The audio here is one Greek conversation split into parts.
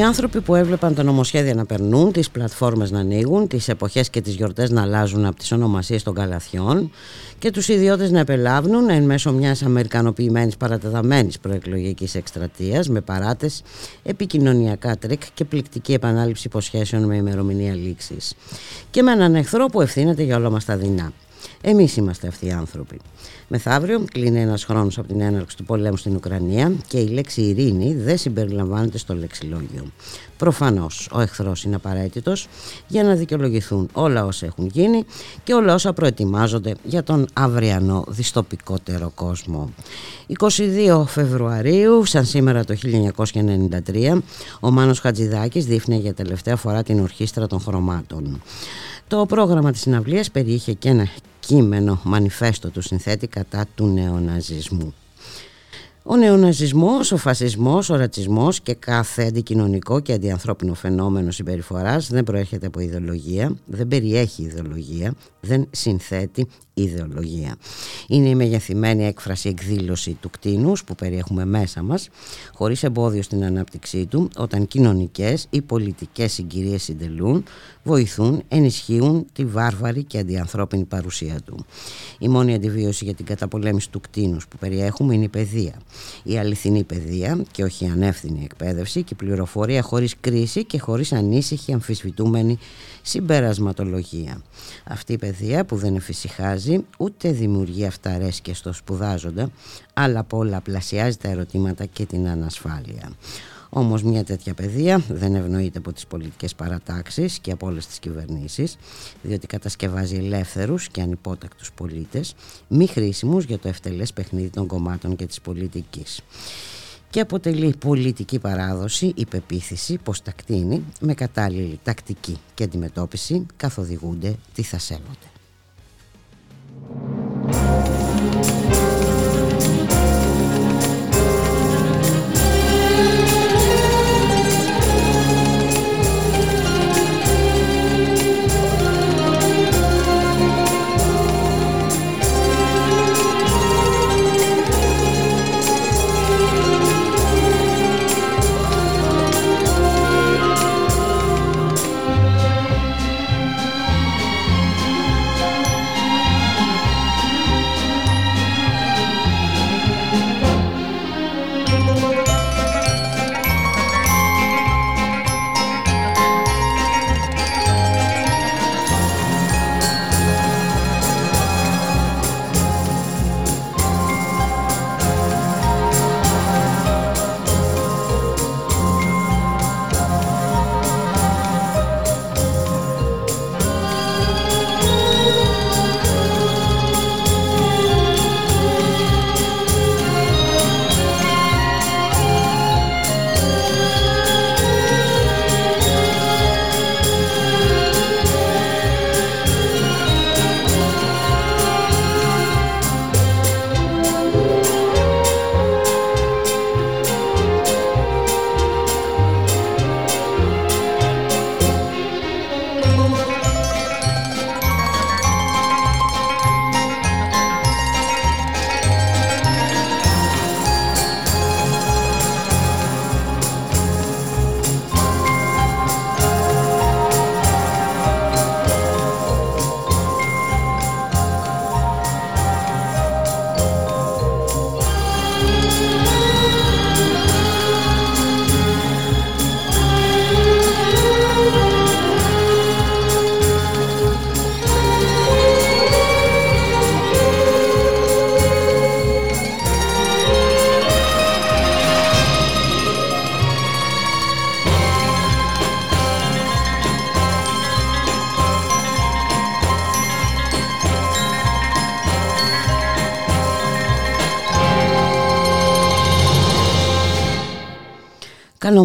Οι άνθρωποι που έβλεπαν τα νομοσχέδια να περνούν, τις πλατφόρμες να ανοίγουν, τις εποχές και τις γιορτές να αλλάζουν από τις ονομασίες των καλαθιών και τους ιδιώτες να επελαύνουν εν μέσω μιας αμερικανοποιημένης παρατεταμένης προεκλογικής εκστρατείας με παράτες, επικοινωνιακά τρικ και πληκτική επανάληψη υποσχέσεων με ημερομηνία λήξης. Και με έναν εχθρό που ευθύνεται για όλα μας τα δεινά. Εμείς είμαστε αυτοί οι άνθρωποι. Μεθαύριο κλείνει ένας χρόνος από την έναρξη του πολέμου στην Ουκρανία και η λέξη ειρήνη δεν συμπεριλαμβάνεται στο λεξιλόγιο. Προφανώς ο εχθρός είναι απαραίτητος για να δικαιολογηθούν όλα όσα έχουν γίνει και όλα όσα προετοιμάζονται για τον αυριανό διστοπικότερο κόσμο. 22 Φεβρουαρίου, σαν σήμερα το 1993, ο Μάνος Χατζηδάκης δείχνει για τελευταία φορά την ορχήστρα των χρωμάτων. Το πρόγραμμα της συναυλίας περιείχε και ένα κείμενο μανιφέστο του συνθέτη κατά του νεοναζισμού. Ο νεοναζισμός, ο φασισμός, ο ρατσισμός και κάθε αντικοινωνικό και αντιανθρώπινο φαινόμενο συμπεριφοράς δεν προέρχεται από ιδεολογία, δεν περιέχει ιδεολογία, δεν συνθέτει ιδεολογία. Είναι η μεγεθυμένη έκφραση εκδήλωση του κτίνους που περιέχουμε μέσα μας, χωρίς εμπόδιο στην ανάπτυξή του, όταν κοινωνικές ή πολιτικές συγκυρίες συντελούν, βοηθούν, ενισχύουν τη βάρβαρη και αντιανθρώπινη παρουσία του. Η μόνη αντιβίωση για την καταπολέμηση του κτίνους που περιέχουμε είναι η παιδεία. Η αληθινή παιδεία και όχι η ανεύθυνη εκπαίδευση και η πληροφορία χωρίς κρίση και χωρίς ανήσυχη αμφισβητούμενη συμπερασματολογία. Αυτή η παιδεία που δεν εφησυχάζει ούτε δημιουργεί αυταρέσκεια στο σπουδάζοντα αλλά πολλαπλασιάζει τα ερωτήματα και την ανασφάλεια. Όμως μια τέτοια παιδεία δεν ευνοείται από τις πολιτικές παρατάξεις και από όλες τις κυβερνήσεις διότι κατασκευάζει ελεύθερους και ανυπότακτους πολίτες μη χρήσιμους για το ευτελές παιχνίδι των κομμάτων και της πολιτικής και αποτελεί πολιτική παράδοση η πεποίθηση πως τα κτίνη με κατάλληλη τακτική και αντιμετώπιση καθοδηγούνται τι θα σέβονται.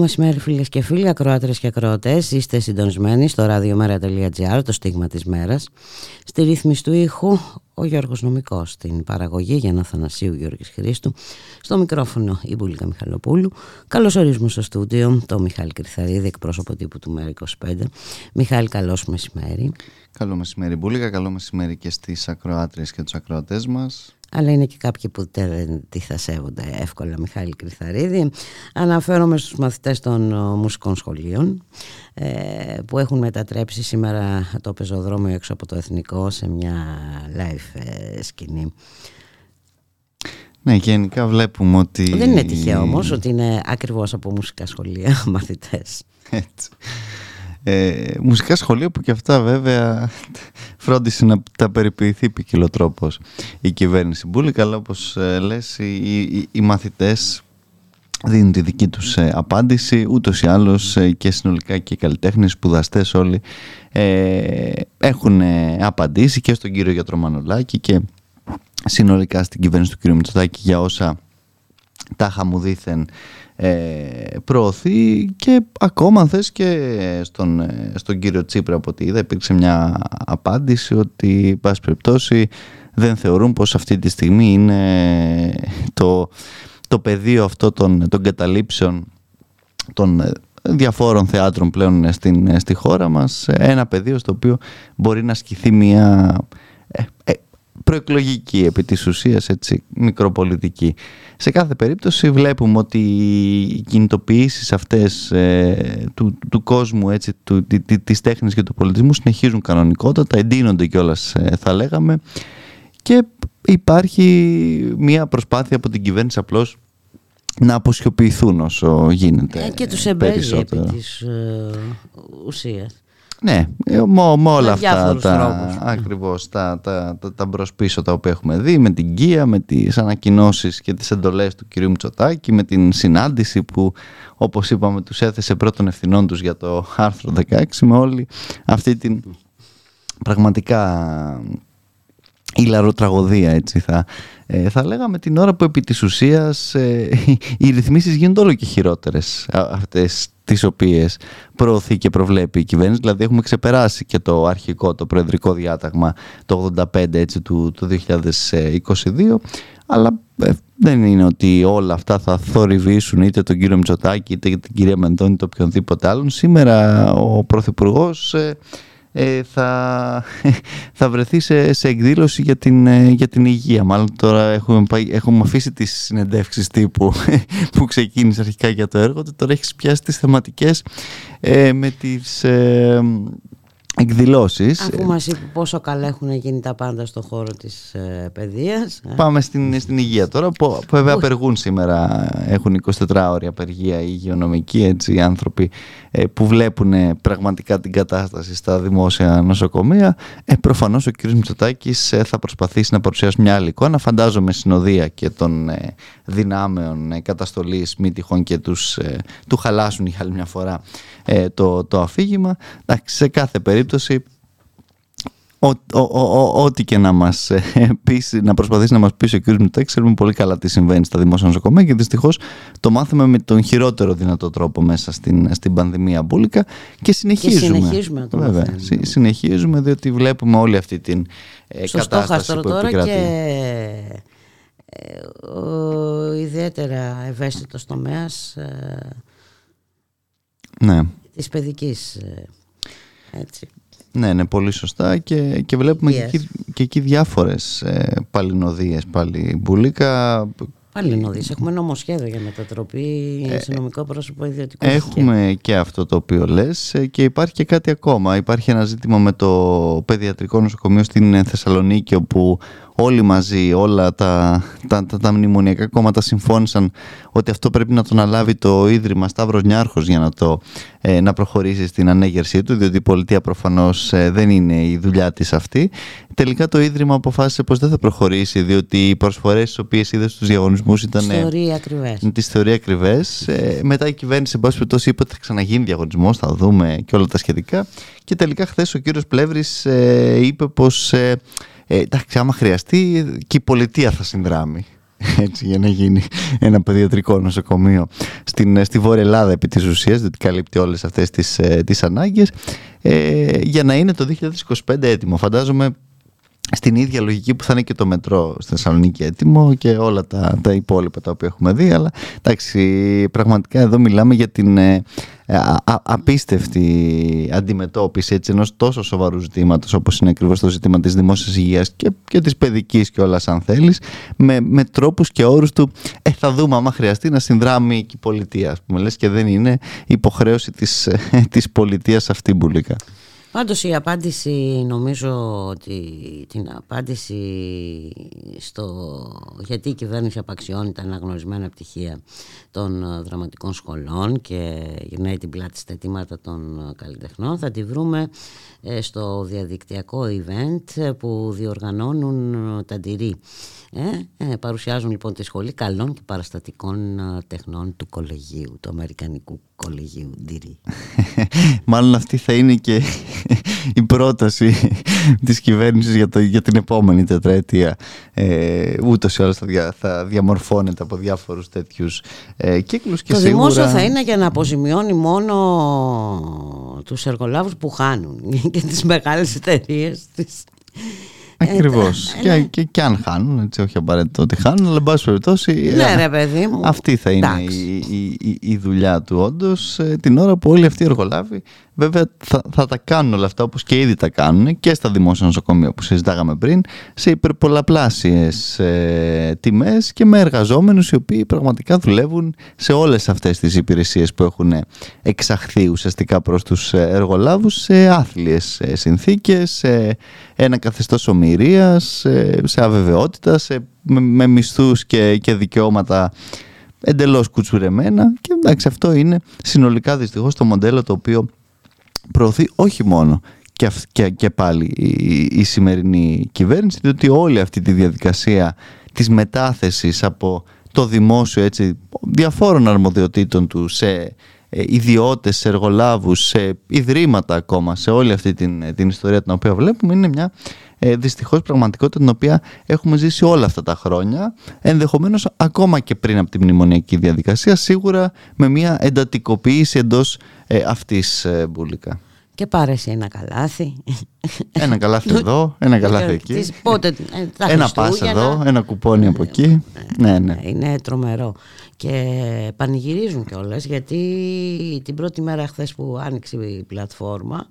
Μεσημέρι φίλες και φίλοι, ακροάτρες και ακροατές. Είστε συντονισμένοι στο radiomera.gr, το στίγμα της μέρας. Στη ρύθμιση του ήχου ο Γιώργος Νομικός, στην παραγωγή για Θανασίου Γιώργης Χρήστου, στο μικρόφωνο η Μπουλίκα Μιχαλοπούλου. Καλώς ορίζουμε στο στούντιο το Μιχάλη Κρυθαρίδη, εκπρόσωπο τύπου του ΜΕΡΑ25. Μιχάλη, καλώς μεσημέρι. Καλό μεσημέρι Μπουλίκα, καλό μεσημέρι και στις ακροάτρες και τους ακροατές μας αλλά είναι και κάποιοι που δεν τη θα σέβονται εύκολα Μιχάλη Κρυθαρίδη. Αναφέρομαι στους μαθητές των ε, μουσικών σχολείων ε, που έχουν μετατρέψει σήμερα το πεζοδρόμιο έξω από το Εθνικό σε μια live ε, σκηνή. Ναι, γενικά βλέπουμε ότι... Δεν είναι τυχαίο όμως ότι είναι ακριβώς από μουσικά σχολεία μαθητές. Έτσι. Ε, μουσικά σχολεία που και αυτά βέβαια φρόντισε να τα περιποιηθεί τρόπο η κυβέρνηση Μπούλικα αλλά όπως ε, λες οι, οι, οι μαθητές δίνουν τη δική τους ε, απάντηση ούτως ή άλλως ε, και συνολικά και οι καλλιτέχνες, σπουδαστές όλοι ε, έχουν απαντήσει και στον κύριο Γιατρό Μανολάκη και συνολικά στην κυβέρνηση του κύριου Μητσοτάκη για όσα τάχα μου δήθεν ε, προωθεί και ακόμα αν θες και στον, ε, στον κύριο Τσίπρα από ό,τι είδα υπήρξε μια απάντηση ότι πάση περιπτώσει δεν θεωρούν πως αυτή τη στιγμή είναι το, το πεδίο αυτό των, των καταλήψεων των ε, διαφόρων θεάτρων πλέον στην, στη χώρα μας ένα πεδίο στο οποίο μπορεί να ασκηθεί μια προεκλογική επί της ουσίας έτσι, μικροπολιτική. Σε κάθε περίπτωση βλέπουμε ότι οι κινητοποιήσεις αυτές ε, του, του κόσμου, έτσι, του, τη, της τέχνης και του πολιτισμού συνεχίζουν κανονικότατα, εντείνονται κιόλας ε, θα λέγαμε και υπάρχει μια προσπάθεια από την κυβέρνηση απλώς να αποσιοποιηθούν όσο γίνεται. Ε, και τους εμπέζει επί της ε, ουσίας. Ναι, με, με όλα αυτά τα, ακριβώς, τα, τα, τα, τα μπρος πίσω τα οποία έχουμε δει με την Κία, με τις ανακοινώσεις και τις εντολές του κυρίου Μητσοτάκη με την συνάντηση που όπως είπαμε τους έθεσε πρώτων ευθυνών τους για το άρθρο 16 με όλη αυτή την πραγματικά ηλαροτραγωδία έτσι θα, ε, θα λέγαμε την ώρα που επί της ουσίας ε, οι ρυθμίσεις γίνονται όλο και χειρότερες αυτές τις οποίες προωθεί και προβλέπει η κυβέρνηση. Δηλαδή έχουμε ξεπεράσει και το αρχικό, το προεδρικό διάταγμα το 85 έτσι, του, του 2022 αλλά ε, δεν είναι ότι όλα αυτά θα θορυβήσουν είτε τον κύριο Μητσοτάκη είτε την κυρία Μεντώνη είτε οποιονδήποτε άλλον. Σήμερα ο Πρωθυπουργός ε, ε, θα, θα βρεθεί σε, σε εκδήλωση για την, ε, για την υγεία. Μάλλον τώρα έχουμε, έχουμε αφήσει τις συνεντεύξεις τύπου που ξεκίνησε αρχικά για το έργο του. Τώρα έχεις πιάσει τις θεματικές ε, με τις... Ε, εκδηλώσεις. Αφού μας είπε πόσο καλά έχουν γίνει τα πάντα στον χώρο της ε, παιδείας. Ε. Πάμε στην, στην υγεία τώρα που, βέβαια απεργούν σήμερα. Έχουν 24 ώρια απεργία οι υγειονομικοί έτσι, οι άνθρωποι ε, που βλέπουν πραγματικά την κατάσταση στα δημόσια νοσοκομεία. Ε, προφανώς ο κ. Μητσοτάκης ε, θα προσπαθήσει να παρουσιάσει μια άλλη εικόνα. Φαντάζομαι συνοδεία και των ε, δυνάμεων ε, καταστολής μη τυχόν και τους, του χαλάσουν για άλλη μια φορά το, το αφήγημα. Εντάξει, σε κάθε περίπτωση ό,τι και να μας ε, πείσει, να προσπαθήσει να μας πείσει ο κ. Μητέκ, ξέρουμε πολύ καλά τι συμβαίνει στα δημόσια νοσοκομεία και δυστυχώς το μάθαμε με τον χειρότερο δυνατό τρόπο μέσα στην, στην πανδημία μπουλικα και συνεχίζουμε. Και συνεχίζουμε να το Βέβαια, συνεχίζουμε διότι βλέπουμε όλη αυτή την ε, κατάσταση που τώρα επικρατεί. και ε, ο ιδιαίτερα ευαίσθητος τομέας ε, ναι. της παιδικής έτσι. Ναι, ναι, πολύ σωστά και, και βλέπουμε και, εκεί, και εκεί διάφορες ε, παλινοδίες πάλι μπουλίκα. Παλινοδίες, έχουμε νομοσχέδιο για μετατροπή ε, σε νομικό πρόσωπο ιδιωτικό. Έχουμε και αυτό το οποίο λες ε, και υπάρχει και κάτι ακόμα. Υπάρχει ένα ζήτημα με το παιδιατρικό νοσοκομείο στην Θεσσαλονίκη όπου όλοι μαζί, όλα τα, τα, τα, τα μνημονιακά κόμματα συμφώνησαν ότι αυτό πρέπει να το αναλάβει το Ίδρυμα Σταύρος Νιάρχος για να, το, ε, να προχωρήσει στην ανέγερσή του, διότι η πολιτεία προφανώς ε, δεν είναι η δουλειά της αυτή. Τελικά το Ίδρυμα αποφάσισε πως δεν θα προχωρήσει, διότι οι προσφορές τις οποίες είδε στους διαγωνισμούς ήταν... Τις θεωρεί ακριβές. Τις θεωρεί ακριβές. Ε, μετά η κυβέρνηση, σε πάση περιπτώσει, είπε ότι θα ξαναγίνει διαγωνισμός, θα δούμε και όλα τα σχετικά. Και τελικά χθες ο κύριος Πλεύρης ε, είπε πως... Ε, εντάξει, άμα χρειαστεί και η πολιτεία θα συνδράμει. έτσι, για να γίνει ένα παιδιατρικό νοσοκομείο στην, στη Βόρεια Ελλάδα επί της ουσίας, διότι καλύπτει όλες αυτές τις, ε, τις ανάγκες, ε, για να είναι το 2025 έτοιμο. Φαντάζομαι στην ίδια λογική που θα είναι και το μετρό στη Θεσσαλονίκη έτοιμο και όλα τα, τα υπόλοιπα τα οποία έχουμε δει αλλά εντάξει πραγματικά εδώ μιλάμε για την ε, απίστευτη αντιμετώπιση έτσι, ενός τόσο σοβαρού ζητήματος όπως είναι ακριβώς το ζήτημα της δημόσιας υγείας και, και της παιδικής και όλα αν θέλεις με, με τρόπους και όρους του ε, θα δούμε άμα χρειαστεί να συνδράμει και η πολιτεία ας πούμε, λες, και δεν είναι υποχρέωση της, ε, της πολιτείας αυτή μπουλίκα. Πάντως η απάντηση νομίζω ότι την απάντηση στο γιατί η κυβέρνηση απαξιώνει τα αναγνωρισμένα πτυχία των δραματικών σχολών και γυρνάει την πλάτη στα αιτήματα των καλλιτεχνών θα τη βρούμε ε, στο διαδικτυακό event που διοργανώνουν τα ντυρί. Ε, ε, παρουσιάζουν λοιπόν τη σχολή καλών και παραστατικών τεχνών του κολεγίου, του Αμερικανικού κολεγίου ντυρί. Μάλλον αυτή θα είναι και η πρόταση της κυβέρνησης για, το, για την επόμενη τετραετία. Ε, ούτως ή άλλως θα, δια, θα διαμορφώνεται από διάφορους τέτοιους ε, κύκλους. Και το σίγουρα... δημόσιο θα είναι για να αποζημιώνει μόνο τους εργολάβους που χάνουν και τις μεγάλες εταιρείες της Ακριβώς. και, και, και, αν χάνουν, έτσι, όχι απαραίτητο ότι χάνουν, αλλά εν πάση περιπτώσει. Ναι, ε, ρε, παιδί μου. Αυτή θα είναι η, η, η, η, δουλειά του, όντως. Ε, την ώρα που όλοι αυτοί οι εργολάβοι Βέβαια θα, θα τα κάνουν όλα αυτά όπως και ήδη τα κάνουν και στα δημόσια νοσοκομεία που συζητάγαμε πριν σε υπερπολαπλάσιες ε, τιμές και με εργαζόμενους οι οποίοι πραγματικά δουλεύουν σε όλες αυτές τις υπηρεσίες που έχουν εξαχθεί ουσιαστικά προς τους εργολάβους σε άθλιες ε, συνθήκες, σε ένα καθεστώς ομοιρίας, σε αβεβαιότητα, σε, με, με μισθούς και, και δικαιώματα εντελώς κουτσουρεμένα. Και εντάξει αυτό είναι συνολικά δυστυχώς το μοντέλο το οποίο προωθεί όχι μόνο και, και, και πάλι η, η σημερινή κυβέρνηση, διότι όλη αυτή τη διαδικασία της μετάθεσης από το δημόσιο έτσι, διαφόρων αρμοδιοτήτων του σε ε, ιδιώτες, σε εργολάβους, σε ιδρύματα ακόμα, σε όλη αυτή την, την ιστορία την οποία βλέπουμε, είναι μια ε, δυστυχώς πραγματικότητα την οποία έχουμε ζήσει όλα αυτά τα χρόνια, ενδεχομένως ακόμα και πριν από τη μνημονιακή διαδικασία, σίγουρα με μια εντατικοποίηση εντός ε, αυτής ε, μπουλικά. Και πάρε εσύ ένα καλάθι. Ένα καλάθι εδώ, ένα καλάθι εκεί. Πότε, ε, ένα πας εδώ, ένα κουπόνι από εκεί. Ναι, ναι. Είναι τρομερό. Και πανηγυρίζουν κιόλας γιατί την πρώτη μέρα χθες που άνοιξε η πλατφόρμα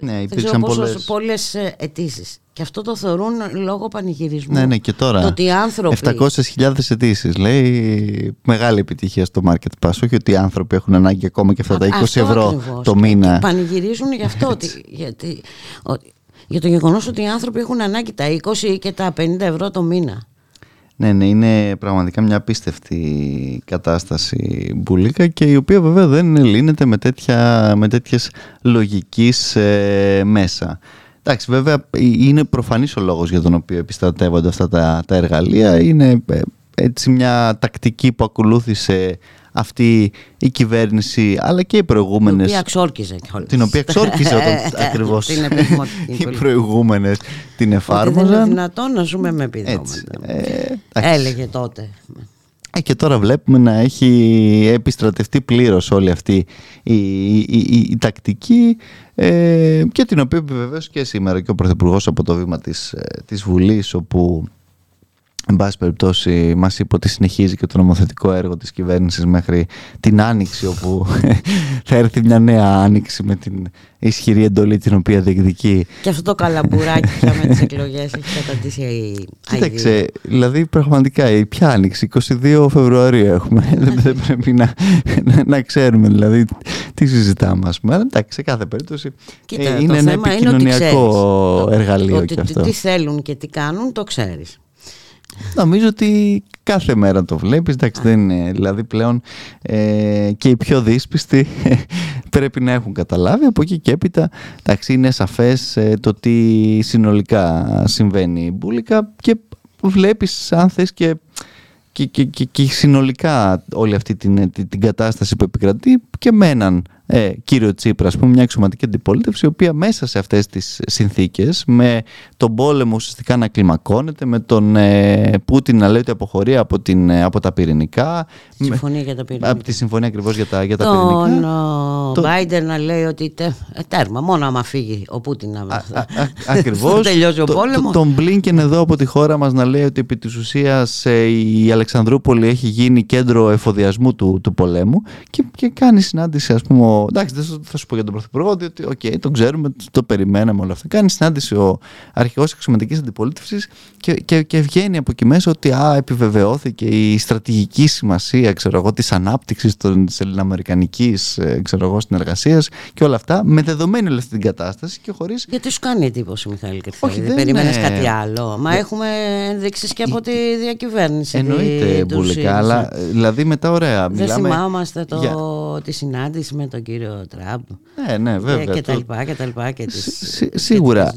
ναι, υπήρξαν πολλές... πολλές ε, αιτήσεις. Και αυτό το θεωρούν λόγω πανηγυρισμού. Ναι, ναι, και τώρα. Το ότι άνθρωποι... 700.000 αιτήσεις. Λέει μεγάλη επιτυχία στο Market Pass. Όχι ότι οι άνθρωποι έχουν ανάγκη ακόμα και αυτά τα 20 ευρώ το μήνα. Και πανηγυρίζουν γι' αυτό. ότι, γιατί, ότι, για το γεγονός ότι οι άνθρωποι έχουν ανάγκη τα 20 και τα 50 ευρώ το μήνα. Ναι, ναι, είναι πραγματικά μια απίστευτη κατάσταση μπουλίκα και η οποία βέβαια δεν λύνεται με, τέτοια, με τέτοιες λογικής ε, μέσα. Εντάξει, βέβαια είναι προφανής ο λόγος για τον οποίο επιστρατεύονται αυτά τα, τα εργαλεία. Είναι ε, έτσι μια τακτική που ακολούθησε αυτή η κυβέρνηση αλλά και οι προηγούμενες. Την οποία ξόρκιζε την οποία ξόρκιζε όταν ακριβώς οι προηγούμενες την εφάρμοζαν ότι δεν είναι δυνατόν να ζούμε με επιδόματα. Ε, έλεγε τότε. Ε, και τώρα βλέπουμε να έχει επιστρατευτεί πλήρως όλη αυτή η, η, η, η τακτική ε, και την οποία επιβεβαίωσε και σήμερα και ο Πρωθυπουργός από το βήμα της, ε, της Βουλής όπου Εν πάση περιπτώσει μας είπε ότι συνεχίζει και το νομοθετικό έργο της κυβέρνησης μέχρι την Άνοιξη όπου θα έρθει μια νέα Άνοιξη με την ισχυρή εντολή την οποία διεκδικεί. Και αυτό το καλαμπουράκι πια με τις εκλογές έχεις καταντήσει η Κοίταξε, δηλαδή πραγματικά η ποια Άνοιξη, 22 Φεβρουαρίου έχουμε, δεν πρέπει να, να, ξέρουμε δηλαδή τι συζητάμε ας πούμε. εντάξει, σε κάθε περίπτωση Κοίτα, ε, είναι ένα επικοινωνιακό εργαλείο και αυτό. Τι θέλουν και τι κάνουν το ξέρεις. Νομίζω ότι κάθε μέρα το βλέπεις, εντάξει δεν είναι, δηλαδή πλέον ε, και οι πιο δύσπιστοι πρέπει να έχουν καταλάβει, από εκεί και έπειτα εντάξει είναι σαφές ε, το τι συνολικά συμβαίνει μπουλικα και βλέπεις αν θες και και, και, και, συνολικά όλη αυτή την, την, την κατάσταση που επικρατεί και με έναν ε, κύριο Τσίπρα, πούμε, μια εξωματική αντιπολίτευση, η οποία μέσα σε αυτές τις συνθήκες, με τον πόλεμο ουσιαστικά να κλιμακώνεται, με τον ε, Πούτιν να λέει ότι αποχωρεί από, την, ε, από τα πυρηνικά. Συμφωνία για τα πυρηνικά. Από τη συμφωνία ακριβώς για τα, για τα τον, πυρηνικά. Τον Μπάιντερ να λέει ότι τε, ε, τέρμα, μόνο άμα φύγει ο Πούτιν να Ακριβώς. τελειώσει ο πόλεμος. Τον Μπλίνκεν εδώ από τη χώρα μας να λέει ότι επί της ουσίας η Αλεξανδρούπολη έχει γίνει κέντρο εφοδιασμού του, του πολέμου και, και κάνει συνάντηση ας πούμε εντάξει, δεν θα σου πω για τον Πρωθυπουργό, διότι okay, το ξέρουμε, το περιμέναμε όλα αυτά. Κάνει συνάντηση ο αρχηγός εξωματικής αντιπολίτευσης και, και, και βγαίνει από εκεί μέσα ότι α, επιβεβαιώθηκε η στρατηγική σημασία της ανάπτυξης της ελληνοαμερικανικής ε, συνεργασίας και όλα αυτά με δεδομένη όλη αυτή την κατάσταση και χωρί. Γιατί σου κάνει εντύπωση, Μιχαήλ Κερθέλη. Δεν περίμενε κάτι άλλο. Μα έχουμε ενδείξεις και από τη διακυβέρνηση. Εννοείται, Μπουλικά, αλλά δηλαδή μετά ωραία. Δεν θυμάμαστε το... για... τη συνάντηση με τον κύριο Τραμπ. Ναι, ναι, βέβαια. Και, τα λοιπά, και τα λοιπά. Και τις, σίγουρα.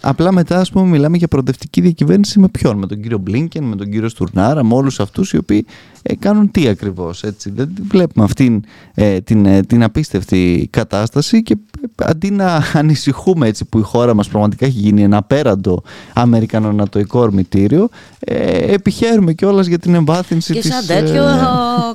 απλά μετά, ας πούμε, μιλάμε για προοδευτική διακυβέρνηση με ποιον, με τον κύριο Μπλίνκεν, με τον κύριο Στουρνάρα, με όλους αυτούς οι οποίοι ε, κάνουν τι ακριβώς, έτσι. Δεν βλέπουμε αυτήν ε, την, ε, την απίστευτη κατάσταση και ε, αντί να ανησυχούμε έτσι που η χώρα μας πραγματικά έχει γίνει ένα απέραντο αμερικανο-νατοϊκό ορμητήριο, ε, επιχαίρουμε κιόλας για την εμβάθυνση και της... Και σαν τέτοιο ε,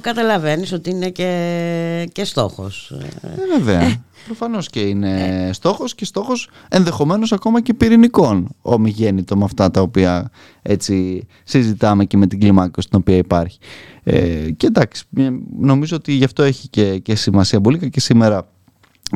καταλαβαίνεις ότι είναι και, και στόχος. Ε, βέβαια. Ε. Προφανώς και είναι ε. στόχος και στόχος ενδεχομένως ακόμα και πυρηνικών ομιγέννητο με αυτά τα οποία έτσι συζητάμε και με την κλιμάκωση στην οποία υπάρχει. Ε, και εντάξει, νομίζω ότι γι' αυτό έχει και, και σημασία πολύ και σήμερα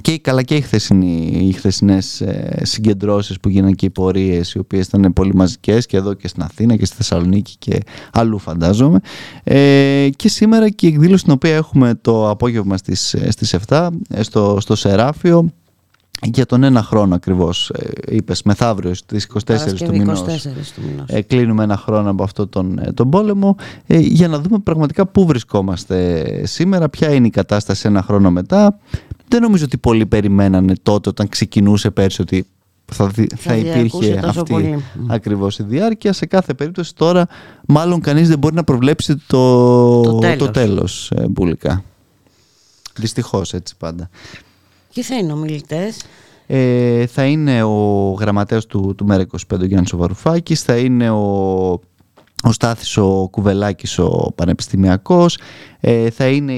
και καλά και οι, χθεσινοί, οι χθεσινές ε, συγκεντρώσεις που γίνανε και οι πορείες οι οποίες ήταν πολύ μαζικές και εδώ και στην Αθήνα και στη Θεσσαλονίκη και αλλού φαντάζομαι. Ε, και σήμερα και η εκδήλωση την οποία έχουμε το απόγευμα στις, ε, στις 7 ε, στο, στο Σεράφιο για τον ένα χρόνο ακριβώς, ε, είπες, μεθαύριο στις 24 του μηνός. Ε, κλείνουμε ένα χρόνο από αυτό τον, τον πόλεμο. Ε, για να δούμε πραγματικά πού βρισκόμαστε σήμερα, ποια είναι η κατάσταση ένα χρόνο μετά, δεν νομίζω ότι πολλοί περιμένανε τότε όταν ξεκινούσε πέρσι ότι θα, θα, υπήρχε αυτή πολύ. ακριβώς η διάρκεια. Σε κάθε περίπτωση τώρα μάλλον κανείς δεν μπορεί να προβλέψει το, το τέλος, το τέλος ε, μπουλικά. Δυστυχώς έτσι πάντα. Ποιοι θα είναι ομιλητές; Ε, θα είναι ο γραμματέας του, του ΜΕΡΑ25 ο Γιάννης Βαρουφάκης, θα είναι ο ο Στάθης ο Κουβελάκης ο Πανεπιστημιακός, ε, θα είναι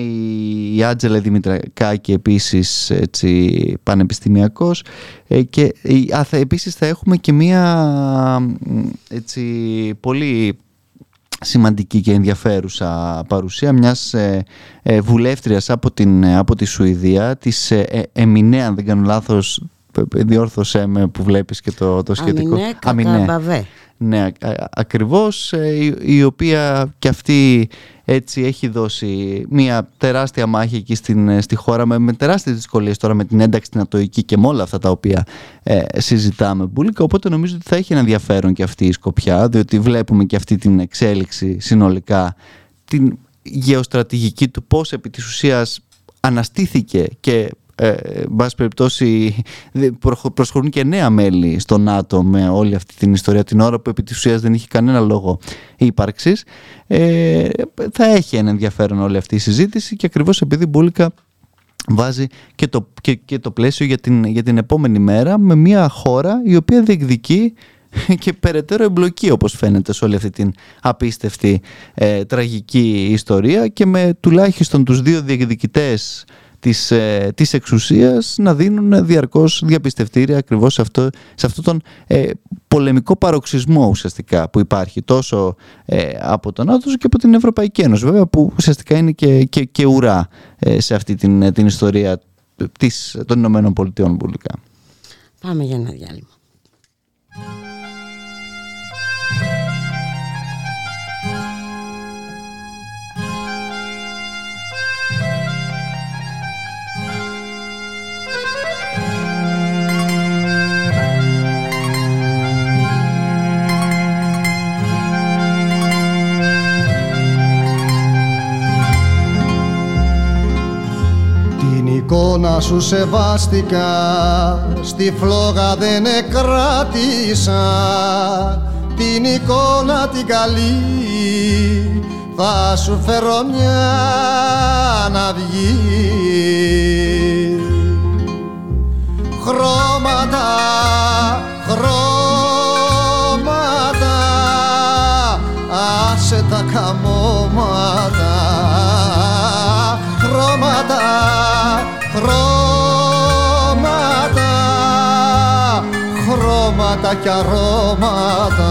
η Άτζελε Δημητρακάκη επίσης έτσι, Πανεπιστημιακός ε, και α, θα, επίσης θα έχουμε και μία έτσι, πολύ σημαντική και ενδιαφέρουσα παρουσία μιας ε, ε βουλεύτριας από, την, από τη Σουηδία, της ε, Εμινέ, αν δεν κάνω λάθος, διόρθωσέ με που βλέπεις και το, το σχετικό. Αμινέ, Μπαβέ. Ναι, ακριβώς, ε, η οποία και αυτή έτσι έχει δώσει μια τεράστια μάχη εκεί στην, ε, στη χώρα με, με τεράστιες δυσκολίες τώρα με την ένταξη στην Ατοική και με όλα αυτά τα οποία ε, συζητάμε μπουλικα, οπότε νομίζω ότι θα έχει ένα ενδιαφέρον και αυτή η Σκοπιά, διότι βλέπουμε και αυτή την εξέλιξη συνολικά, την γεωστρατηγική του πώς επί της ουσίας αναστήθηκε και ε, πάση περιπτώσει προσχωρούν και νέα μέλη στο ΝΑΤΟ με όλη αυτή την ιστορία την ώρα που επί της ουσίας δεν είχε κανένα λόγο ύπαρξης. Ε, θα έχει ένα ενδιαφέρον όλη αυτή η συζήτηση και ακριβώς επειδή Μπούλικα βάζει και το, και, και το πλαίσιο για την, για την επόμενη μέρα με μια χώρα η οποία διεκδικεί και περαιτέρω εμπλοκή όπως φαίνεται σε όλη αυτή την απίστευτη ε, τραγική ιστορία και με τουλάχιστον τους δύο διεκδικητές της, ε, της εξουσίας να δίνουν διαρκώς διαπιστευτήρια ακριβώς σε αυτό, σε αυτό τον ε, πολεμικό παροξισμό ουσιαστικά που υπάρχει τόσο ε, από τον ΝΑΤΟ και από την Ευρωπαϊκή Ένωση βέβαια που ουσιαστικά είναι και, και, και ουρά ε, σε αυτή την, την ιστορία της, των Ηνωμένων Πολιτειών πουλικά. Πάμε για ένα διάλειμμα. Εικόνα σου σεβάστηκα στη φλόγα δεν εκράτησα. Την εικόνα την καλή θα σου φέρω μια να βγει. Χρώματα, χρώματα άσε τα καμώματα. Χρώματα, χρώματα χρώματα και αρώματα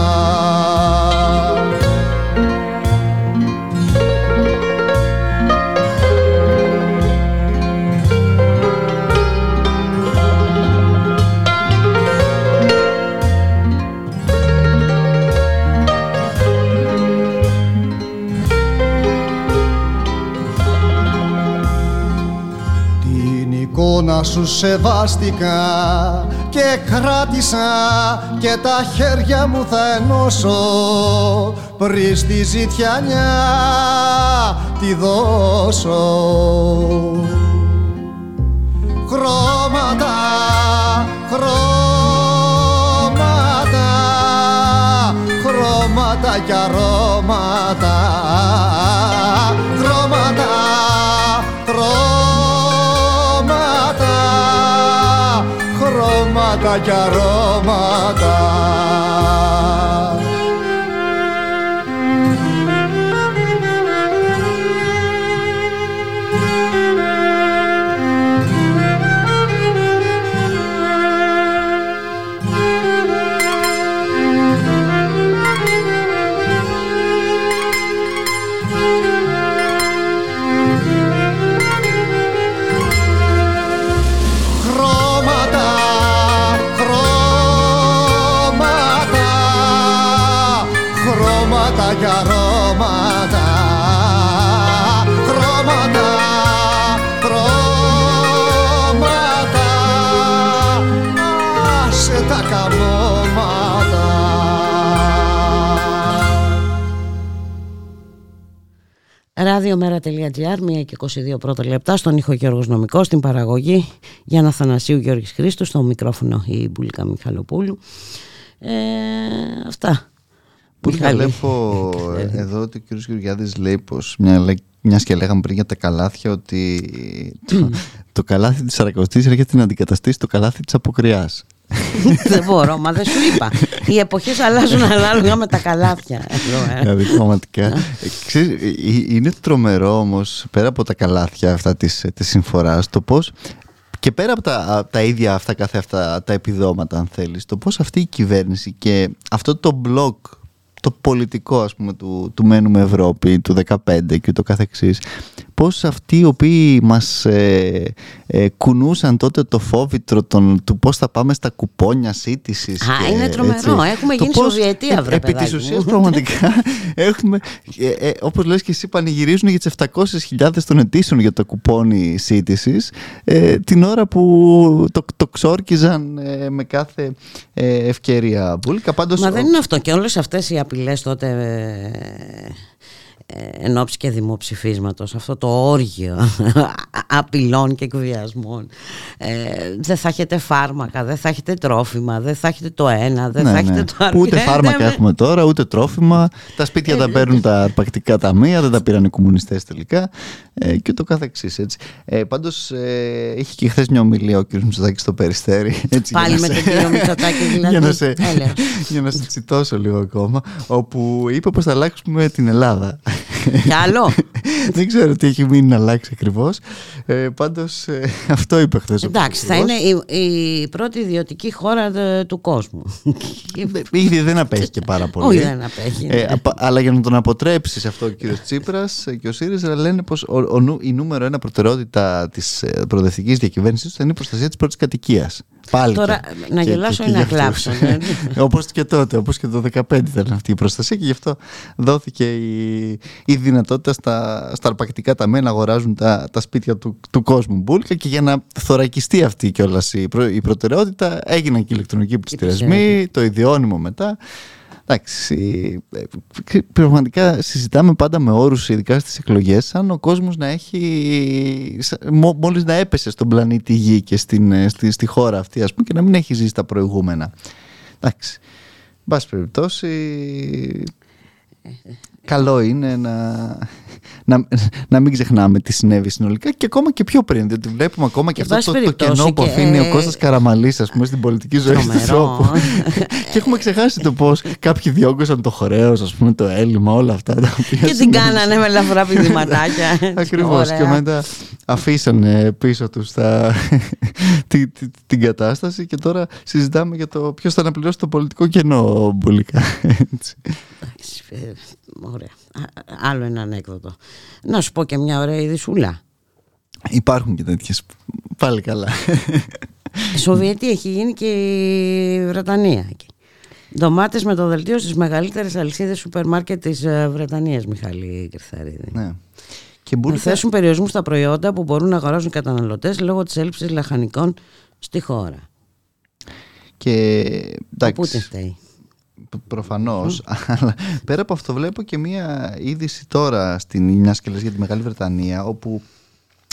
εικόνα σου σεβάστηκα και κράτησα και τα χέρια μου θα ενώσω πριν στη ζητιανιά τη δώσω. Χρώματα, χρώματα, χρώματα και αρώματα και αρώματα. Χρώματα και αρώματα radiomera.gr, 1 και 22 πρώτα λεπτά, στον ήχο Γιώργος Νομικός, στην παραγωγή Γιάννα Θανασίου Γιώργης Χρήστου, στο μικρόφωνο η Μπουλίκα Μιχαλοπούλου. Ε, αυτά. Πολύ βλέπω εδώ ότι ο κ. Γεωργιάδης λέει πως μια, μιας και λέγαμε πριν για τα καλάθια ότι το, το καλάθι της Σαρακοστής έρχεται να αντικαταστήσει το καλάθι της Αποκριάς. δεν μπορώ, μα δεν σου είπα. Οι εποχές αλλάζουν ανάλογα με τα καλάθια. Ε. Δηλαδή, πραγματικά. Ε, ε, είναι τρομερό όμως πέρα από τα καλάθια αυτά της συμφοράς το πώς και πέρα από τα, τα ίδια αυτά κάθε αυτά τα επιδόματα αν θέλεις το πώς αυτή η κυβέρνηση και αυτό το μπλοκ το πολιτικό ας πούμε του, του Μένουμε Ευρώπη του 2015 και το καθεξής πώς αυτοί οι οποίοι μας ε, ε, κουνούσαν τότε το φόβητρο των, του πώς θα πάμε στα κουπόνια σύντησης Α, και, είναι τρομερό, έχουμε γίνει πώς, Σοβιετία βρε Επί της ουσίας πραγματικά έχουμε, ε, ε, όπως λες και εσύ πανηγυρίζουν για τις 700.000 των αιτήσεων για το κουπόνι σύντησης ε, την ώρα που το, το ξόρκιζαν ε, με κάθε ευκαιρία. Πάντως, Μα δεν είναι αυτό. Και όλες αυτές οι απειλές τότε ε, εν ώψη και δημοψηφίσματος αυτό το όργιο απειλών και εκβιασμών ε, δεν θα έχετε φάρμακα, δεν θα έχετε τρόφιμα δεν θα έχετε το ένα, δεν ναι, θα έχετε ναι. το άλλο ούτε φάρμακα έχουμε τώρα, ούτε τρόφιμα τα σπίτια τα ε, παίρνουν τα αρπακτικά ταμεία δεν τα πήραν οι κομμουνιστές τελικά ε, και το καθεξής έτσι. Ε, πάντως ε, είχε και χθες μια ομιλία ο κ. Μητσοτάκης στο Περιστέρι έτσι, πάλι με τον κ. Μητσοτάκη δηλαδή για, να σε, για να σε τσιτώσω λίγο ακόμα όπου είπε πως θα αλλάξουμε την Ελλάδα κι άλλο; Δεν ξέρω τι έχει μείνει να αλλάξει ακριβώς. Ε, Πάντως ε, αυτό είπε χθες. Εντάξει, θα είναι η, η πρώτη ιδιωτική χώρα του κόσμου. Ήδη δεν απέχει και πάρα πολύ. Όχι, δεν απέχει. Ε, ναι. αλλά για να τον αποτρέψεις αυτό ο κύριος Τσίπρας και ο ΣΥΡΙΖΑ λένε πως η νούμερο ένα προτεραιότητα της ε, προοδευτικής διακυβέρνησης θα είναι η προστασία της πρώτης κατοικίας. Πάλι Τώρα και, να γελάσω ή να κλάψω. Ναι. Όπως και τότε, όπως και το 2015 ήταν αυτή η προστασία και γι' αυτό δόθηκε η, η δυνατότητα στα, στα αρπακτικά ταμεία να αγοράζουν τα, τα σπίτια του, του κόσμου μπουλκα και για να θωρακιστεί αυτή κιόλας η, η προτεραιότητα έγιναν και οι ηλεκτρονικοί πληστηριασμοί, το ιδιώνυμο μετά. Εντάξει, ε, πραγματικά συζητάμε πάντα με όρους ειδικά στις εκλογές σαν ο κόσμος να έχει μόλις να έπεσε στον πλανήτη Γη και στην, ε, στη, στη χώρα αυτή ας πούμε και να μην έχει ζήσει τα προηγούμενα. Εντάξει, πάση περιπτώσει καλό είναι να, να, να μην ξεχνάμε τι συνέβη συνολικά και ακόμα και πιο πριν. Διότι βλέπουμε ακόμα και αυτό το, το κενό που αφήνει ο Κώστας Καραμαλής ας πούμε, στην πολιτική ζωή του ανθρώπου. και έχουμε ξεχάσει το πώς κάποιοι διώκωσαν το χρέος, ας πούμε, το έλλειμμα, όλα αυτά. Τα οποία και την κάνανε με λαφρά πηδηματάκια. Ακριβώς. Και μετά αφήσανε πίσω τους την, την κατάσταση και τώρα συζητάμε για το ποιος θα αναπληρώσει το πολιτικό κενό μπουλικά. Ε, ωραία. Άλλο ένα ανέκδοτο. Να σου πω και μια ωραία ειδισούλα. Υπάρχουν και τέτοιες. Πάλι καλά. Η Σοβιετία έχει γίνει και η Βρετανία. Ντομάτες με το δελτίο στις μεγαλύτερες αλυσίδες σούπερ μάρκετ της ε, Βρετανίας, Μιχάλη Κρυθαρίδη. Ναι. Και να θέσουν περιορισμούς στα προϊόντα που μπορούν να αγοράζουν οι καταναλωτές λόγω της έλλειψης λαχανικών στη χώρα. Και εντάξει. Πού φταίει. Προφανώς. Αλλά πέρα από αυτό, βλέπω και μία είδηση τώρα στην μια και για τη Μεγάλη Βρετανία, όπου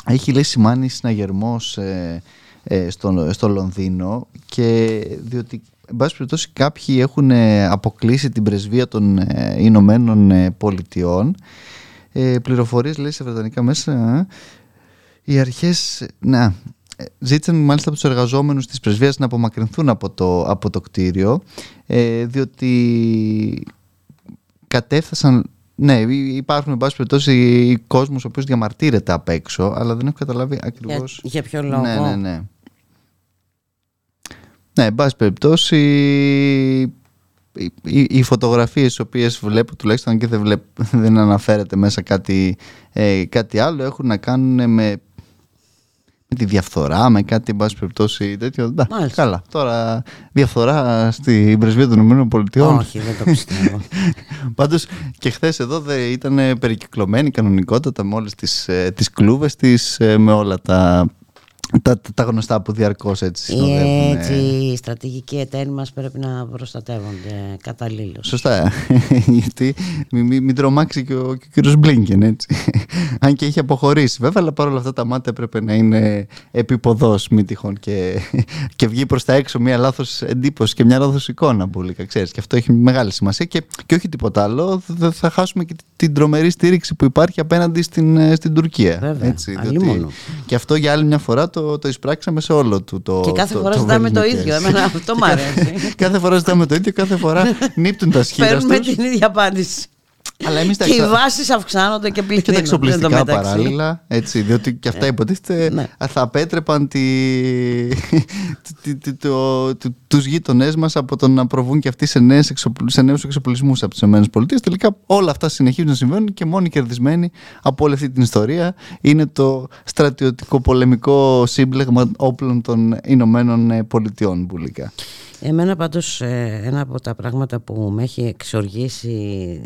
έχει λέει σημάνει συναγερμός ε, ε, στο, στο Λονδίνο και διότι εν πάση περιπτώσει κάποιοι έχουν ε, αποκλείσει την πρεσβεία των ε, Ηνωμένων ε, Πολιτειών ε, πληροφορίες λέει σε βρετανικά μέσα οι αρχές να, ζήτησαν μάλιστα από τους εργαζόμενους της πρεσβείας να απομακρυνθούν από το, από το κτίριο διότι κατέφθασαν ναι, υπάρχουν εν πάση περιπτώσει κόσμος ο οποίος διαμαρτύρεται απ' έξω, αλλά δεν έχω καταλάβει ακριβώ. Για, για ποιο λόγο; Ναι, ναι, ναι. Ναι, εν πάση περιπτώσει, οι, οι φωτογραφίες τις οποίες βλέπω τουλάχιστον και δεν, βλέπω, δεν αναφέρεται μέσα κάτι, ε, κάτι άλλο έχουν να κάνουν με, με τη διαφθορά, με κάτι εν πάση περιπτώσει τέτοιο. καλά. Τώρα διαφθορά στην πρεσβεία των ΗΠΑ. Όχι, δεν το πιστεύω. Πάντως και χθες εδώ ήταν περικυκλωμένη κανονικότατα με όλες τις ε, τις κλούβες της, ε, με όλα τα τα, τα γνωστά που διαρκώς έτσι συνοδεύουν. Έτσι, οι στρατηγικοί εταίροι μας πρέπει να προστατεύονται καταλήλως. Σωστά. Γιατί μην, μην, μην τρομάξει και ο, και ο κύριος Μπλίνκεν, έτσι. Αν και έχει αποχωρήσει. Βέβαια, αλλά παρόλα αυτά τα μάτια πρέπει να είναι επίποδο, μη τυχόν. Και, και βγει προς τα έξω μια λάθος εντύπωση και μια λάθος εικόνα, Μπουλίκα. Ξέρεις. Και αυτό έχει μεγάλη σημασία. Και, και όχι τίποτα άλλο, θα χάσουμε και την τρομερή στήριξη που υπάρχει απέναντι στην, στην Τουρκία. Βέβαια, έτσι, διότι, και αυτό για άλλη μια φορά το το, εισπράξαμε σε όλο του το. Και κάθε το, φορά ζητάμε το ίδιο. Εμένα αυτό μου αρέσει. κάθε φορά ζητάμε το ίδιο, κάθε φορά νύπτουν τα σχήρα. Παίρνουμε την ίδια απάντηση. Αλλά εμείς τα και οι βάσεις αυξάνονται και πληθύνουν. Και τα εξοπλιστικά παράλληλα. Έτσι, διότι και αυτά ε, υποτίθεται ναι. θα απέτρεπαν τη, τη, τη, το, του γείτονές μας από το να προβούν και αυτοί σε, νέους σε νέους εξοπλισμούς από τις ΗΠΑ. Τελικά όλα αυτά συνεχίζουν να συμβαίνουν και μόνοι κερδισμένοι από όλη αυτή την ιστορία είναι το στρατιωτικό πολεμικό σύμπλεγμα όπλων των Ηνωμένων Πολιτειών. Μπουλικά. Εμένα πάντως ε, ένα από τα πράγματα που με έχει εξοργήσει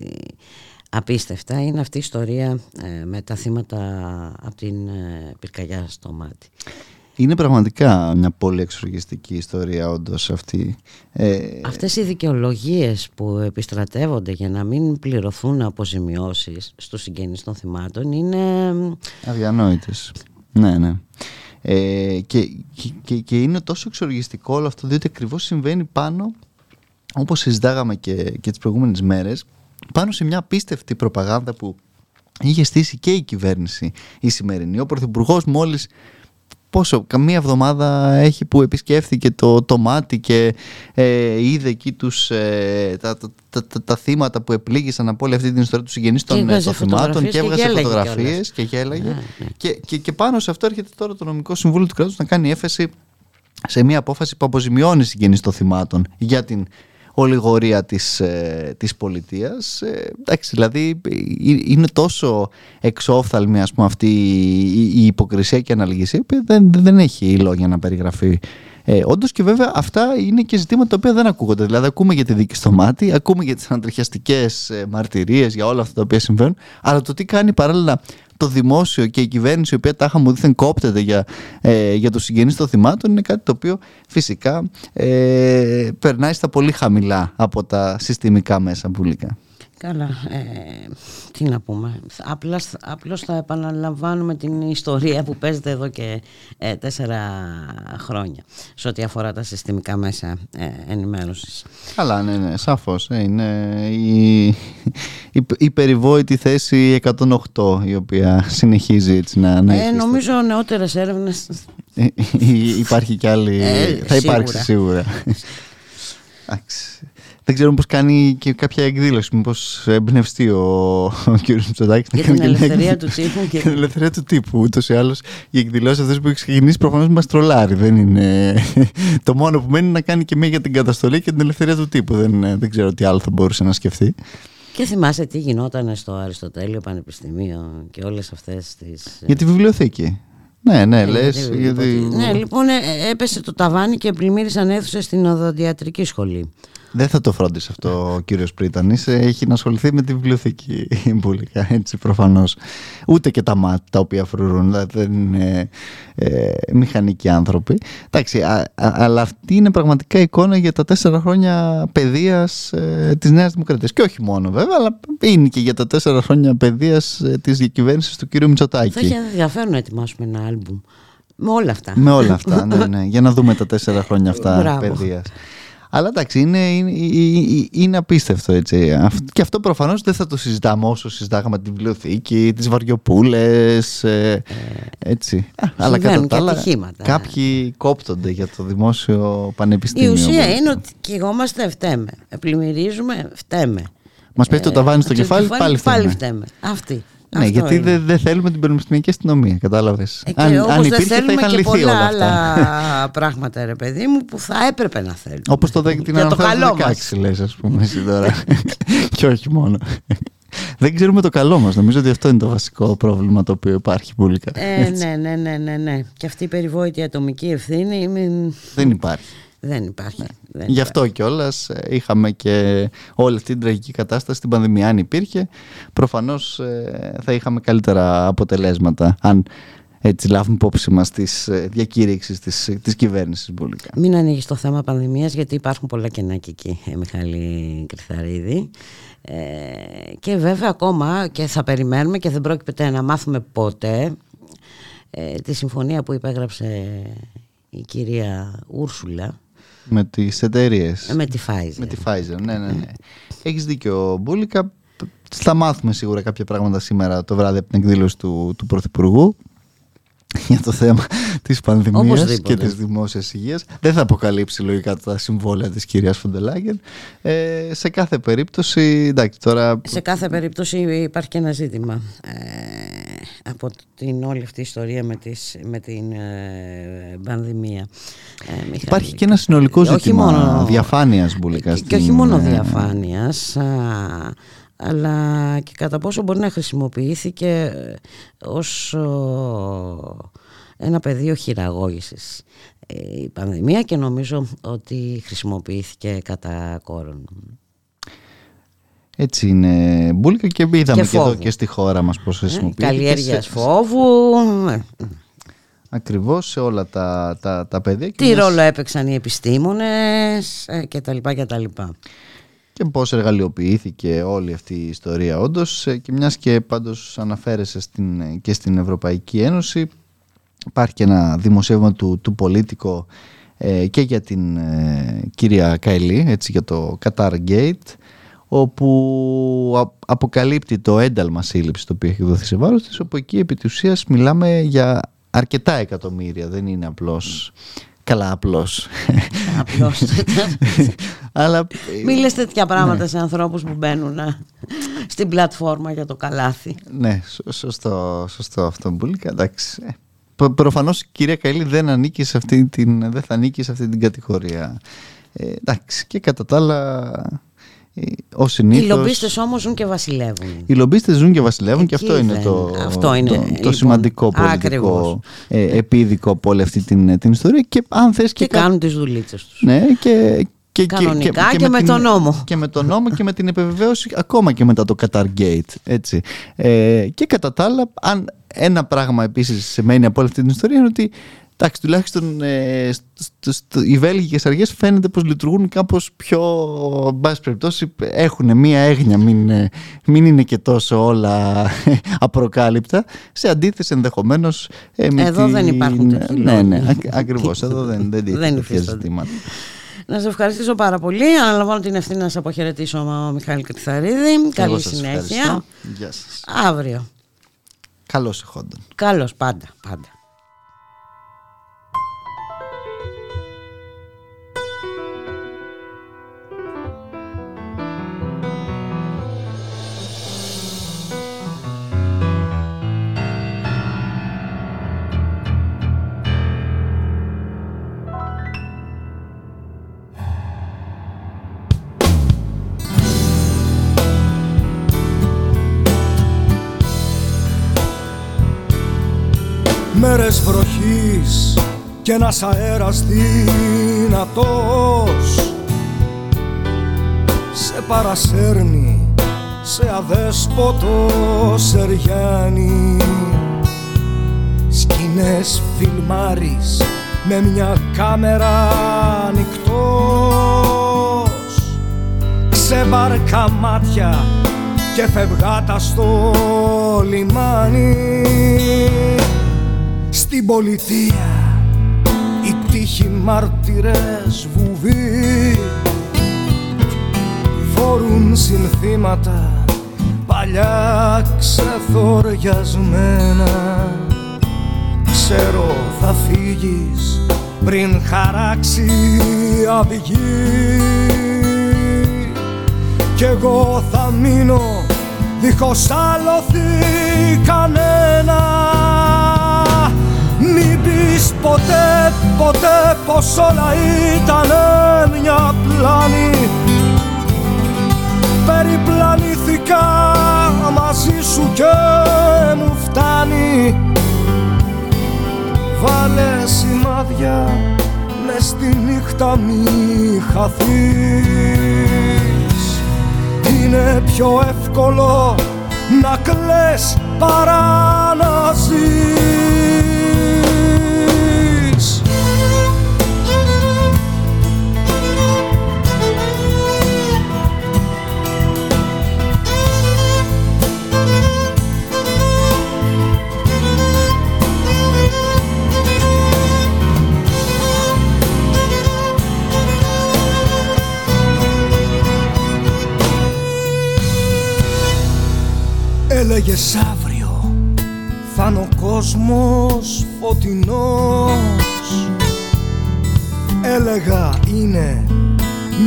απίστευτα είναι αυτή η ιστορία ε, με τα θύματα από την ε, πυρκαγιά στο μάτι. Είναι πραγματικά μια πολύ εξοργιστική ιστορία όντως αυτή. Ε... Αυτές οι δικαιολογίες που επιστρατεύονται για να μην πληρωθούν αποζημιώσεις στους συγγενείς των θυμάτων είναι... Αδιανόητες. Ναι, ναι. Ε, και, και, και είναι τόσο εξοργιστικό όλο αυτό διότι ακριβώς συμβαίνει πάνω όπως συζητάγαμε και, και τις προηγούμενες μέρες πάνω σε μια απίστευτη προπαγάνδα που είχε στήσει και η κυβέρνηση η σημερινή. Ο Πρωθυπουργός μόλις πόσο, καμία εβδομάδα έχει που επισκέφθηκε το, το μάτι και ε, είδε εκεί τους, ε, τα, τα, τα, τα, θύματα που επλήγησαν από όλη αυτή την ιστορία τους συγγενείς των, ε, θυμάτων και έβγαζε φωτογραφίες και γέλαγε. Ναι, ναι. Και, και, και πάνω σε αυτό έρχεται τώρα το νομικό συμβούλιο του κράτους να κάνει έφεση σε μια απόφαση που αποζημιώνει συγγενείς των θυμάτων για την ολιγορία της, ε, της πολιτείας. Ε, εντάξει, δηλαδή ε, είναι τόσο εξόφθαλμη ας πούμε, αυτή η, η υποκρισία και η αναλυγησία που δεν, δεν έχει λόγια να περιγραφεί ε, Όντως και βέβαια αυτά είναι και ζητήματα τα οποία δεν ακούγονται. Δηλαδή, ακούμε για τη δίκη στο μάτι, ακούμε για τις ανατριχιαστικές ε, μαρτυρίες, για όλα αυτά τα οποία συμβαίνουν. Αλλά το τι κάνει παράλληλα το δημόσιο και η κυβέρνηση, η οποία τάχα μου δίθεν κόπτεται για, ε, για το συγγενεί των θυμάτων, είναι κάτι το οποίο φυσικά ε, περνάει στα πολύ χαμηλά από τα συστημικά μέσα πουλικά. Καλά, ε, τι να πούμε. Απλώς, απλώς θα επαναλαμβάνουμε την ιστορία που παίζεται εδώ και ε, τέσσερα χρόνια σε ό,τι αφορά τα συστημικά μέσα ε, ενημέρωσης. Καλά, ναι, ναι, σαφώς. Ε, είναι η, η, η, περιβόητη θέση 108 η οποία συνεχίζει έτσι να, να ε, Νομίζω νεότερες έρευνες... Ε, υπάρχει κι άλλη... θα υπάρξει σίγουρα. Εντάξει. Δεν ξέρω πώ κάνει και κάποια εκδήλωση. Μήπως εμπνευστεί ο, ο κ. Μητσοτάκης για την ελευθερία του τύπου. Και την ελευθερία του τύπου. Ούτως ή άλλως οι εκδηλώσεις αυτές που έχει ξεκινήσει προφανώς μας τρολάρει. Δεν είναι. το μόνο που μένει να κάνει και μία για την καταστολή και την ελευθερία του τύπου. Δεν, δεν ξέρω τι άλλο θα μπορούσε να σκεφτεί. Και θυμάσαι τι γινόταν στο Αριστοτέλειο Πανεπιστημίο και όλες αυτές τις. Για τη βιβλιοθήκη. Ναι, ναι, ε, λες. Γιατί... Ναι, λοιπόν, ε, έπεσε το ταβάνι και πλημμύρισαν αίθουσες στην οδοντιατρική σχολή. Δεν θα το φρόντισε αυτό ο κύριος Πρίτανης. Έχει να ασχοληθεί με τη βιβλιοθήκη μπουλικά, έτσι προφανώς. Ούτε και τα μάτια τα οποία φρουρούν, δηλαδή δεν είναι ε, μηχανικοί άνθρωποι. Εντάξει, αλλά αυτή είναι πραγματικά εικόνα για τα τέσσερα χρόνια παιδείας ε, της Νέας Δημοκρατίας. Και όχι μόνο βέβαια, αλλά είναι και για τα τέσσερα χρόνια παιδείας ε, της διακυβέρνησης του κύριου Μητσοτάκη. Θα έχει ενδιαφέρον να ετοιμάσουμε ένα άλμπουμ. Με όλα αυτά. Με όλα αυτά, ναι, ναι. Για να δούμε τα τέσσερα χρόνια αυτά παιδείας. Αλλά εντάξει, είναι, είναι, είναι απίστευτο έτσι. Και αυτό προφανώς δεν θα το συζητάμε όσο συζητάγαμε τη βιβλιοθήκη, τις βαριοπούλες. Ε, έτσι. Αλλά κατά τα άλλα, κάποιοι κόπτονται για το δημόσιο πανεπιστήμιο. Η ουσία είναι ότι και εγώ είμαστε φταίμε. Πλημμυρίζουμε, φταίμε. Μας πέφτει το ταβάνι στο κεφάλι, πάλι φταίμε. Πάλι φταίμε. Αυτή. Ναι, γιατί δεν δε θέλουμε την πανεπιστημιακή αστυνομία, κατάλαβες. Ε, αν, αν υπήρχε, δεν θέλουμε θα είχαν και πολλά όλα αυτά. άλλα πράγματα, ρε παιδί μου, που θα έπρεπε να θέλουμε. Όπως το, την αναφέρω 16, λες, ας πούμε, εσύ τώρα. και όχι μόνο. δεν ξέρουμε το καλό μας. Νομίζω ότι αυτό είναι το βασικό πρόβλημα το οποίο υπάρχει πουλικά. Ε, ναι, ναι, ναι, ναι, ναι. Και αυτή η περιβόητη ατομική ευθύνη. Δεν υπάρχει. Δεν υπάρχει. Ναι. Γι' αυτό κιόλας ε, είχαμε και όλη αυτή την τραγική κατάσταση στην πανδημία. Αν υπήρχε, προφανώς ε, θα είχαμε καλύτερα αποτελέσματα. Αν έτσι λάβουμε υπόψη μας τις ε, διακήρυξει της της κυβέρνησης Μπουλικά. Μην ανοίγεις το θέμα πανδημίας, γιατί υπάρχουν πολλά κενά και εκεί, Μιχάλη Κρυθαρίδη. Ε, και βέβαια ακόμα και θα περιμένουμε και δεν πρόκειται να μάθουμε ποτέ ε, τη συμφωνία που υπέγραψε η κυρία Ούρσουλα με τις εταιρείες. Ε, με τη Pfizer. Με τη Pfizer, ναι, ναι. ναι. Έχεις δίκιο, Μπούλικα. Θα μάθουμε σίγουρα κάποια πράγματα σήμερα το βράδυ από την εκδήλωση του, του Πρωθυπουργού για το θέμα της πανδημίας και της δημόσιας υγείας. Δεν θα αποκαλύψει λογικά τα συμβόλαια της κυρίας Φοντελάγεν. Ε, σε κάθε περίπτωση, εντάξει τώρα... Σε κάθε περίπτωση υπάρχει και ένα ζήτημα ε, από την όλη αυτή η ιστορία με, τις, με την ε, πανδημία. Ε, υπάρχει και ένα συνολικό ζήτημα μόνο, διαφάνειας μπουλικά. Και, και όχι μόνο ε, διαφάνειας, αλλά και κατά πόσο μπορεί να χρησιμοποιήθηκε ως ένα πεδίο χειραγώγησης ε, η πανδημία και νομίζω ότι χρησιμοποιήθηκε κατά κόρον. Έτσι είναι μπουλκα και είδαμε και, και εδώ και στη χώρα μας πώς ε, χρησιμοποιήθηκε. Καλλιέργειας σε... φόβου. Ακριβώς σε όλα τα, τα, τα πεδία. Τι ρόλο έπαιξαν οι επιστήμονες ε, και τα λοιπά και τα λοιπά και πώς εργαλειοποιήθηκε όλη αυτή η ιστορία όντως ε, και μιας και πάντως αναφέρεσαι στην, και στην Ευρωπαϊκή Ένωση υπάρχει και ένα δημοσίευμα του, του Πολίτικο ε, και για την ε, κυρία Καηλή έτσι για το Qatar Gate όπου αποκαλύπτει το ένταλμα σύλληψης το οποίο έχει δοθεί σε βάρος της όπου εκεί επί της ουσίας μιλάμε για αρκετά εκατομμύρια δεν είναι απλώς Καλά, απλώς. Απλώς. Αλλά... Μην λες τέτοια πράγματα ναι. σε ανθρώπους που μπαίνουν στην πλατφόρμα για το καλάθι. Ναι, σωστό, σωστό αυτό που λέει. Εντάξει. Ε, Προφανώς η κυρία Καηλή δεν, ανήκει σε αυτή την, δεν θα ανήκει σε αυτή την κατηγορία. Ε, εντάξει, και κατά τα άλλα ο συνήθως... Οι λομπίστες όμως ζουν και βασιλεύουν. Οι λομπίστες ζουν και βασιλεύουν και αυτό είναι, το, αυτό είναι το, το λοιπόν, σημαντικό πολιτικό ε, επίδικο από όλη αυτή την, την ιστορία. Και, αν θες και, και κάνουν τις δουλίτσες τους. Ναι, και, και, Κανονικά και, και, με, τον νόμο. Και με τον νόμο και με την επιβεβαίωση ακόμα και μετά το Qatar Gate. Έτσι. Ε, και κατά τα άλλα, αν ένα πράγμα επίσης σημαίνει από όλη αυτή την ιστορία είναι ότι Εντάξει, τουλάχιστον ε, στο, στο, οι βέλγικες αργές φαίνεται πως λειτουργούν κάπως πιο, εν πάση περιπτώσει, έχουν μία έγνοια, μην, ε, μην είναι και τόσο όλα απροκάλυπτα, σε αντίθεση ενδεχομένως ε, με Εδώ δεν υπάρχουν τέτοιοι Ναι, ναι, ακριβώς, εδώ δεν, δεν, δεν τέτοια ζητήματα. Να σε ευχαριστήσω πάρα πολύ. Αναλαμβάνω την ευθύνη να σε αποχαιρετήσω, ο Μιχάλη Κρυθαρίδη. Καλή συνέχεια. Γεια σας. Αύριο. Καλώς εχόντων. Καλώς, πάντα, πάντα. Μέρες βροχής και ένας αέρας δυνατός. Σε παρασέρνει σε αδέσποτο σεριάνι. Σκηνές φιλμάρεις με μια κάμερα ανοιχτός. Ξεβάρκα μάτια και φευγάτα στο λιμάνι στην πολιτεία. Οι τύχοι μάρτυρες βουβοί φορούν συνθήματα παλιά ξεθοριασμένα. Ξέρω θα φύγεις πριν χαράξει αυγή. Κι εγώ θα μείνω δίχως άλοθη κανένα. πεις ποτέ, ποτέ πως όλα ήταν μια πλάνη. Περιπλανήθηκα μαζί σου και μου φτάνει. Βάλε σημάδια μες στη νύχτα μη χαθείς. Είναι πιο εύκολο να κλαις παρά να ζεις Έλεγες αύριο θα είναι ο κόσμος φωτεινός Έλεγα είναι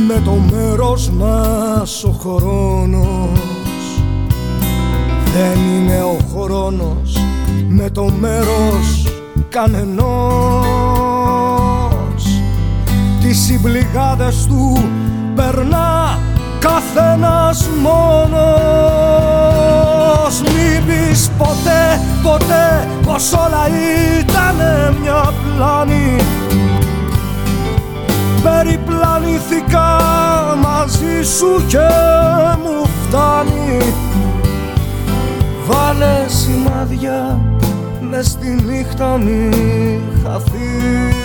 με το μέρος μας ο χρόνος Δεν είναι ο χρόνος με το μέρος κανενός. Τις συμπληγάδες του περνά καθένας μόνος Μην πεις ποτέ, ποτέ πως όλα ήταν μια πλάνη. Περιπλανήθηκα μαζί σου και μου φτάνει. Βάλε σημάδια μες στη νύχτα μη χαθείς.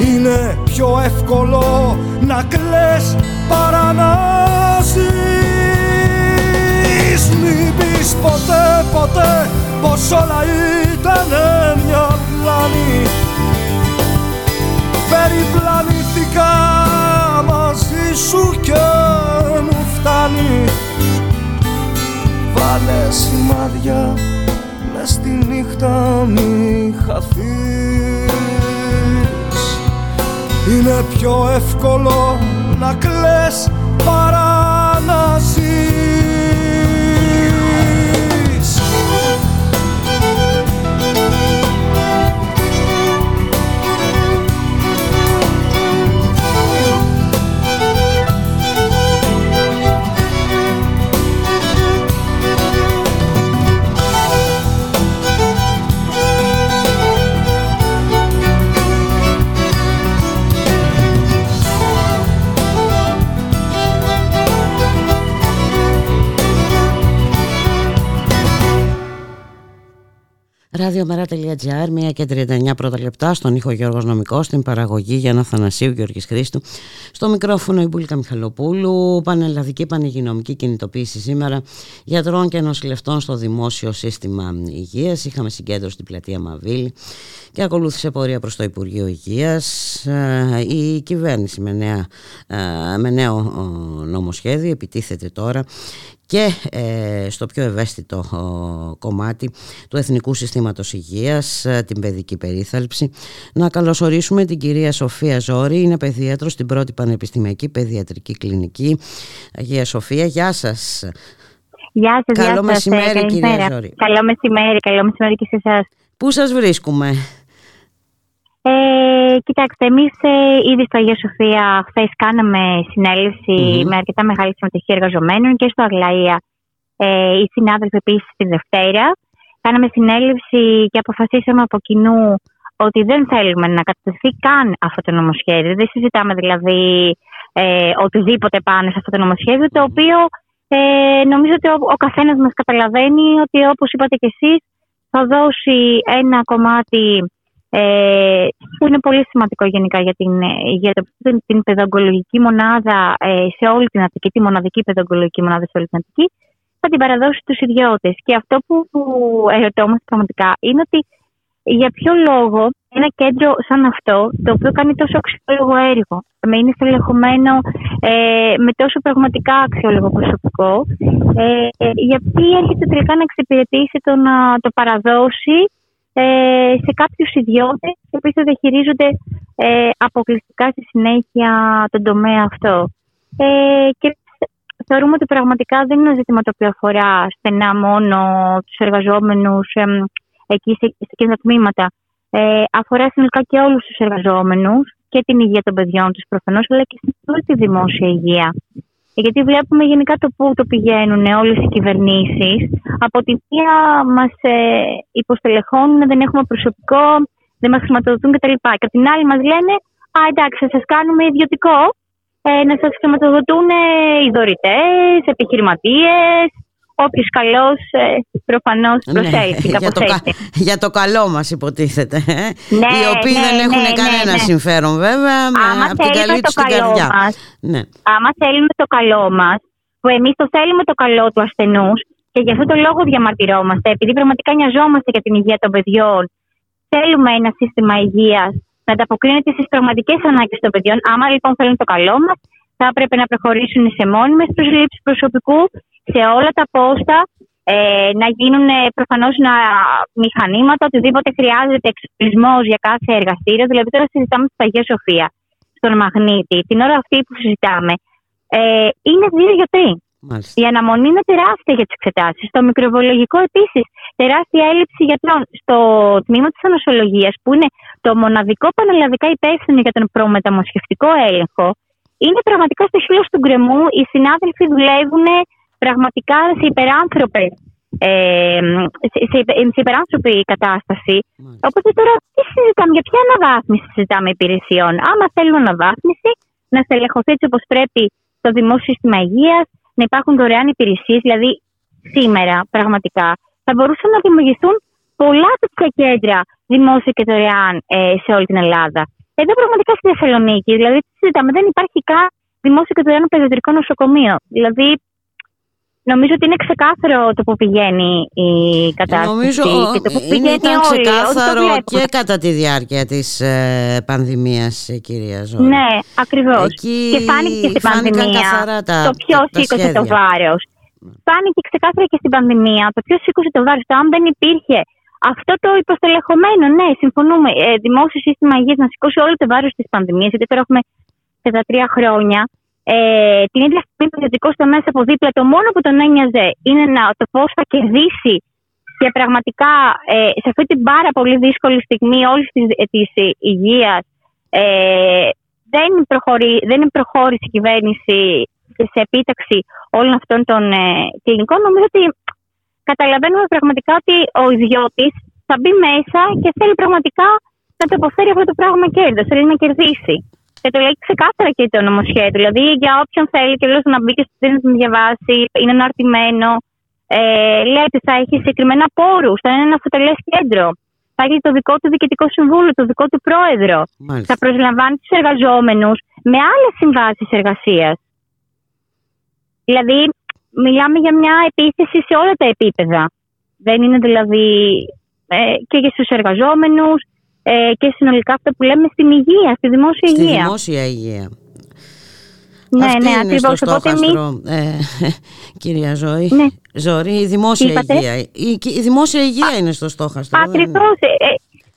Είναι πιο εύκολο να κλαις παρά να ζεις Μην πεις ποτέ ποτέ πως όλα ήταν μια πλάνη. Περιπλανήθηκα μαζί σου και μου φτάνει. Βάλε σημάδια μες στη νύχτα μη χαθείς. Είναι πιο εύκολο να κλαις Ραδιομέρα.gr, 1 και 39 πρώτα λεπτά, στον ήχο Γιώργος Νομικός, στην παραγωγή Γιάννα Θανασίου Γιώργης Χρήστου, στο μικρόφωνο η Μπουλίκα Μιχαλοπούλου, πανελλαδική πανηγυνομική κινητοποίηση σήμερα γιατρών και νοσηλευτών στο δημόσιο σύστημα υγείας. Είχαμε συγκέντρωση στην πλατεία Μαβίλη και ακολούθησε πορεία προς το Υπουργείο Υγείας. Ε, η κυβέρνηση με, νέα, ε, με νέο νομοσχέδιο επιτίθεται τώρα και ε, στο πιο ευαίσθητο κομμάτι του Εθνικού Συστήματος Υγείας, ε, την παιδική περίθαλψη. Να καλωσορίσουμε την κυρία Σοφία Ζόρη, είναι παιδίατρος στην πρώτη Πανεπιστημιακή Παιδιατρική Κλινική. Αγία Σοφία, γεια σας. Γεια σας, Καλό γεια μεσημέρι κυρία Ζόρη. Καλό μεσημέρι, καλό μεσημέρι και σε εσάς. Πού σας βρίσκουμε; Ε, κοιτάξτε, εμείς ε, ήδη στο Αγία Σοφία χθες κάναμε με αρκετά μεγάλη συμμετοχή εργαζομένων και στο Αγλαία. Ε, οι συνάδελφοι επίσης την Δευτέρα. Κάναμε συνέλευση και αποφασίσαμε από κοινού ότι δεν θέλουμε να κατευθυνθεί καν αυτό το νομοσχέδιο. Δεν συζητάμε δηλαδή ε, οτιδήποτε πάνω σε αυτό το νομοσχέδιο, το οποίο ε, νομίζω ότι ο, ο καθένας μας καταλαβαίνει ότι όπως είπατε κι εσείς, θα δώσει ένα κομμάτι ε, που είναι πολύ σημαντικό γενικά για την, για την, την παιδαγωγική μονάδα ε, σε όλη την Αττική, τη μοναδική παιδαγωγική μονάδα σε όλη την Αττική, θα την παραδώσει στους ιδιώτες. Και αυτό που, που ερωτώμαστε πραγματικά είναι ότι για ποιο λόγο ένα κέντρο σαν αυτό, το οποίο κάνει τόσο αξιόλογο έργο, με είναι στελεχωμένο ε, με τόσο πραγματικά αξιόλογο προσωπικό, ε, γιατί έρχεται τελικά να εξυπηρετήσει το να το παραδώσει ε, σε κάποιους ιδιώτες οι οποίοι θα διαχειρίζονται ε, αποκλειστικά στη συνέχεια τον τομέα αυτό. Ε, και θεωρούμε ότι πραγματικά δεν είναι ένα ζήτημα το οποίο αφορά στενά μόνο τους εργαζόμενους ε, εκεί σε εκείνα τα τμήματα. Ε, αφορά συνολικά και όλους τους εργαζόμενους και την υγεία των παιδιών τους προφανώς, αλλά και στην όλη τη δημόσια υγεία. Γιατί βλέπουμε γενικά το πού το πηγαίνουν όλες οι κυβερνήσεις. Από τη μία μας ε, υποστελεχώνουν, δεν έχουμε προσωπικό, δεν μας χρηματοδοτούν κτλ. Και από την άλλη μας λένε, Α, εντάξει, θα σας κάνουμε ιδιωτικό, ε, να σας χρηματοδοτούν οι δωρητές, επιχειρηματίες, όποιος καλός ε, προφανώς ναι, προσέλθει. για, το, για το καλό μας υποτίθεται. Ε; Ναι, οι οποίοι ναι, δεν έχουν ναι, κανένα ναι, συμφέρον βέβαια Άμα από την καλή τους την καρδιά. Μας, ναι. Άμα θέλουμε το καλό μας, που εμείς το θέλουμε το καλό του ασθενούς και γι' αυτό το λόγο διαμαρτυρόμαστε, επειδή πραγματικά νοιαζόμαστε για την υγεία των παιδιών, θέλουμε ένα σύστημα υγείας να ανταποκρίνεται στις πραγματικές ανάγκες των παιδιών. Άμα λοιπόν θέλουν το καλό μας, θα έπρεπε να προχωρήσουν σε μόνιμες προσλήψεις προσωπικού σε όλα τα πόστα ε, να γίνουν προφανώς μηχανήματα, οτιδήποτε χρειάζεται εξοπλισμός για κάθε εργαστήριο. Δηλαδή, τώρα συζητάμε στην Αγία Σοφία, στον Μαγνήτη, την ώρα αυτή που συζητάμε. Ε, είναι δύο γιατροί. Η αναμονή είναι τεράστια για τις εξετάσεις. Στο μικροβιολογικό επίσης, τεράστια έλλειψη γιατρών. Στο τμήμα της ανοσολογίας, που είναι το μοναδικό πανελλαδικά υπεύθυνο για τον προμεταμοσχευτικό έλεγχο, είναι πραγματικά στο χείλος του γκρεμού. Οι συνάδελφοι δουλεύουν πραγματικά σε υπεράνθρωπε. Ε, σε, σε υπεράνθρωπη κατάσταση. Mm. Οπότε τώρα τι συζητάμε, για ποια αναβάθμιση συζητάμε υπηρεσιών; Άμα θέλουμε αναβάθμιση, να στελεχωθεί έτσι όπως πρέπει το δημόσιο σύστημα υγείας, να υπάρχουν δωρεάν υπηρεσίες, δηλαδή σήμερα πραγματικά θα μπορούσαν να δημιουργηθούν πολλά τέτοια κέντρα δημόσια και δωρεάν ε, σε όλη την Ελλάδα. Εδώ πραγματικά στη Θεσσαλονίκη, δηλαδή τι συζητάμε, δεν υπάρχει καν δημόσιο και δωρεάν παιδιατρικό νοσοκομείο. Δηλαδή Νομίζω ότι είναι ξεκάθαρο το που πηγαίνει η κατάσταση. Νομίζω και το που είναι ήταν ξεκάθαρο και κατά τη διάρκεια της ε, πανδημίας, ε, κυρία Ζώη. Ναι, ακριβώς. και φάνηκε και στην πανδημία τα, το ποιο σήκωσε το βάρος. Φάνηκε ξεκάθαρα και στην πανδημία το ποιο σήκωσε το βάρος. Το αν δεν υπήρχε αυτό το υποστελεχωμένο, ναι, συμφωνούμε, ε, δημόσιο σύστημα υγείας να σηκώσει όλο το βάρος της πανδημίας, γιατί τώρα έχουμε σε τα τρία χρόνια ε, την ίδια στιγμή που ιδιωτικό τομέα από δίπλα, το μόνο που τον ένοιαζε είναι να, το πώς θα κερδίσει και πραγματικά ε, σε αυτή την πάρα πολύ δύσκολη στιγμή όλης της υγείας ε, δεν, προχωρεί, δεν προχώρησε η κυβέρνηση σε επίταξη όλων αυτών των ε, κλινικών. Νομίζω ότι καταλαβαίνουμε πραγματικά ότι ο ιδιώτης θα μπει μέσα και θέλει πραγματικά να το αποφέρει αυτό το πράγμα κέρδος. Θέλει να κερδίσει. Και το λέει ξεκάθαρα και το νομοσχέδιο. Δηλαδή, για όποιον θέλει και λέω να μπει και στην να διαβάσει, είναι αναρτημένο. Ε, λέει ότι θα έχει συγκεκριμένα πόρους, θα είναι ένα φωτελές κέντρο. Θα έχει το δικό του διοικητικό συμβούλιο, το δικό του πρόεδρο. Μάλιστα. Θα προσλαμβάνει τους εργαζόμενους με άλλες συμβάσεις εργασίας. Δηλαδή, μιλάμε για μια επίθεση σε όλα τα επίπεδα. Δεν είναι δηλαδή ε, και για στους εργαζόμενους ε, και συνολικά αυτό που λέμε στην υγεία, στη δημόσια Στη υγεία. δημόσια υγεία. Ναι, Αυτή ναι, είναι ακριβώς. στο Οπότε στόχαστρο, ε, κυρία Ζωή. Ναι. Ζωρή, η δημόσια Είπατε; υγεία. Η, η δημόσια υγεία είναι στο στόχαστρο. δεν είναι; Ακριβώς.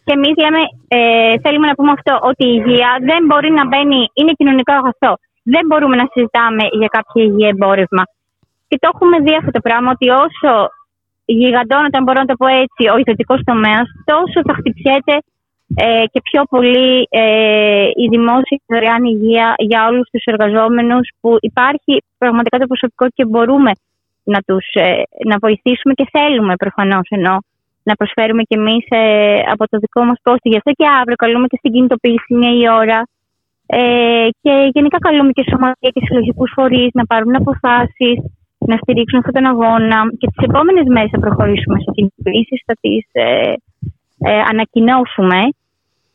και εμείς λέμε, ε, θέλουμε να πούμε αυτό, ότι η υγεία δεν μπορεί να μπαίνει, είναι κοινωνικό αγαθό. Δεν μπορούμε να συζητάμε για κάποιο υγεία εμπόρευμα. Και το έχουμε δει αυτό το πράγμα, ότι όσο γιγαντώνεται, αν μπορώ να το πω έτσι, ο ιδιωτικός τομέας, τόσο θα χτυπιέται ε, και πιο πολύ ε, η δημόσια και δωρεάν υγεία για όλους τους εργαζόμενους που υπάρχει πραγματικά το προσωπικό και μπορούμε να τους ε, να βοηθήσουμε και θέλουμε προφανώς ενώ να προσφέρουμε κι εμείς ε, από το δικό μας κόστο. Γι' αυτό και αύριο καλούμε και στην κινητοποίηση μια η ώρα ε, και γενικά καλούμε και σωματεία και συλλογικούς φορείς να πάρουν αποφάσεις, να στηρίξουν αυτόν τον αγώνα και τις επόμενες μέρες θα προχωρήσουμε σε κινητοποίησεις, θα τις ε, ε, ανακοινώσουμε.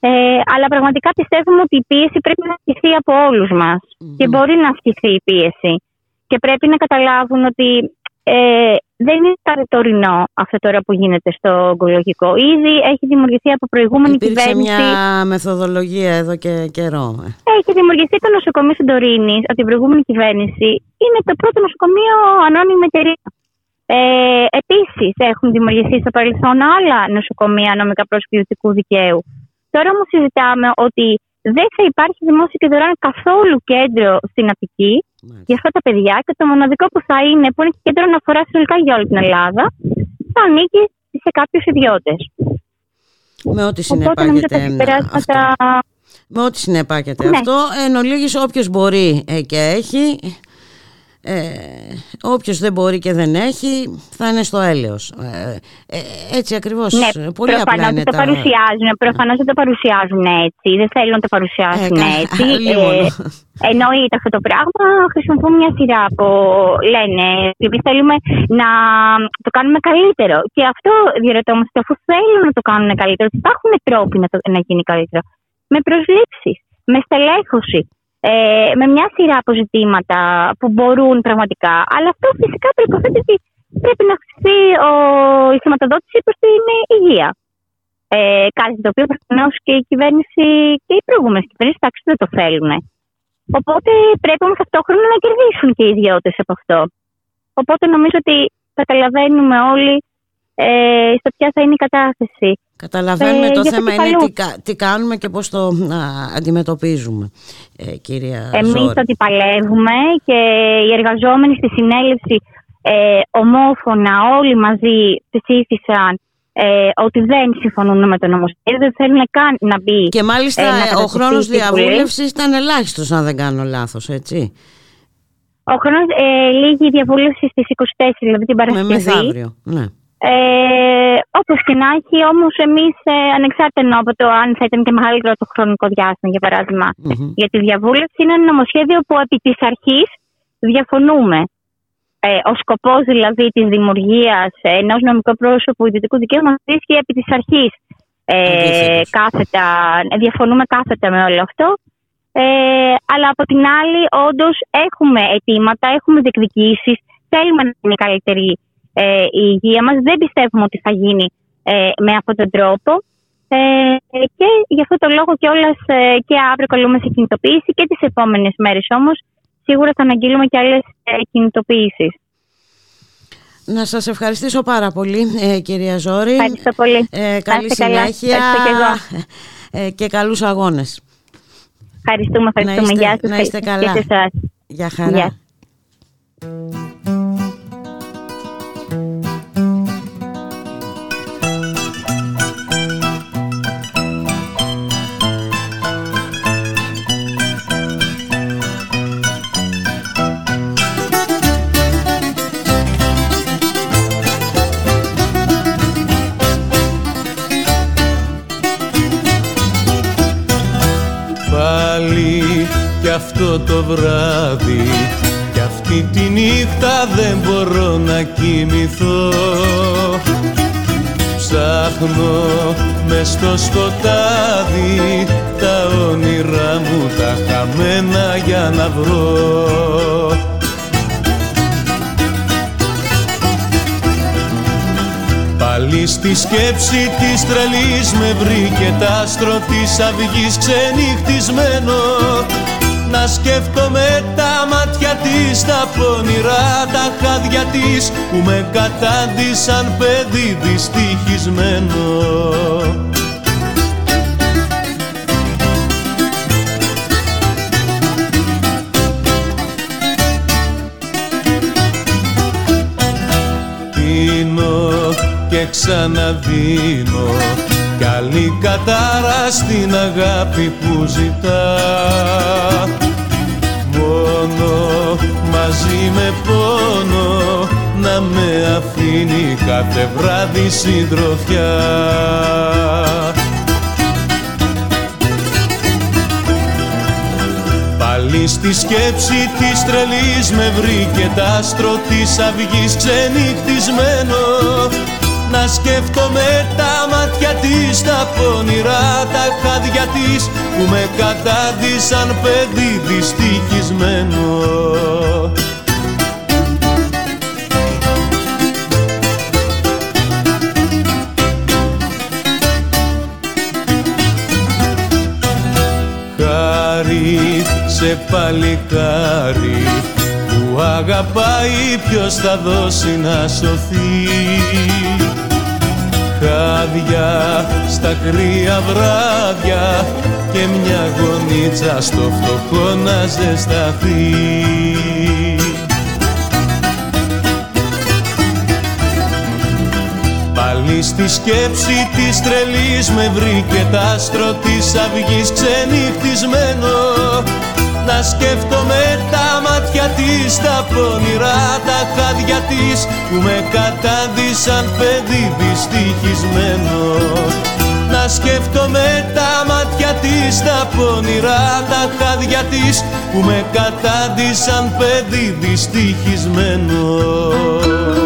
Ε, αλλά πραγματικά πιστεύουμε ότι η πίεση πρέπει να ασκηθεί από όλους μας και μπορεί να ασκηθεί η πίεση και πρέπει να καταλάβουν ότι ε, δεν είναι κάτι τωρινό αυτό τώρα που γίνεται στο ογκολογικό. Ήδη έχει δημιουργηθεί από προηγούμενη Υπήρξε κυβέρνηση. μια μεθοδολογία εδώ και καιρό. ε. Έχει δημιουργηθεί το νοσοκομείο Σαντορίνη από την προηγούμενη κυβέρνηση. Είναι το πρώτο νοσοκομείο ανώνυμη εταιρεία. Ε, Επίσης, έχουν δημιουργηθεί στο παρελθόν άλλα νοσοκομεία νομικά πρόσωπα ιδιωτικού δικαίου. Τώρα όμως συζητάμε ότι δεν θα υπάρχει δημόσιο και δωρεάν καθόλου κέντρο στην Αττική Μάλιστα. για αυτά τα παιδιά και το μοναδικό που θα είναι, που είναι και κέντρο αναφοράς συνολικά για όλη την Ελλάδα, θα ανήκει σε κάποιους ιδιώτες. Με ό,τι Οπότε νομίζω συνεπάγεται τα συμπεράσματα. Με ό,τι συνεπάγεται Ναι. αυτό, εν ολίγης όποιος μπορεί ε, και έχει, ε, όποιος δεν μπορεί και δεν έχει, θα είναι στο έλεος. Ε, ε, έτσι ακριβώς, Ναι, ε, πολύ απλά προφανώς είναι δεν το τα... παρουσιάζουν, προφανώς δεν το παρουσιάζουν έτσι, δεν θέλουν να το παρουσιάσουν Ε, κα- έτσι. λίγο. εννοείται αυτό το πράγμα, χρησιμοποιούν μια σειρά από λένε, επειδή θέλουμε να το κάνουμε καλύτερο. Και αυτό διαρωτόμαστε, αφού θέλουν να το κάνουν καλύτερο, υπάρχουν τρόποι να, το, να γίνει καλύτερο. Με προσλήψεις, με στελέχωση, ε, με μια σειρά από ζητήματα που μπορούν πραγματικά. Αλλά αυτό φυσικά προποθέτει ότι πρέπει να αυξηθεί ο- η χρηματοδότηση προς την υγεία. Ε, κάτι το οποίο προφανώς και η κυβέρνηση και οι προηγούμενες κυβερνήσεις εντάξει δεν το θέλουν. Οπότε πρέπει όμως ταυτόχρονα να κερδίσουν και οι ιδιώτες από αυτό. Οπότε νομίζω ότι καταλαβαίνουμε όλοι ε, στο ποια θα είναι η κατάσταση. Καταλαβαίνουμε Ε, το γι' αυτό θέμα και είναι καλώ. τι, κα- τι κάνουμε και πώς το α, αντιμετωπίζουμε, ε, κυρία Εμείς Ζώρη. ότι παλεύουμε και οι εργαζόμενοι στη συνέλευση ε, ομόφωνα όλοι μαζί ψήφισαν ε, ότι δεν συμφωνούν με το νομοσχέδιο, δεν θέλουν καν να μπει. Και μάλιστα ε, να ε, ο κατατεθεί χρόνος στη Βουλή. διαβούλευσης ήταν ελάχιστος αν δεν κάνω λάθος, έτσι. Ο χρόνος ε, λύγει η διαβούλευση στις 24, δηλαδή την Με Παρασκευή. μεθαύριο, ναι. Ε, Όπως και να έχει, όμως εμείς ε, ανεξάρτητα από το αν θα ήταν και μεγαλύτερο το χρονικό διάστημα, για παράδειγμα, Μμμ. για τη διαβούλευση, είναι ένα νομοσχέδιο που επί της αρχής διαφωνούμε. Ε, ο σκοπός δηλαδή της δημιουργίας ενός νομικού πρόσωπου ιδιωτικού δικαίου μα βρίσκει επί της αρχής. Ε, Αντίθετος. κάθετα, διαφωνούμε κάθετα με όλο αυτό. Ε, αλλά από την άλλη, όντως έχουμε αιτήματα, έχουμε διεκδικήσεις. Θέλουμε να είναι καλύτερη ε, η υγεία μας. Δεν πιστεύουμε ότι θα γίνει ε, με αυτόν τον τρόπο. Ε, και γι' αυτό το λόγο και όλες, ε, και αύριο καλούμε σε κινητοποίηση και τις επόμενες μέρες όμως σίγουρα θα αναγγείλουμε και άλλες ε, κινητοποιήσεις. Να σας ευχαριστήσω πάρα πολύ ε, κυρία Ζώρη. Ευχαριστώ πολύ. Ε, καλή είστε καλά. συνέχεια Ευχαριστώ και εγώ. ε, και καλούς αγώνες. Ευχαριστούμε, ευχαριστούμε. είστε- Γεια σας. να είστε και καλά. σε εσάς. Για χαρά. Γεια. Αυτό το βράδυ. Κι αυτή Αυτή τη νύχτα δεν μπορώ να κοιμηθώ. Ψάχνω μες στο σκοτάδι τα όνειρά μου τα χαμένα για να βρω. Πάλι στη σκέψη της τρελής με βρήκε τ' άστρο της αυγής ξενυχτισμένο να σκέφτομαι τα μάτια της, τα πονηρά τα χάδια της που με κατάντησαν παιδί δυστυχισμένο. Πίνω και ξαναδίνω Καλή κατάρα στην αγάπη που ζητά. Μόνο μαζί με πόνο να με αφήνει κάθε βράδυ συντροφιά. Πάλι στη σκέψη της τρελής με βρήκε τ' άστρο της αυγής ξενυχτισμένο να σκέφτομαι τα μάτια της, τα πονηρά τα χάδια της που με κατάντησαν παιδί δυστυχισμένο. Χάρη σε παλικάρι που αγαπάει ποιος θα δώσει να σωθεί χάδια στα κρύα βράδια και μια γονίτσα στο φτωχό να ζεσταθεί. Πάλι στη σκέψη της τρελής με βρήκε τ' άστρο της αυγής ξενυχτισμένο να σκέφτομαι τα μάτια της, τα πονηρά τα χάδια της που με κατάντησαν παιδί δυστυχισμένο. Να σκέφτομαι τα μάτια της, τα πονηρά τα χάδια της που με κατάντησαν παιδί δυστυχισμένο.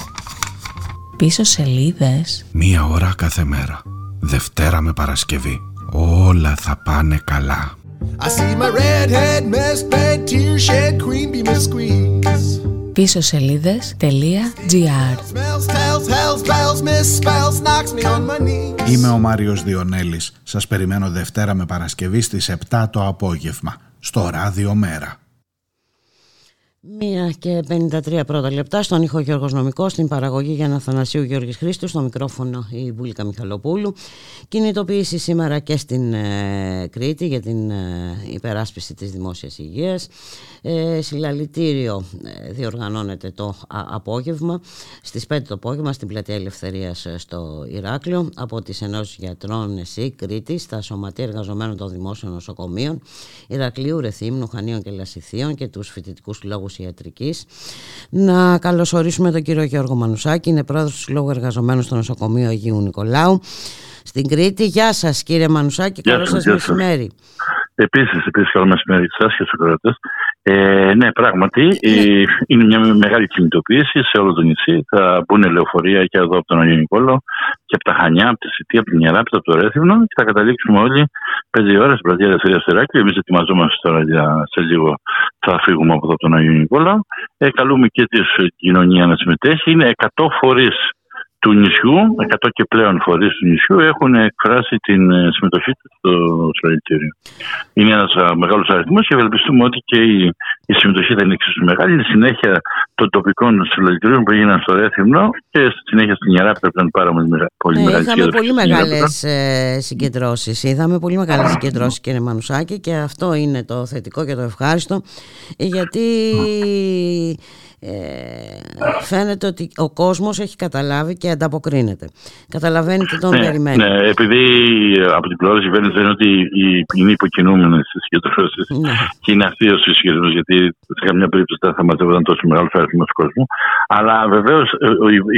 πίσω σελίδες. Μία ώρα κάθε μέρα. Δευτέρα με Παρασκευή. Όλα θα πάνε καλά. I see my redhead tear shed queen be my squeeze. πίσω σελίδες.gr Είμαι ο Μάριος Διονέλης. Σας περιμένω Δευτέρα με Παρασκευή στις 7 το απόγευμα. Στο Ράδιο Μέρα. Μία και 53 πρώτα λεπτά στον ήχο Γιώργος Νομικός, στην παραγωγή για Αθανασίου Γιώργης Χρήστου, στο μικρόφωνο η Βούλικα Μιχαλοπούλου. Κινητοποίηση σήμερα και στην ε, Κρήτη για την ε, υπεράσπιση της δημόσιας υγείας. Ε, συλλαλητήριο ε, διοργανώνεται το απόγευμα, στις 5 το απόγευμα στην Πλατεία Ελευθερίας στο Ηράκλειο από τις Ενώσεις Γιατρών ΕΣΥ Κρήτη στα Σωματεία Εργαζομένων των Δημόσιων Νοσοκομείων Ηρακλείου, Ρεθύμνου, Χανίων και Λασιθίων και τους φοιτητικούς λόγους ιατρικής. Να καλωσορίσουμε τον κύριο Γιώργο Μανουσάκη, είναι πρόεδρος του Συλλόγου Εργαζομένων στο Νοσοκομείο Αγίου Νικολάου στην Κρήτη. Γεια σας κύριε Μανουσάκη, καλό σας μεσημέρι. Επίσης, επίσης, καλό μεσημέρι σας και στου ακροατές. Ε, ναι, πράγματι ναι. είναι μια μεγάλη κινητοποίηση σε όλο το νησί. Θα μπουν λεωφορεία και εδώ από τον Αγίο Νικόλο και από τα Χανιά, από τη Σιτή, από την Ιεράπη, από το Ρέθυμνο και θα καταλήξουμε όλοι πέντε ώρες στην πλατεία Ελευθερία Στεράκη. Εμείς ετοιμαζόμαστε τώρα για σε λίγο θα φύγουμε από εδώ από τον Αγίο Νικόλο. Ε, καλούμε και τη κοινωνία να συμμετέχει. Είναι 100 φορείς του νησιού, 100 και πλέον φορείς του νησιού έχουν εκφράσει την ε, συμμετοχή τους στο συλλαλητήριο. Είναι ένας μεγάλος αριθμός και ευελπιστούμε ότι και η, η συμμετοχή θα είναι εξίσου μεγάλη. Είναι συνέχεια των τοπικών συλλαλητήριων που έγιναν στο Ρέθυμνο και στη συνέχεια στην Ιερά που ήταν πάρα πολύ ναι, μεγάλη. Είχαμε πολύ μεγάλες συγκεντρώσεις. Είδαμε πολύ μεγάλες συγκεντρώσεις, κύριε Μανουσάκη, και αυτό είναι το θετικό και το ευχάριστο, γιατί ε, φαίνεται ότι ο κόσμος έχει καταλάβει και ανταποκρίνεται. Καταλαβαίνει τι τον ναι, περιμένει. Ναι, επειδή από την πλευρά της κυβέρνησης είναι ότι είναι υποκινούμενες τι συγκεντρώσεις ναι. και είναι αστείο ο συσχετισμό, γιατί σε καμιά περίπτωση δεν θα μαζεύονταν τόσο μεγάλο αριθμό του κόσμου. Αλλά βεβαίως ε,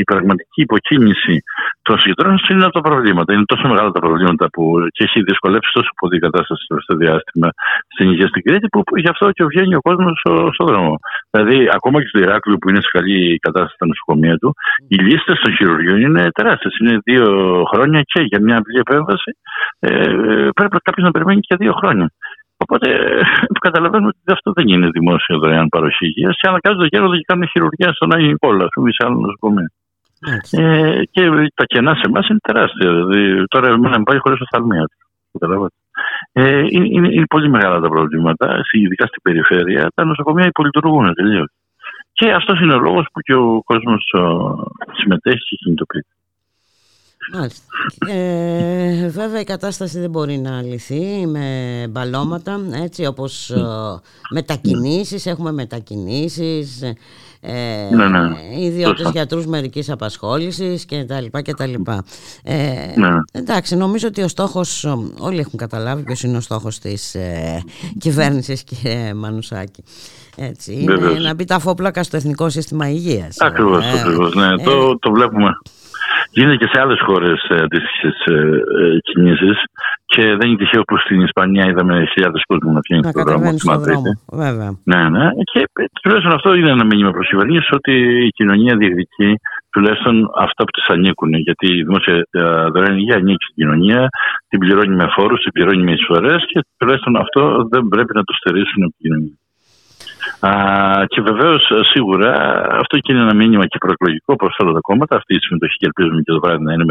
η πραγματική υποκίνηση των συγκεντρώσεων είναι τα προβλήματα. Είναι τόσο μεγάλα τα προβλήματα που και έχει δυσκολεύσει τόσο πολύ η κατάσταση στο διάστημα στην υγεία στην Κρήτη, που γι' αυτό και βγαίνει ο κόσμος στον δρόμο. Δηλαδή, ακόμα και στο Ηράκλειο που είναι σε καλή κατάσταση στα νοσοκομεία του, οι λίστες των χειρουργείων είναι τεράστιες. Είναι δύο χρόνια και για μια απλή επέμβαση ε, πρέπει κάποιος να περιμένει και δύο χρόνια. Οπότε καταλαβαίνουμε ότι αυτό δεν είναι δημόσια δωρεάν παροχή υγείας και αναγκάζονται γέροντα και κάνουν χειρουργία στον Άγιο Νικόλα, ας πούμε, σε άλλο νοσοκομείο. Ε, και τα κενά σε εμάς είναι τεράστια. Δηλαδή, τώρα εμένα με πάει χωρίς οφθαλμία. Ε, είναι, είναι, είναι, πολύ μεγάλα τα προβλήματα, ειδικά στην περιφέρεια. Τα νοσοκομεία υπολειτουργούν τελείως. Και αυτός είναι ο λόγος που και ο κόσμος συμμετέχει και κινητοποιείται. Μάλιστα. Ε, βέβαια η κατάσταση δεν μπορεί να λυθεί με μπαλώματα έτσι όπως ε, μετακινήσεις, έχουμε μετακινήσεις ε, ναι, ναι. ιδιώτες γιατρούς μερικής απασχόλησης και τα λοιπά και τα λοιπά. Ε, ναι. Εντάξει, νομίζω ότι ο στόχος, όλοι έχουν καταλάβει ποιος είναι ο στόχος της ε, κυβέρνησης κύριε Μανουσάκη. Έτσι, είναι να μπει τα φόπλακα στο Εθνικό Σύστημα Υγείας. Ακριβώς, ε, ακριβώς ναι. Ε, το, το βλέπουμε. Γίνεται και σε άλλες χώρες αντίστοιχες κινήσεις. Και δεν είναι τυχαίο που στην Ισπανία είδαμε χιλιάδες κόσμο να βγαίνει στον δρόμο. Στον δρόμο βέβαια. Ναι, ναι. Και τουλάχιστον αυτό είναι ένα μήνυμα προς κυβερνήσεις ότι η κοινωνία διεκδικεί τουλάχιστον αυτά που της ανήκουν. Γιατί η δημόσια δωρεάν υγεία ανήκει στην κοινωνία, την πληρώνει με φόρους, την πληρώνει με εισφορές και τουλάχιστον αυτό δεν πρέπει να το στερήσουν από την κοινωνία. Α, και βεβαίως σίγουρα αυτό και είναι ένα μήνυμα και προεκλογικό προς όλα τα κόμματα, αυτή η συμμετοχή και ελπίζουμε και το βράδυ να είναι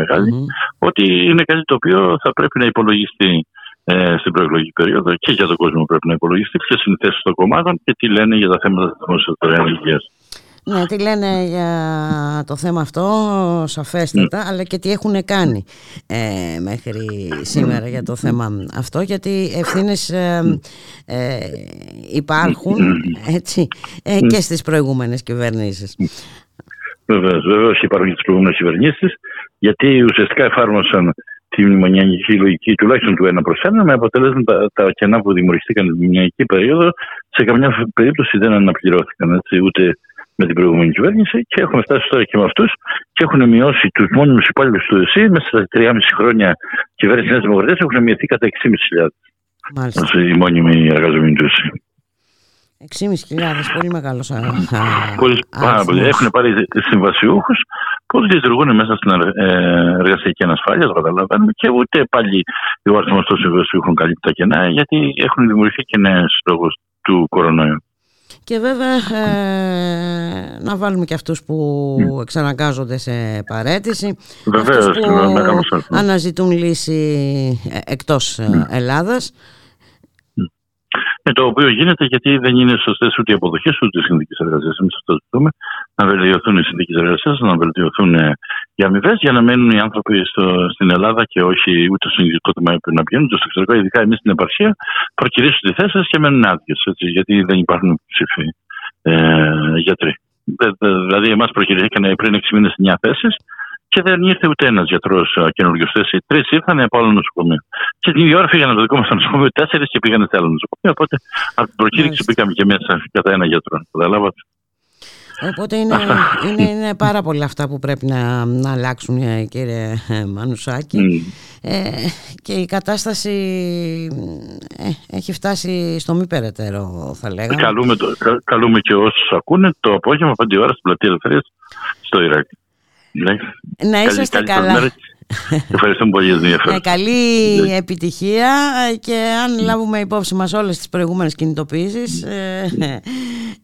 ότι είναι κάτι το οποίο θα πρέπει να υπολογιστεί ε, στην προεκλογική περίοδο και για τον κόσμο πρέπει να υπολογιστεί ποιες είναι οι θέσεις των κομμάτων και τι λένε για τα θέματα της δημόσιας υγεία. Ναι, τι λένε για το θέμα αυτό σαφέστατα, αλλά και τι έχουν κάνει ε, μέχρι σήμερα για το θέμα αυτό, γιατί ευθύνες ε, ε, υπάρχουν έτσι, ε, και στις προηγούμενες κυβερνήσεις. Βεβαίως, βεβαίω υπάρχουν και τις προηγούμενες κυβερνήσεις, γιατί ουσιαστικά εφάρμοσαν τη μνημονιακή λογική τουλάχιστον του 1 προς 1 με αποτέλεσμα τα, τα κενά που δημιουργηθήκαν την μνημονιακή περίοδο σε καμιά περίπτωση δεν αναπληρώθηκαν έτσι, ούτε με την προηγούμενη κυβέρνηση και έχουμε φτάσει τώρα και με αυτούς και έχουν μειώσει τους μόνιμους υπάλληλους του ΕΣΥ μέσα στα 3,5 χρόνια κυβέρνηση Νέας Δημοκρατίας έχουν μειωθεί κατά 6.500. Μάλιστα. Οι μόνιμοι εργαζόμενοι του ΕΣΥ. 6.500, πολύ μεγάλος πολύ. Έχουν πάρει συμβασιούχους που λειτουργούν μέσα στην ε, εργασιακή ανασφάλεια, το καταλαβαίνουμε, και ούτε πάλι ο αριθμός των συμβασιούχων καλύπτει τα κενά, γιατί έχουν δημιουργηθεί και νέες λόγω του κορονοϊού. Και βέβαια ε, να βάλουμε και αυτούς που mm. εξαναγκάζονται σε παρέτηση. Βεβαίως, αυτούς που αναζητούν λύση ε, εκτός mm. Ελλάδας. Ε, το οποίο γίνεται γιατί δεν είναι σωστές ούτε οι αποδοχές ούτε οι συνθήκες εργασίας. Εμείς αυτό ζητούμε. Να βελτιωθούν οι συνθήκες εργασίας, να βελτιωθούν οι αμοιβές για να μένουν οι άνθρωποι στο, στην Ελλάδα και όχι ούτε στο ιδιωτικό τομέα που να πηγαίνουν, ούτε στο εξωτερικό. Ειδικά εμείς στην επαρχία προκυρήσουν τη θέση και μένουν άδειες. Γιατί δεν υπάρχουν ψήφοι ε, γιατροί. Δηλαδή, εμάς προκυρήθηκαν πριν 6 μήνες 9 θέσεις και δεν ήρθε ούτε ένας γιατρός καινούριο θέση. Τρεις ήρθαν από άλλο νοσοκομείο. Και την ίδια ώρα φύγανε από το δικό μας νοσοκομείο τέσσερις και πήγανε σε άλλο νοσοκομείο. Οπότε από την προκήρυξη μπήκαμε και μέσα κατά ένα γιατρό. Καταλάβατε. Οπότε είναι, είναι, είναι πάρα πολλά αυτά που πρέπει να, να αλλάξουν ε, κύριε Μανουσάκη ε, και η κατάσταση ε, έχει φτάσει στο μη περαιτέρω θα λέγαμε. Καλούμε, το, καλούμε και όσους ακούνε το απόγευμα 5 ώρα στην πλατεία Ελευθερίας στο Ιράκ. Ναι. Να είσαστε καλά. Ευχαριστούμε πολύ για την ενδιαφέρον. καλή ναι. επιτυχία και αν λάβουμε υπόψη μας όλες τις προηγούμενες κινητοποιήσεις ε,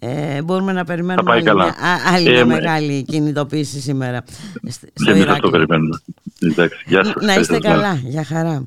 Ε, μπορούμε να περιμένουμε άλλη, μια, άλλη ε, μεγάλη κινητοποίηση σήμερα στο Ιράκ. αυτό περιμένουμε. Εντάξει, γεια σας. Να είστε καλά. Για χαρά.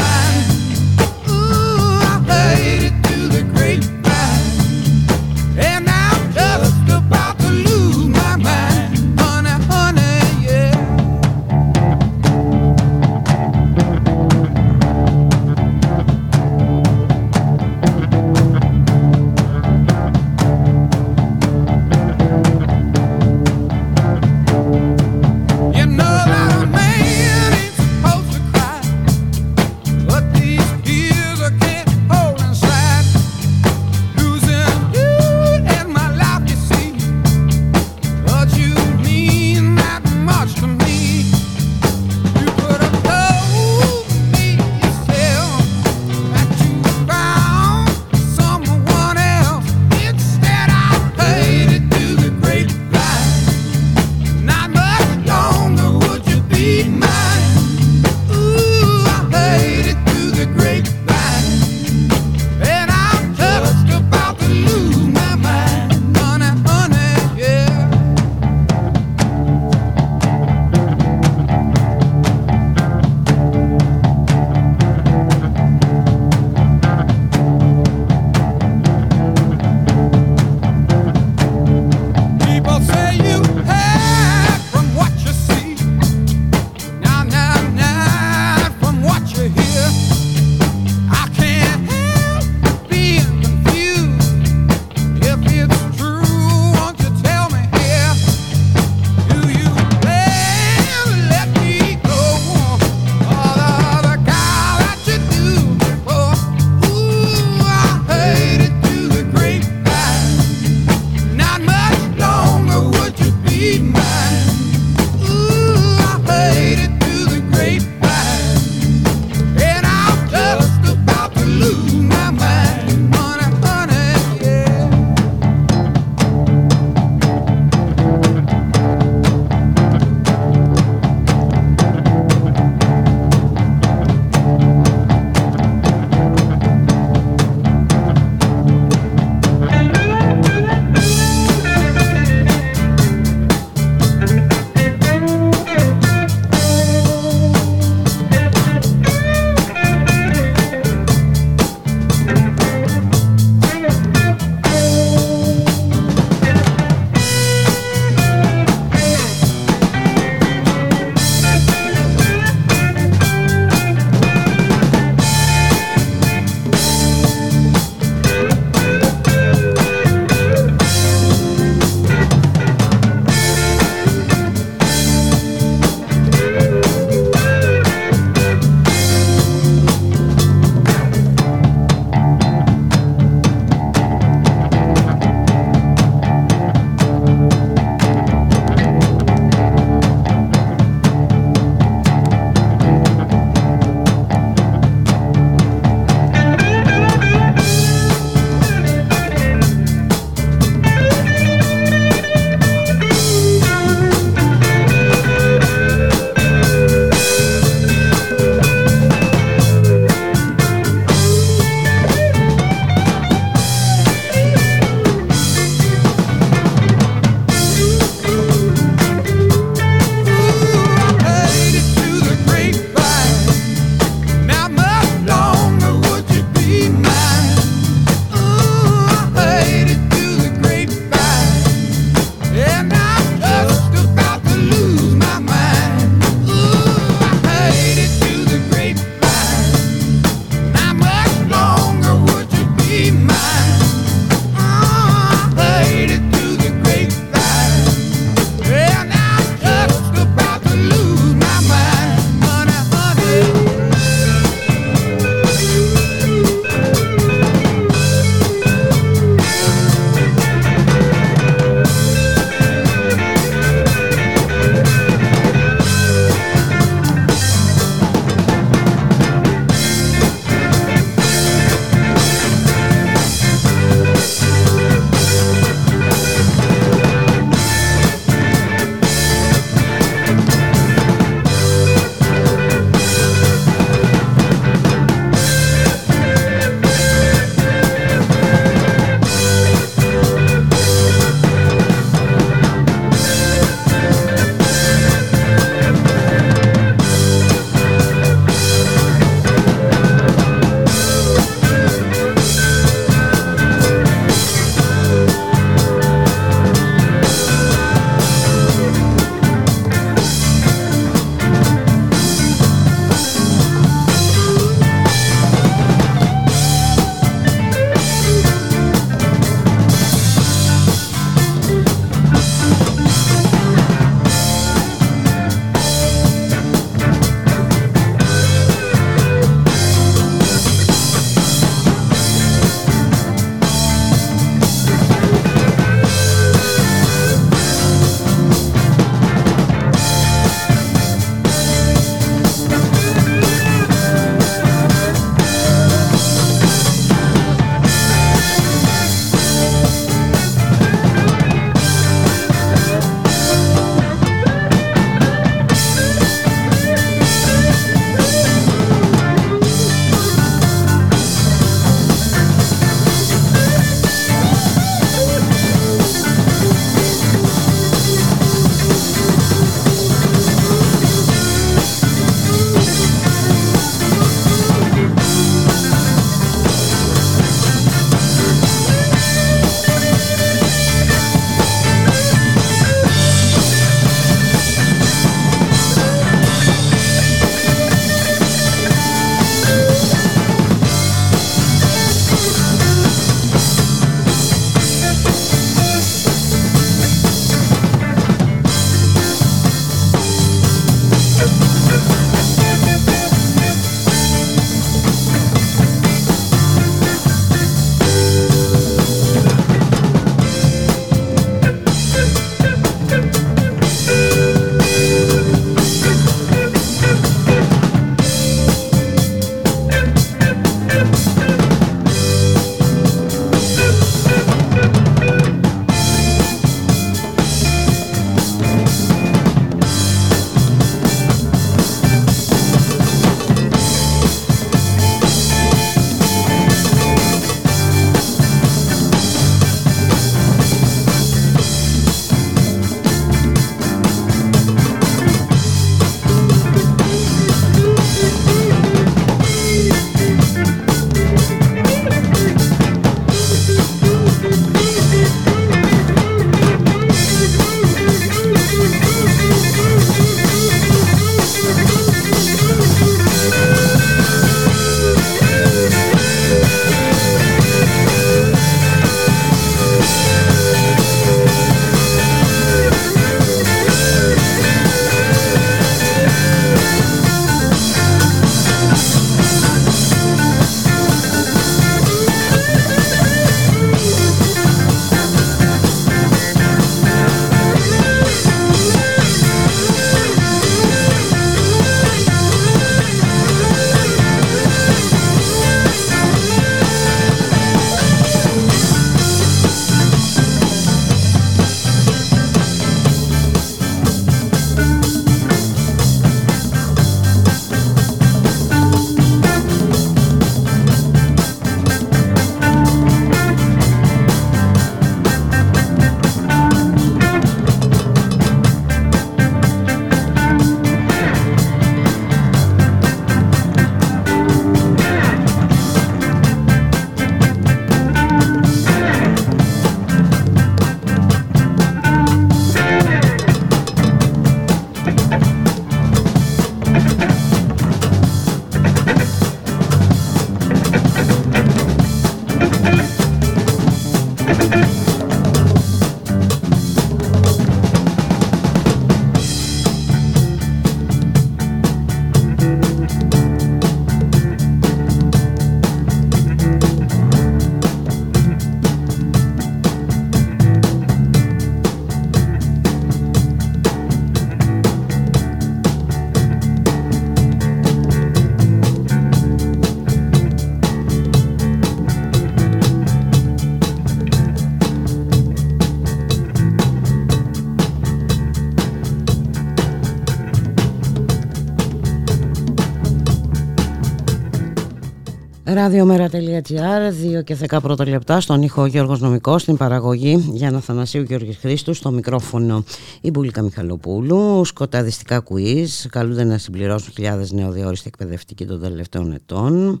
Ραδιομέρα.gr, 2 και 10 πρώτα λεπτά, στον ήχο Γιώργος Νομικός, στην παραγωγή Γιάννα Θανασίου Γιώργης Χρήστου, στο μικρόφωνο η Μπουλίκα Μιχαλοπούλου, σκοταδιστικά quiz, καλούνται να συμπληρώσουν χιλιάδες νεοδιόριστοι εκπαιδευτικοί των τελευταίων ετών,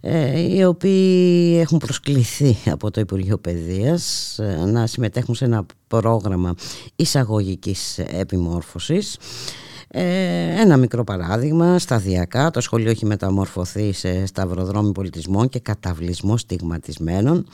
ε, οι οποίοι έχουν προσκληθεί από το Υπουργείο Παιδείας ε, να συμμετέχουν σε ένα πρόγραμμα εισαγωγικής επιμόρφωσης. Ε, ένα μικρό παράδειγμα, σταδιακά το σχολείο έχει μεταμορφωθεί σε σταυροδρόμι πολιτισμών και καταβλισμό στιγματισμένων.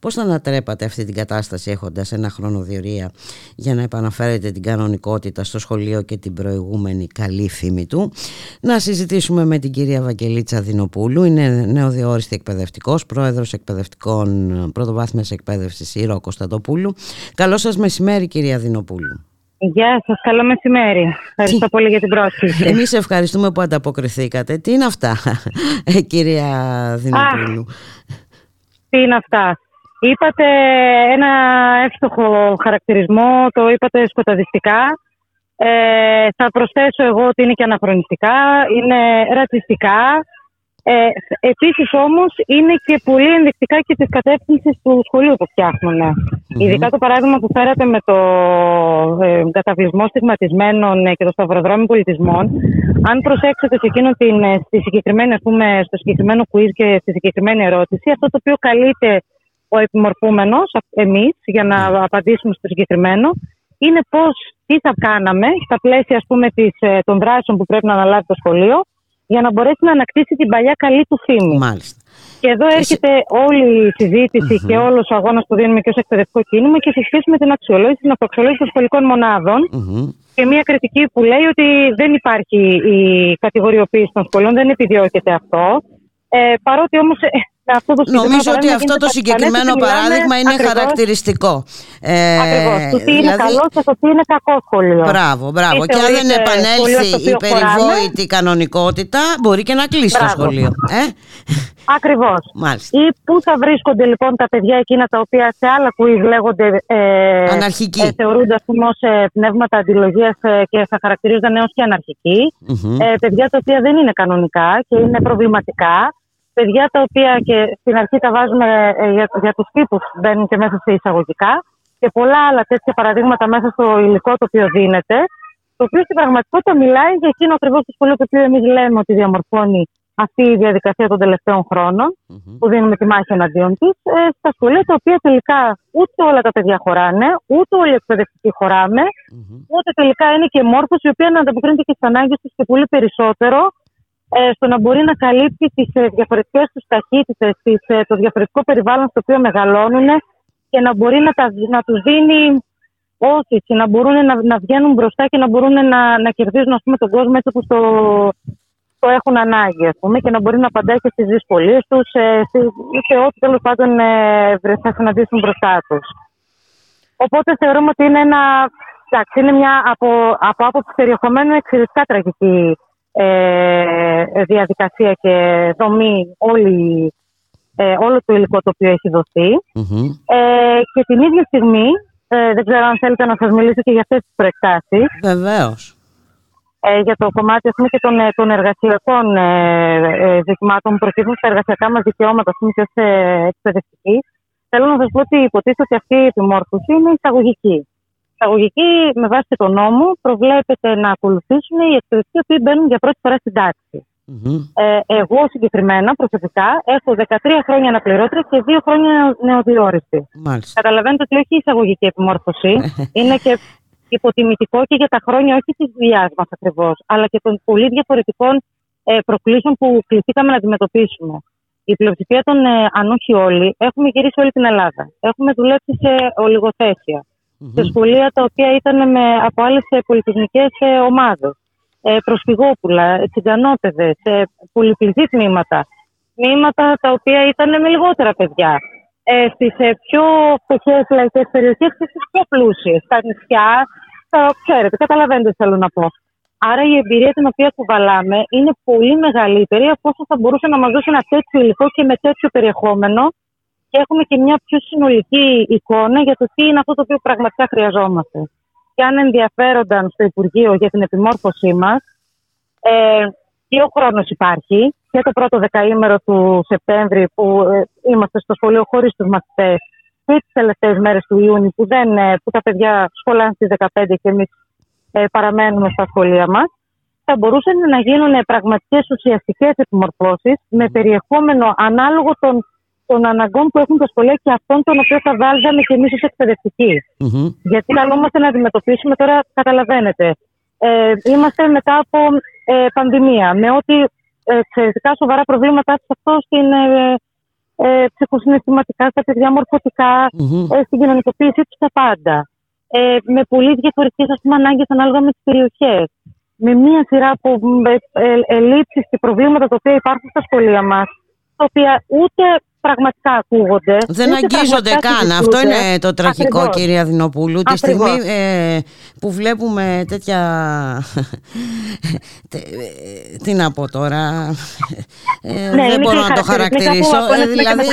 Πώς θα ανατρέπατε αυτή την κατάσταση έχοντας ένα χρόνο διορία για να επαναφέρετε την κανονικότητα στο σχολείο και την προηγούμενη καλή φήμη του; Να συζητήσουμε με την κυρία Βαγγελίτσα Δινοπούλου, είναι νεοδιόριστη εκπαιδευτικός, πρόεδρος εκπαιδευτικών πρωτοβάθμιας εκπαίδευσης Ήρω Κωνσταντοπούλου. Καλό σας μεσημέρι κυρία Δινοπούλου. Γεια σας, καλό μεσημέρι. Ευχαριστώ πολύ για την πρόσκληση. Εμείς ευχαριστούμε που ανταποκριθήκατε. Τι είναι αυτά, ε, κυρία Δινοπούλου. Τι είναι αυτά; Είπατε ένα εύστοχο χαρακτηρισμό, το είπατε σκοταδιστικά. Ε, θα προσθέσω εγώ ότι είναι και αναχρονιστικά, είναι ρατσιστικά, ε, Επίσης όμως είναι και πολύ ενδεικτικά και τη κατεύθυνση του σχολείου που φτιάχνουν. Ειδικά το παράδειγμα που φέρατε με το ε, καταβλισμό στιγματισμένων και το σταυροδρόμι πολιτισμών. Αν προσέξετε σε εκείνο την, ε, στη συγκεκριμένη, ας πούμε, στο συγκεκριμένο quiz και στη συγκεκριμένη ερώτηση, αυτό το οποίο καλείται ο επιμορφούμενος, εμείς, για να απαντήσουμε στο συγκεκριμένο, είναι πώς, τι θα κάναμε στα πλαίσια ας πούμε, της, ε, των δράσεων που πρέπει να αναλάβει το σχολείο για να μπορέσει να ανακτήσει την παλιά καλή του φήμη. Μάλιστα. Και εδώ έρχεται όλη η συζητηση και όλος ο αγώνας που δίνουμε και ως εκπαιδευτικό κίνημα και σε σχέση με την αξιολόγηση, την αυτοαξιολόγηση των σχολικών Και μια κριτική που λέει ότι δεν υπάρχει η κατηγοριοποίηση των σχολών, δεν επιδιώκεται αυτό. Ε, παρότι όμως ε, αυτό το Νομίζω ότι αυτό το συγκεκριμένο παράδειγμα είναι ακριβώς, χαρακτηριστικό. Ε, ακριβώς. Το τι είναι δηλαδή... καλό και το τι είναι κακό σχολείο. Μπράβο, μπράβο. Και αν δεν επανέλθει η περιβόητη κανονικότητα, μπορεί και να κλείσει το σχολείο. Ε; Ακριβώς. Ή πού θα βρίσκονται λοιπόν τα παιδιά εκείνα τα οποία σε άλλα quiz λέγονται. Ε, Αναρχικοί. Ε, θεωρούνται ας πούμε ως ε, πνεύματα αντιλογίας ε, και θα χαρακτηρίζονται έως και αναρχικοί. Mm-hmm. Ε, παιδιά τα οποία δεν είναι κανονικά και είναι προβληματικά παιδιά τα οποία και στην αρχή τα βάζουμε ε, για, για τους τύπους μπαίνουν και μέσα σε εισαγωγικά και πολλά άλλα τέτοια παραδείγματα μέσα στο υλικό το οποίο δίνεται το οποίο στην πραγματικότητα μιλάει για εκείνο ακριβώς το σχολείο το οποίο εμείς λέμε ότι διαμορφώνει αυτή η διαδικασία των τελευταίων που δίνουμε τη μάχη εναντίον τη, ε, στα σχολεία τα οποία τελικά ούτε όλα τα παιδιά χωράνε, ούτε όλοι οι εκπαιδευτικοί χωράμε, ούτε τελικά είναι και μόρφωση η οποία να ανταποκρίνεται και στις ανάγκες τους και πολύ περισσότερο ε, στο να μπορεί να καλύπτει τις ε, διαφορετικές τους ταχύτητες, ε, το διαφορετικό περιβάλλον στο οποίο μεγαλώνουν και να μπορεί να, τα, να τους δίνει όθηση, να μπορούν να, να βγαίνουν μπροστά και να μπορούν να, να κερδίζουν ας πούμε, τον κόσμο έτσι όπω το, το έχουν ανάγκη ας πούμε, και να μπορεί να απαντάει και στις δυσκολίες τους ή σε ό,τι τέλος πάντων θα συναντήσουν μπροστά τους. Οπότε θεωρούμε ότι είναι ένα. Εντάξει, είναι μια από, από άποψη περιεχομένου εξαιρετικά τραγική ε, διαδικασία και δομή όλη, ε, όλο το υλικό το οποίο έχει Ε, και την ίδια στιγμή, ε, δεν ξέρω αν θέλετε να σας μιλήσω και για αυτές τις προεκτάσεις. Βεβαίως. Ε, για το κομμάτι πούμε, και των, ε, των εργασιακών ε, ε, ζητημάτων που προκύπτουν στα εργασιακά μας δικαιώματα, ας πούμε, και ως εκπαιδευτική. Θέλω να σας πω ότι υποτίθεται ότι αυτή η επιμόρφωση είναι εισαγωγική εισαγωγική, με βάση τον νόμο, προβλέπεται να ακολουθήσουν οι εκπαιδευτικοί που μπαίνουν για πρώτη φορά στην ταξη Ε, εγώ συγκεκριμένα, προσωπικά, έχω 13 χρόνια αναπληρώτρια και 2 χρόνια νεοδιόριστη. Καταλαβαίνετε ότι όχι η εισαγωγική επιμόρφωση, είναι και υποτιμητικό και για τα χρόνια όχι της δουλειάς μας ακριβώς, αλλά και των πολύ διαφορετικών ε, προκλήσεων που κληθήκαμε να αντιμετωπίσουμε. Η πλειοψηφία των, ε, αν όχι όλοι, έχουμε γυρίσει όλη την Ελλάδα. Έχουμε δουλέψει σε ολιγοθέσια mm-hmm. σε σχολεία τα οποία ήταν με, από άλλες πολιτισμικέ ε, ομάδες. Ε, προσφυγόπουλα, τσιγκανόπεδε, ε, πολυπληθή τμήματα. Τμήματα τα οποία ήταν με λιγότερα παιδιά. Ε, Στις ε, πιο φτωχέ λαϊκέ περιοχές και στις πιο πλούσιες. Στα νησιά, τα, ξέρετε, καταλαβαίνετε τι θέλω να πω. Άρα η εμπειρία την οποία κουβαλάμε είναι πολύ μεγαλύτερη από όσο θα μπορούσε να μας δώσει ένα τέτοιο υλικό και με τέτοιο περιεχόμενο και έχουμε και μια πιο συνολική εικόνα για το τι είναι αυτό το οποίο πραγματικά χρειαζόμαστε. Και αν ενδιαφέρονταν στο Υπουργείο για την επιμόρφωσή μας, ε, και ο χρόνος υπάρχει και το πρώτο δεκαήμερο του Σεπτέμβρη που ε, είμαστε στο σχολείο χωρίς τους μαθητές και τις τελευταίες μέρες του Ιούνιου που, δεν, ε, που τα παιδιά σχολάνε στις 15 και εμείς ε, παραμένουμε στα σχολεία μας, θα μπορούσαν να γίνουν πραγματικές ουσιαστικές επιμορφώσεις με περιεχόμενο ανάλογο των, των αναγκών που έχουν τα σχολεία και αυτών των οποίων θα βάλουμε και εμείς ως εκπαιδευτικοι mm-hmm. Γιατί καλούμαστε να αντιμετωπίσουμε τώρα, καταλαβαίνετε. Ε, είμαστε μετά από ε, πανδημία, με ό,τι εξαιρετικά σοβαρά προβλήματα έχει αυτό στην ε, ε, ψυχοσυναισθηματικά, στα παιδιά, ε, στην κοινωνικοποίησή τους, στα πάντα. Ε, με πολύ διαφορετικές ανάγκες ανάλογα με τις περιοχές. Με μία σειρά από ε, ελλείψει και προβλήματα τα οποία υπάρχουν στα σχολεία μας, τα οποία ούτε πραγματικά ακούγονται. Δεν αγγίζονται καν. Αυτό είναι το τραγικό, Ακριβώς. κυρία Δινοπούλου. Τη στιγμή ε, που βλέπουμε τέτοια. Τι να πω τώρα. Ε, ναι, δεν μπορώ να το χαρακτηρίσω. Ε, δηλαδή,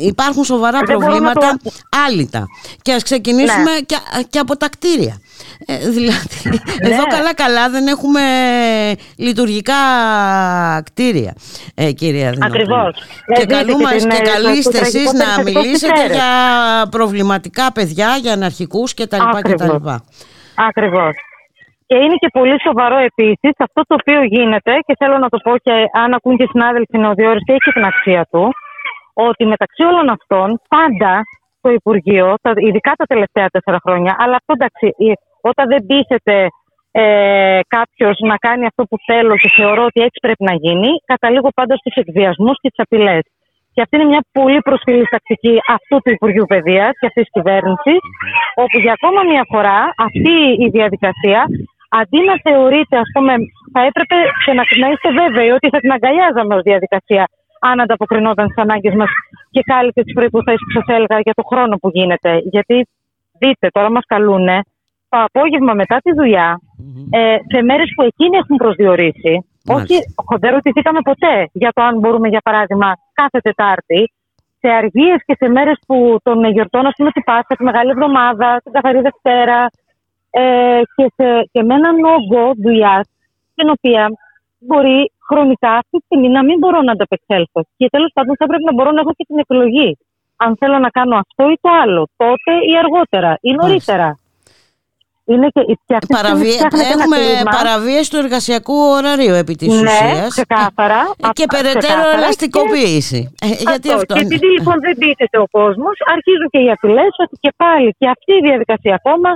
υπάρχουν σοβαρά προβλήματα άλυτα. Και ας ξεκινήσουμε ναι. και, και από τα κτίρια. Ε, δηλαδή, ναι. εδώ καλά-καλά δεν έχουμε λειτουργικά κτίρια, ε, κυρία Δινοπούλου. Ακριβώς. Και, καλούμε, και καλείστε εσείς να μιλήσετε για προβληματικά παιδιά, για αναρχικούς κτλ. Ακριβώς. Ακριβώς. Και είναι και πολύ σοβαρό επίσης αυτό το οποίο γίνεται, και θέλω να το πω και αν ακούν και οι συνάδελφοι νεοδιόρες και έχει την αξία του, ότι μεταξύ όλων αυτών πάντα το Υπουργείο, ειδικά τα τελευταία τέσσερα χρόνια, αλλά αυτό εντάξει, όταν δεν πείσετε ε, κάποιος να κάνει αυτό που θέλω και θεωρώ ότι έτσι πρέπει να γίνει, καταλήγω πάντα στους εκβιασμούς και τι απειλές. Και αυτή είναι μια πολύ προσφυλή τακτική αυτού του Υπουργείου Παιδείας και αυτής της κυβέρνησης, όπου για ακόμα μια φορά αυτή η διαδικασία, αντί να θεωρείται, ας πούμε, θα έπρεπε και να, να είστε βέβαιοι ότι θα την αγκαλιάζαμε ως διαδικασία, αν ανταποκρινόταν στις ανάγκες μας και κάλυπτε τις προποθέσει που σας έλεγα για το χρόνο που γίνεται. Γιατί δείτε, τώρα μας καλούν το απόγευμα μετά τη δουλειά, ε, σε μέρες που εκείνοι έχουν προσδιορίσει. Όχι, δεν ρωτηθήκαμε ποτέ για το αν μπορούμε, για παράδειγμα, κάθε Τετάρτη, σε αργίες και σε μέρες που τον γιορτών, ας πούμε, την Πάσχα, τη Μεγάλη Εβδομάδα, την Καθαρή Δευτέρα, ε, και, σε, και με έναν όγκο δουλειάς, την οποία μπορεί χρονικά αυτή τη στιγμή να μην μπορώ να ανταπεξέλθω. Και τέλος πάντων θα πρέπει να μπορώ να έχω και την επιλογή. Αν θέλω να κάνω αυτό ή το άλλο, τότε ή αργότερα ή νωρίτερα. Είναι και, και Έχουμε παραβίαση του εργασιακού ωραρίου επί της ναι, ουσίας. ξεκάθαρα. Και περαιτέρω ελαστικοποίηση. Και... Ε, γιατί αυτό, και επειδή λοιπόν δεν πείσεται ο κόσμος, αρχίζουν και οι απειλές ότι και πάλι και αυτή η διαδικασία ακόμα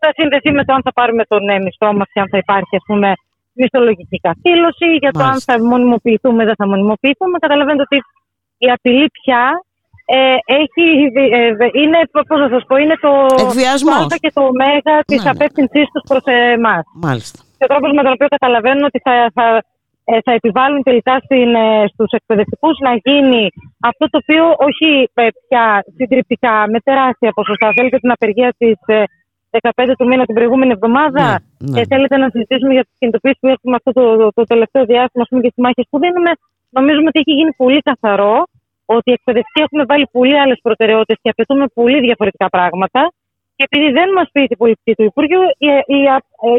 θα συνδεθεί με το αν θα πάρουμε τον ε, μισθό μας και αν θα υπάρχει ας πούμε μισθολογική καθήλωση, για το αν θα μονιμοποιηθούμε δεν θα μονιμοποιηθούμε. Καταλαβαίνετε ότι η απειλή πια ε, έχει, ε, είναι, πώς να σας πω, είναι το Εκβιασμός. και το ωμέγα της ναι, ναι. απεύθυνσής τους προς εμάς. Μάλιστα. Και ο τρόπος με τον οποίο καταλαβαίνουν ότι θα, θα, ε, θα επιβάλλουν τελικά στην, ε, στους εκπαιδευτικούς να γίνει αυτό το οποίο όχι ε, πια συντριπτικά με τεράστια ποσοστά. Θέλετε την απεργία της 15 του μήνα την προηγούμενη εβδομάδα ναι, ναι. και θέλετε να συζητήσουμε για τις κινητοποιήσεις που έχουμε αυτό το, το, το τελευταίο διάστημα πούμε, και τις μάχες που δίνουμε. Νομίζουμε ότι έχει γίνει πολύ καθαρό ότι οι εκπαιδευτικοί έχουν βάλει πολύ άλλες προτεραιότητες και απαιτούμε πολύ διαφορετικά πράγματα. Και επειδή δεν μας πει η πολιτική του Υπουργείου, η, η,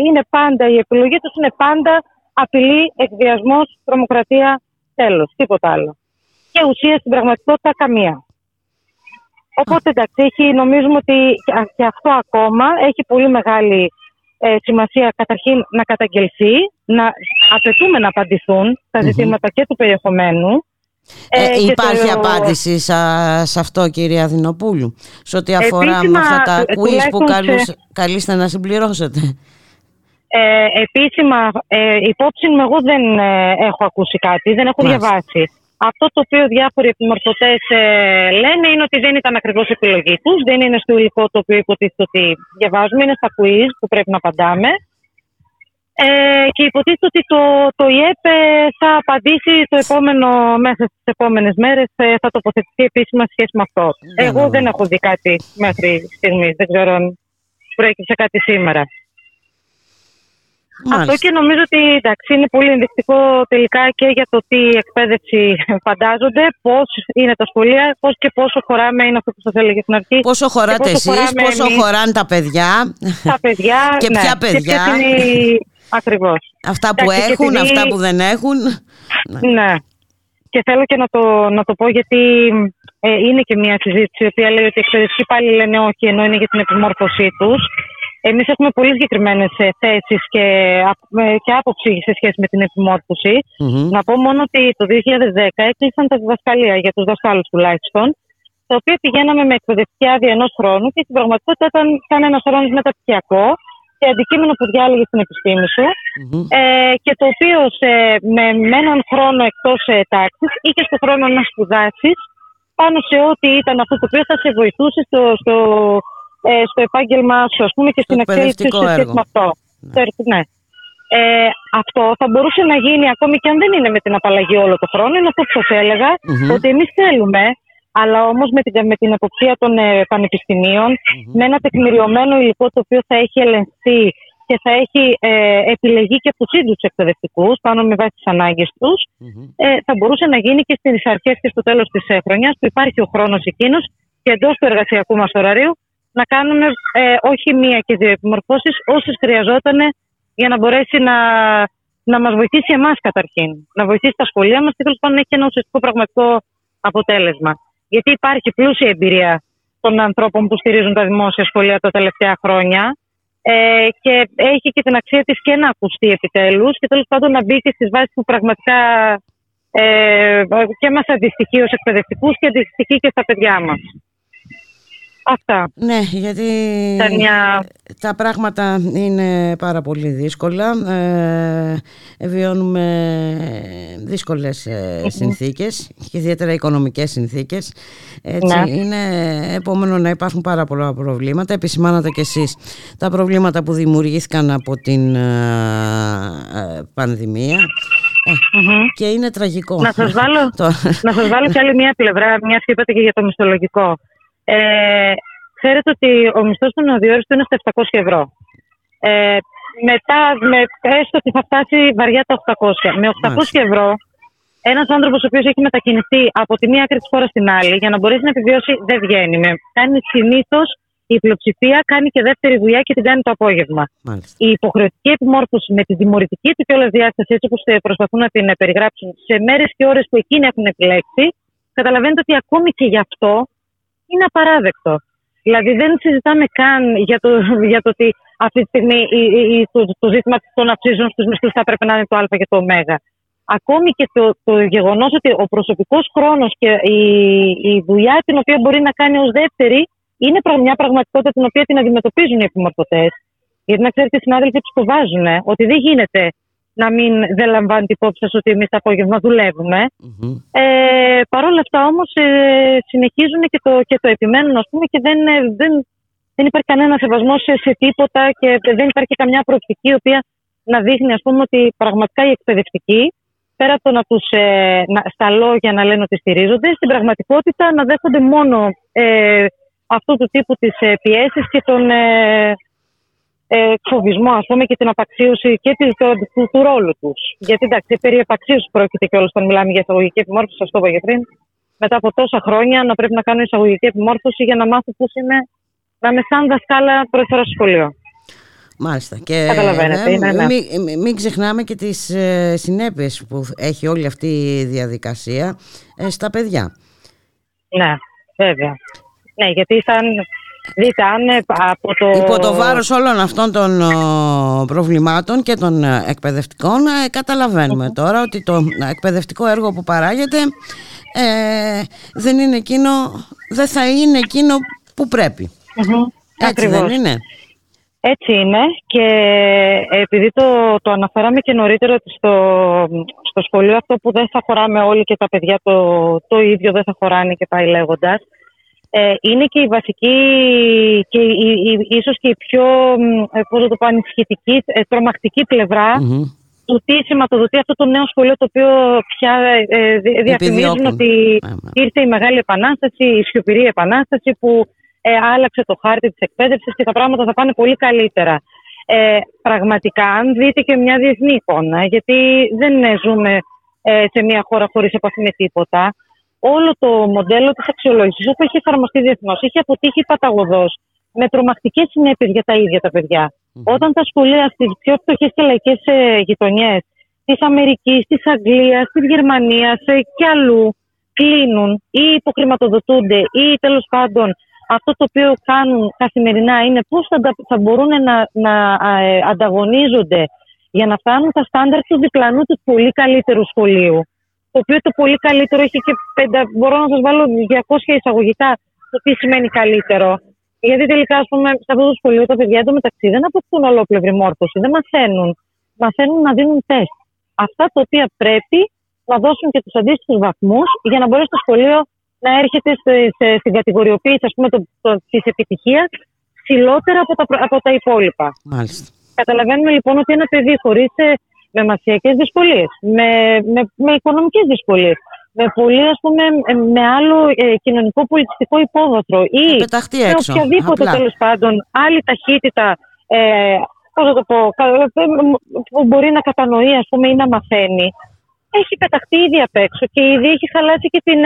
είναι πάντα, η επιλογή τους είναι πάντα απειλή, εκβιασμός, τρομοκρατία, τέλος. Τίποτα άλλο. Και ουσία στην πραγματικότητα καμία. Οπότε εντάξει, έχει, νομίζουμε ότι και αυτό ακόμα έχει πολύ μεγάλη ε, σημασία καταρχήν να καταγγελθεί, να απαιτούμε να απαντηθούν τα ζητηματα και του περιεχομένου ε, ε υπάρχει το... απάντηση σε αυτό κυρία Δινοπούλου σε ό,τι αφορά Επίσημα, με αυτά τα quiz που καλούς, καλείστε να συμπληρώσετε. Ε, Επίσημα ε, υπόψη μου εγώ δεν ε, έχω ακούσει κάτι, δεν έχω διαβάσει. Αυτό το οποίο διάφοροι επιμορφωτές ε, λένε είναι ότι δεν ήταν ακριβώς επιλογή τους, δεν είναι στο υλικό το οποίο υποτίθεται ότι διαβάζουμε, είναι στα quiz που πρέπει να απαντάμε. Ε, και υποτίθεται ότι το, το ΙΕΠ θα απαντήσει το επόμενο, μέσα στις επόμενες μέρες, ε, θα τοποθετηθεί επίσημα σχέση με αυτό. Εγώ δεν έχω δει κάτι μέχρι στιγμής. Δεν ξέρω αν προέκυψε κάτι σήμερα. Αυτό και νομίζω ότι εντάξει, είναι πολύ ενδεικτικό τελικά και για το τι εκπαίδευση φαντάζονται, πώς είναι τα σχολεία, πώς και πόσο χωράμε, είναι αυτό που σας έλεγα στην αρχή. Πόσο χωράτε εσείς, πόσο εμείς, χωράνε τα παιδιά. Τα παιδιά, και ναι. ποια παιδιά. Και είναι Ακριβώς. Αυτά που έχουν, αυτά που δεν έχουν. Ναι. Και θέλω και να το, να το πω γιατί ε, είναι και μια συζήτηση η οποία λέει ότι οι εκπαιδευτικοί πάλι λένε όχι ενώ είναι για την επιμόρφωσή τους. Εμείς έχουμε πολύ συγκεκριμένες ε, θέσεις και, ε, και άποψη σε σχέση με την επιμόρφωση. Να πω μόνο ότι το 2010 έκλεισαν τα διδασκαλία για τους δασκάλους τουλάχιστον τα οποία πηγαίναμε με εκπαιδευτική άδεια ενός χρόνου και στην πραγματικότητα ήταν σαν ένα χρόνο μεταπτυχιακό και αντικείμενο που διάλεγε στην επιστήμη σου ε, και το οποίο σε, με, με έναν χρόνο εκτός ε, τάξης είχε στο χρόνο να σπουδάσει πάνω σε ό,τι ήταν αυτό το οποίο θα σε βοηθούσε στο, στο, ε, στο επάγγελμά σου, ας πούμε, και στην εξέλιξή σου σχέση με αυτό. Ναι. ναι. Ε, αυτό θα μπορούσε να γίνει ακόμη και αν δεν είναι με την απαλλαγή όλο το χρόνο. Είναι αυτό που σας έλεγα, ότι εμείς θέλουμε αλλά όμως με την, με την αποψία των ε, πανεπιστημιων με ένα τεκμηριωμένο υλικό το οποίο θα έχει ελεγχθεί και θα έχει ε, επιλεγεί και από τους ίδιους τους εκπαιδευτικούς πάνω με βάση τις ανάγκες τους, ε, θα μπορούσε να γίνει και στις αρχές και στο τέλος της ε, χρονιάς που υπάρχει ο χρόνος εκείνος και εντός του εργασιακού μας ωραρίου να κάνουμε ε, όχι μία και δύο επιμορφώσεις, όσες χρειαζόταν για να μπορέσει να, να μας βοηθήσει εμάς καταρχήν. Να βοηθήσει τα σχολεία μας και τέλος πάντων έχει ένα ουσιαστικό πραγματικό αποτέλεσμα γιατί υπάρχει πλούσια εμπειρία των ανθρώπων που στηρίζουν τα δημόσια σχολεία τα τελευταία χρόνια ε, και έχει και την αξία της και να ακουστεί επιτέλους και τέλος πάντων να μπει και στις βάσεις που πραγματικά ε, και μας αντιστοιχεί ως εκπαιδευτικούς και αντιστοιχεί και στα παιδιά μας. Αυτά. Ναι, γιατί τα πράγματα είναι πάρα πολύ δύσκολα. Ε, βιώνουμε δύσκολες ε, συνθήκες και ιδιαίτερα οικονομικές συνθήκες. Έτσι, ναι. Είναι επόμενο να υπάρχουν πάρα πολλά προβλήματα. Επισημάνατε κι εσείς τα προβλήματα που δημιουργήθηκαν από την ε, ε πανδημία. Και είναι τραγικό. Να σας βάλω, να σας βάλω και άλλη μια πλευρά, μια και είπατε και για το μισθολογικό. Ε, ξέρετε ότι ο μισθός των αδιόριστων είναι στα 700 ευρώ. Ε, μετά, με, έστω ότι θα φτάσει βαριά τα 800. Με 800 ευρώ, ένας άνθρωπος ο οποίος έχει μετακινηθεί από τη μία άκρη τη χώρα στην άλλη, για να μπορέσει να επιβιώσει, δεν βγαίνει. Με, κάνει συνήθως η πλειοψηφία κάνει και δεύτερη δουλειά και την κάνει το απόγευμα. Μάλιστα. Η υποχρεωτική επιμόρφωση με τη δημορητική του κιόλας διάσταση, έτσι όπως προσπαθούν να την περιγράψουν, σε μέρες και ώρες που εκείνοι έχουν επιλέξει, καταλαβαίνετε ότι ακόμη και γι' αυτό είναι απαράδεκτο. Δηλαδή δεν συζητάμε καν για το, για το ότι αυτή τη στιγμή το, το ζήτημα των αυξήσεων στους μισθούς θα πρέπει να είναι το α και το ω. Ακόμη και το, το γεγονός ότι ο προσωπικός χρόνος και η, η δουλειά την οποία μπορεί να κάνει ως δεύτερη είναι μια πραγματικότητα την οποία την αντιμετωπίζουν οι επιμορφωτές. Γιατί να ξέρετε, οι συνάδελφοι τους το βάζουν ότι δεν γίνεται να μην δεν λαμβάνει την υπόψη σας ότι εμείς το απόγευμα δουλεύουμε. Mm-hmm. Ε, Παρ' όλα αυτά όμως ε, συνεχίζουν και το, και το επιμένουν ας πούμε, και δεν, ε, δεν, δεν υπάρχει κανένα σεβασμό σε, σε, τίποτα και δεν υπάρχει καμιά προοπτική η οποία να δείχνει ας πούμε, ότι πραγματικά οι εκπαιδευτικοί πέρα από το να τους, ε, να, στα λόγια να λένε ότι στηρίζονται, στην πραγματικότητα να δέχονται μόνο ε, αυτού του τύπου τις ε, πιέσεις και τον, ε, ε, φοβισμό ας πούμε, και την απαξίωση και του, του, του ρόλου τους. Γιατί εντάξει, περί απαξίωσης πρόκειται και όλο όταν μιλάμε για εισαγωγική επιμόρφωση, σας το είπα πριν. Μετά από τόσα χρόνια να πρέπει να κάνω εισαγωγική επιμόρφωση για να μάθω πώς είναι να είμαι σαν δασκάλα πρώτη φορά στο σχολείο. Μάλιστα. Και Καταλαβαίνετε. Ε, ναι. μην, μην ξεχνάμε και τις ε, συνέπειες που έχει όλη αυτή η διαδικασία ε, στα παιδιά. Ναι, βέβαια. Ναι, γιατί σαν Δείτε, αν ε, από το... Υπό το βάρος όλων αυτών των προβλημάτων και των ε, εκπαιδευτικών ε, καταλαβαίνουμε τώρα ότι το εκπαιδευτικό έργο που παράγεται ε, δεν είναι εκείνο, δεν θα είναι εκείνο που πρέπει. Έτσι δεν είναι; Έτσι είναι και επειδή το, το αναφέραμε και νωρίτερα στο, στο σχολείο αυτό που δεν θα χωράμε όλοι και τα παιδιά το, το ίδιο δεν θα χωράνε και πάει λέγοντας ε, είναι και η βασική και η, η, ίσως και η πιο ε, πώς το πω, ανησυχητική, ε, τρομακτική του τι σηματοδοτεί αυτό το νέο σχολείο το οποίο πια ε, διαφημίζουν ότι ναι, ναι. ήρθε η μεγάλη επανάσταση, η σιωπηρή επανάσταση που ε, άλλαξε το χάρτη της εκπαίδευσης και τα πράγματα θα πάνε πολύ καλύτερα. Ε, πραγματικά, αν δείτε και μια διεθνή εικόνα, γιατί δεν ζούμε σε μια χώρα χωρίς επαφή με τίποτα, όλο το μοντέλο της αξιολόγησης που έχει εφαρμοστεί διεθνώς έχει αποτύχει παταγωδός με τρομακτικές συνέπειες για τα ίδια τα παιδιά. Όταν τα σχολεία στις πιο φτωχές και λαϊκές γειτονιές της Αμερικής, της Αγγλίας, της Γερμανίας και αλλού κλείνουν ή υποχρηματοδοτούνται ή τέλος πάντων αυτό το οποίο κάνουν καθημερινά είναι πώς θα, θα μπορούν να, να ε, ανταγωνίζονται για να φτάνουν τα στάνταρ του διπλανού του πολύ καλύτερου σχολείου. Το οποίο το πολύ καλύτερο έχει και πέντε, μπορώ να σας βάλω 200 εισαγωγικά το τι σημαίνει καλύτερο. Γιατί τελικά, ας πούμε, σε αυτό το σχολείο τα παιδιά εντωμεταξύ δεν αποκτούν ολόκληρη μόρφωση, δεν μαθαίνουν. Μαθαίνουν να δίνουν τεστ. Αυτά τα οποία πρέπει να δώσουν και τους αντίστοιχους βαθμούς για να μπορέσει το σχολείο να έρχεται στην κατηγοριοποίηση ας πούμε, το, το, της επιτυχίας ψηλότερα από τα, από τα υπόλοιπα. Μάλιστα. Καταλαβαίνουμε λοιπόν ότι ένα παιδί χωρίς ε, με μαθιακές δυσκολίες, με, με, με οικονομικές δυσκολίες, με πολύ ας πούμε, ε, με άλλο ε, κοινωνικό πολιτιστικό υπόβαθρο ή με οποιαδήποτε τέλος πάντων άλλη ταχύτητα ε, πώς το πω, που μπορεί να κατανοεί ας πούμε, ή να μαθαίνει, έχει πεταχτεί ήδη απ' έξω και ήδη έχει χαλάσει και την,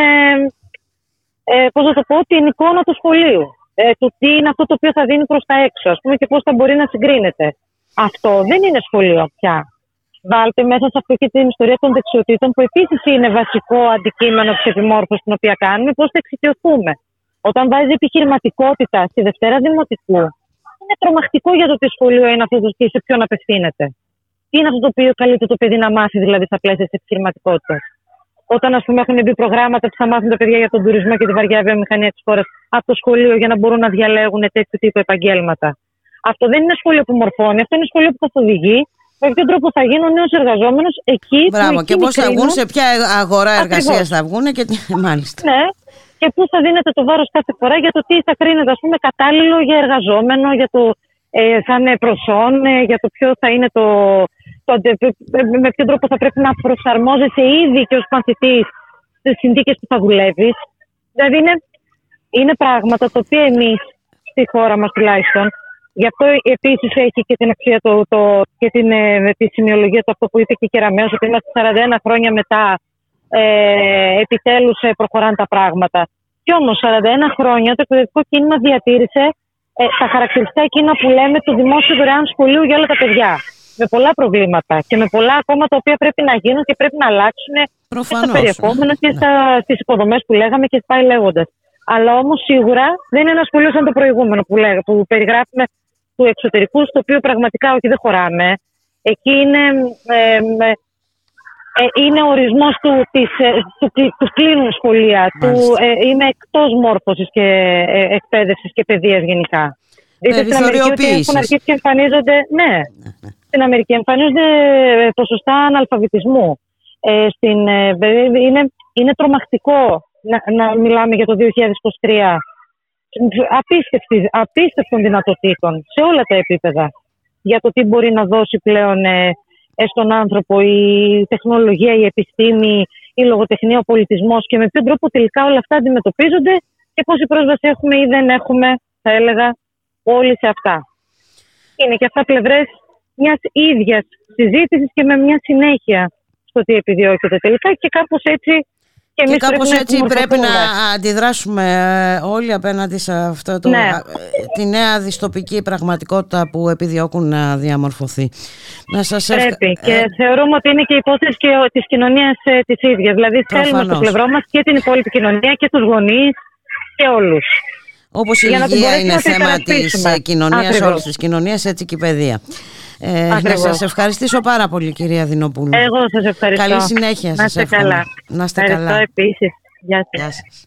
ε, πώς να το πω, την εικόνα του σχολείου. Ε, του τι είναι αυτό το οποίο θα δίνει προς τα έξω, ας πούμε, και πώς θα μπορεί να συγκρίνεται. Αυτό δεν είναι σχολείο πια. Βάλτε μέσα σε αυτό και την ιστορία των δεξιοτήτων, που επίσης είναι βασικό αντικείμενο της επιμόρφωσης την οποία κάνουμε, πώς θα εξοικειωθούμε. Όταν βάζει επιχειρηματικότητα στη Δευτέρα Δημοτικού, είναι τρομακτικό για το τι σχολείο είναι αυτό και σε ποιον απευθύνεται. Τι είναι αυτό το οποίο καλείται το παιδί να μάθει, δηλαδή, στα πλαίσια της επιχειρηματικότητας όταν ας πούμε, έχουν μπει προγράμματα που θα μάθουν τα παιδιά για τον τουρισμό και τη βαριά βιομηχανία της χώρας από το σχολείο για να μπορούν να διαλέγουν τέτοιου τύπου επαγγέλματα. Αυτό δεν είναι σχολείο που μορφώνει, αυτό είναι σχολείο που θα το οδηγεί. Με ποιον τρόπο θα γίνει ο νέο εργαζόμενο εκεί Μπράβο, που και πώς θα βγουν, σε ποια αγορά εργασίας θα βγουν και μάλιστα. Ναι, και πού θα δίνεται το βάρος κάθε φορά για το τι θα κρίνεται ας πούμε, κατάλληλο για εργαζόμενο, για το ε, θα είναι προσόν, ε, για το ποιο θα είναι το, με ποιον τρόπο θα πρέπει να προσαρμόζεσαι ήδη και ως μαθητής στις συνθήκες που θα δουλεύεις. Δηλαδή είναι, είναι πράγματα τα οποία εμείς στη χώρα μας τουλάχιστον, γι' αυτό επίσης έχει και την αξία το, το, και την, ε, τη σημειολογία του αυτό που είπε και η Κεραμέο, ότι είμαστε 41 χρόνια μετά ε, επιτέλους ε, προχωράνε τα πράγματα. Κι όμως 41 χρόνια το εκπαιδευτικό κίνημα διατήρησε ε, τα χαρακτηριστικά εκείνα που λέμε του δημόσιου δωρεάν σχολείου για όλα τα παιδιά με πολλά προβλήματα και με πολλά ακόμα τα οποία πρέπει να γίνουν και πρέπει να αλλάξουν Προφανώς. και στα περιεχόμενα και στα, στις υποδομές που λέγαμε και πάει λέγοντας. Αλλά όμως σίγουρα δεν είναι ένα σχολείο σαν το προηγούμενο που, λέγα, που περιγράφουμε του εξωτερικού, στο οποίο πραγματικά όχι δεν χωράμε. Εκεί είναι, ε, ε, είναι ορισμός του, της, ε, του, τους κλείνουν σχολεία, του, ε, είναι εκτός μόρφωσης και ε, εκπαίδευσης και παιδείας γενικά. Δείτε στην Αμερική ότι έχουν αρχίσει και εμφανίζονται, ναι, ναι, ναι στην Αμερική εμφανίζονται ποσοστά αναλφαβητισμού. Ε, στην, ε, είναι, είναι τρομακτικό να, να μιλάμε για το 2023 απίστευτων δυνατοτήτων σε όλα τα επίπεδα για το τι μπορεί να δώσει πλέον ε, στον άνθρωπο η τεχνολογία, η επιστήμη, η λογοτεχνία, ο πολιτισμός και με ποιον τρόπο τελικά όλα αυτά αντιμετωπίζονται και πόση πρόσβαση έχουμε ή δεν έχουμε, θα έλεγα, όλοι σε αυτά. Είναι και αυτά πλευρές μιας ίδιας συζήτησης και με μια συνέχεια στο τι επιδιώκεται τελικά και κάπως έτσι και, και κάπως έτσι πρέπει να αντιδράσουμε ε, όλοι απέναντι σε αυτό το, ναι. Ε, τη νέα διστοπική πραγματικότητα που επιδιώκουν να διαμορφωθεί. Να σας πρέπει και ε... θεωρούμε ότι είναι και η υπόθεση και της κοινωνίας ε, της ίδιας. Δηλαδή θέλουμε στο πλευρό μας και την υπόλοιπη κοινωνία και τους γονείς και όλους. Όπως η υγεία είναι θέμα της κοινωνίας, όλης της κοινωνίας, έτσι και η παιδεία. Ε, να σας ευχαριστήσω πάρα πολύ κυρία Δινοπούλου. Εγώ σας ευχαριστώ. Καλή συνέχεια να είστε καλά. Να είστε καλά. επίσης. Γεια σας. Γεια σας.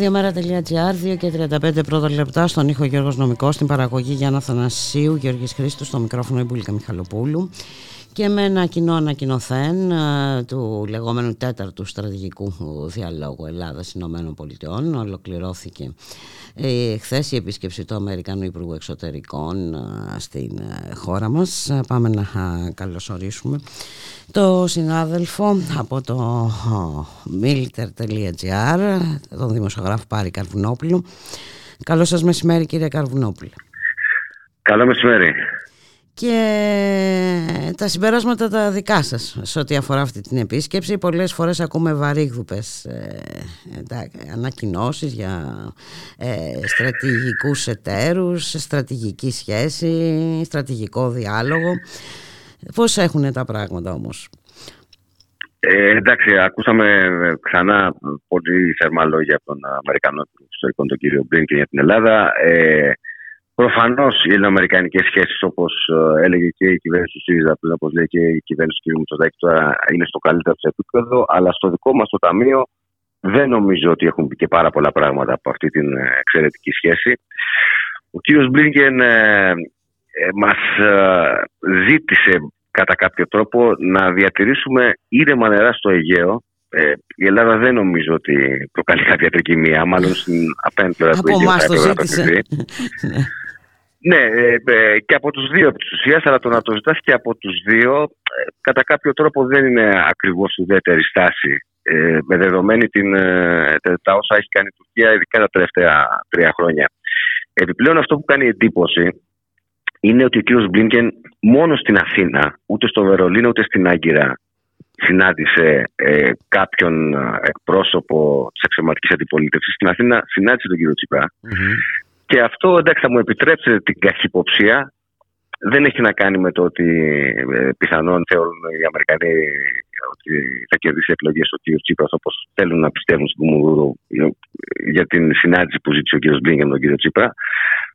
Ραδιομέρα.gr, 2 και 35 πρώτα λεπτά στον ήχο Γιώργος Νομικός, στην παραγωγή Γιάννα Θανασίου, Γιώργης Χρήστος, στο μικρόφωνο Ιμπουλίκα Μιχαλοπούλου και με ένα κοινό ανακοινοθέν ε, του λεγόμενου τέταρτου στρατηγικού διαλόγου Ελλάδα-Ηνωμένων Πολιτειών ολοκληρώθηκε ε, χθες η επίσκεψη του Αμερικανού Υπουργού Εξωτερικών ε, στην χώρα μας, Πάμε να καλωσορίσουμε το συνάδελφο από το Militer.gr, τον δημοσιογράφο Πάρη Καρβουνόπουλο. Καλό σας μεσημέρι κύριε Καρβουνόπουλο. Καλό μεσημέρι και τα συμπεράσματα τα δικά σας σε ό,τι αφορά αυτή την επίσκεψη. Πολλές φορές ακούμε βαρύγδουπες ε, ανακοινώσεις για ε, στρατηγικούς εταίρους, στρατηγική σχέση, στρατηγικό διάλογο. Πώς έχουν τα πράγματα όμως; Ε, εντάξει, ακούσαμε ξανά πολύ θερμά λόγια από τον Αμερικανό του τον κύριο Μπρίνκιν για την Ελλάδα. Ε, Προφανώς οι ελληνοαμερικανικέ σχέσεις, όπως ε, έλεγε και η κυβέρνηση του ΣΥΡΙΖΑ πριν, όπως λέει και η κυβέρνηση του κ. Μητσοτάκη, τώρα είναι στο καλύτερο τους επίπεδο. Αλλά στο δικό μας το ταμείο δεν νομίζω ότι έχουν πει και πάρα πολλά πράγματα από αυτή την ε, εξαιρετική σχέση. Ο κύριος Μπλίνκεν ε, ε, μας ζήτησε κατά κάποιο τρόπο να διατηρήσουμε ήρεμα νερά στο Αιγαίο. Ε, η Ελλάδα δεν νομίζω ότι προκαλεί κάποια τρικυμία, μάλλον στην απέναντι του Αιγαίου θα έπρεπε να Ναι, ε, ε, και από τους δύο της ουσίας, αλλά το να το ζητάς και από τους δύο, ε, κατά κάποιο τρόπο δεν είναι ακριβώς ουδέτερη στάση. με δεδομένη την, τα όσα έχει κάνει η Τουρκία, ειδικά τα τελευταία τρία χρόνια. Επιπλέον αυτό που κάνει εντύπωση είναι ότι ο κύριος Μπλίνκεν μόνος στην Αθήνα, ούτε στο Βερολίνο ούτε στην Άγκυρα συνάντησε ε, κάποιον εκπρόσωπο της αξιωματική αντιπολίτευσης. Στην Αθήνα συνάντησε τον κύριο τσιπρα και αυτό εντάξει θα μου επιτρέψετε την καχυποψία. Δεν έχει να κάνει με το ότι ε, πιθανόν θεωρούν οι Αμερικανοί ότι θα κερδίσει εκλογές ο κ. Τσίπρας όπως θέλουν να πιστεύουν στην Κουμουνδούρου για την συνάντηση που ζήτησε ο κ. Μπλίνγκεν με τον κ. Τσίπρα.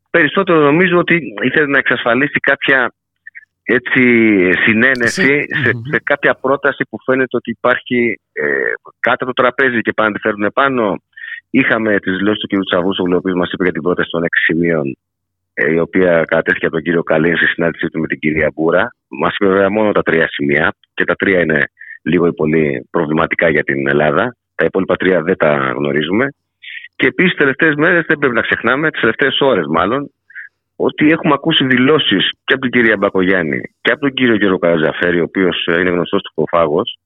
Περισσότερο νομίζω ότι ήθελε να εξασφαλίσει κάποια έτσι, συνένεση σε, σε, κάποια πρόταση που φαίνεται ότι υπάρχει ε, κάτω από το τραπέζι και πάνε τη φέρουν επάνω Είχαμε τις δηλώσεις του κ. Τσαβούσογλου, ο οποίος μας είπε για την πρόταση των 6 σημείων, ε, η οποία κατέθηκε από τον κύριο Καλίν στη συνάντησή του με την κυρία Μπούρα. Μας είπε βέβαια μόνο τα τρία σημεία και τα τρία είναι λίγο ή πολύ προβληματικά για την Ελλάδα. Τα υπόλοιπα τρία δεν τα γνωρίζουμε. Και επίσης, τις τελευταίες μέρες δεν πρέπει να ξεχνάμε, τις τελευταίες ώρες μάλλον, ότι έχουμε ακούσει δηλώσεις και από την κυρία Μπακογιάννη και από τον κύριο Γιώργο Καραζαφέρη, ο οποίος είναι γνωστός του Κοφάγος,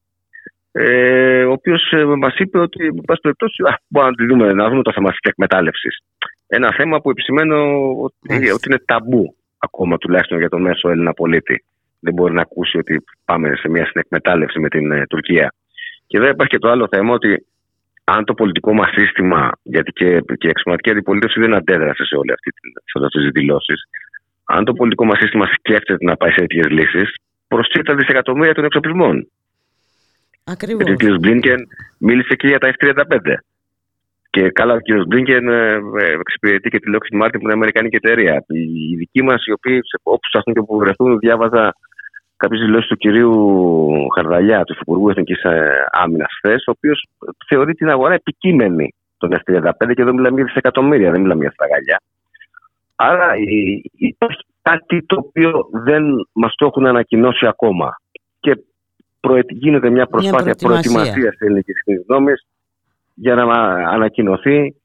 ε, ο οποίος ε, μας είπε ότι, εν πάση περιπτώσει, μπορούμε να, δούμε, να δούμε το θέμα της εκμετάλλευσης. Ένα θέμα που επισημαίνω ότι, ότι είναι ταμπού ακόμα τουλάχιστον για τον μέσο Έλληνα πολίτη. Δεν μπορεί να ακούσει ότι πάμε σε μια συνεκμετάλλευση με την ε, Τουρκία. Και βέβαια υπάρχει και το άλλο θέμα ότι αν το πολιτικό μας σύστημα, γιατί και, και η εξωματική αντιπολίτευση δεν αντέδρασε σε όλες αυτέ τις δηλώσεις, αν το πολιτικό μας σύστημα σκέφτεται να πάει σε τέτοιες λύσεις, προσθέτει τα δισεκατομμύρια των εξοπλισμών. Ακριβώς. Γιατί ο κ. Μπλίνκεν μίλησε και για τα F-35. Και καλά, ο κ. Μπλίνκεν ε, ε, εξυπηρετεί και τη Lockheed Martin που είναι Αμερικανική εταιρεία. Οι δικοί μας, οι οποίοι όπου σταθούν και όπου βρεθούν, διάβαζα κάποιες δηλώσεις του κυρίου Χαρδαλιά, του Υπουργού Εθνικής ε, Άμυνας χθες, ο οποίος θεωρεί την αγορά επικείμενη των F-35 και εδώ μιλάμε για δισεκατομμύρια, δεν μιλάμε για στραγαλιά. Άρα υπάρχει κάτι το οποίο δεν μας το έχουν ανακοινώσει ακόμα. Και γίνεται μια προσπάθεια προετοιμασία τη ελληνική γνώμη για να ανακοινωθεί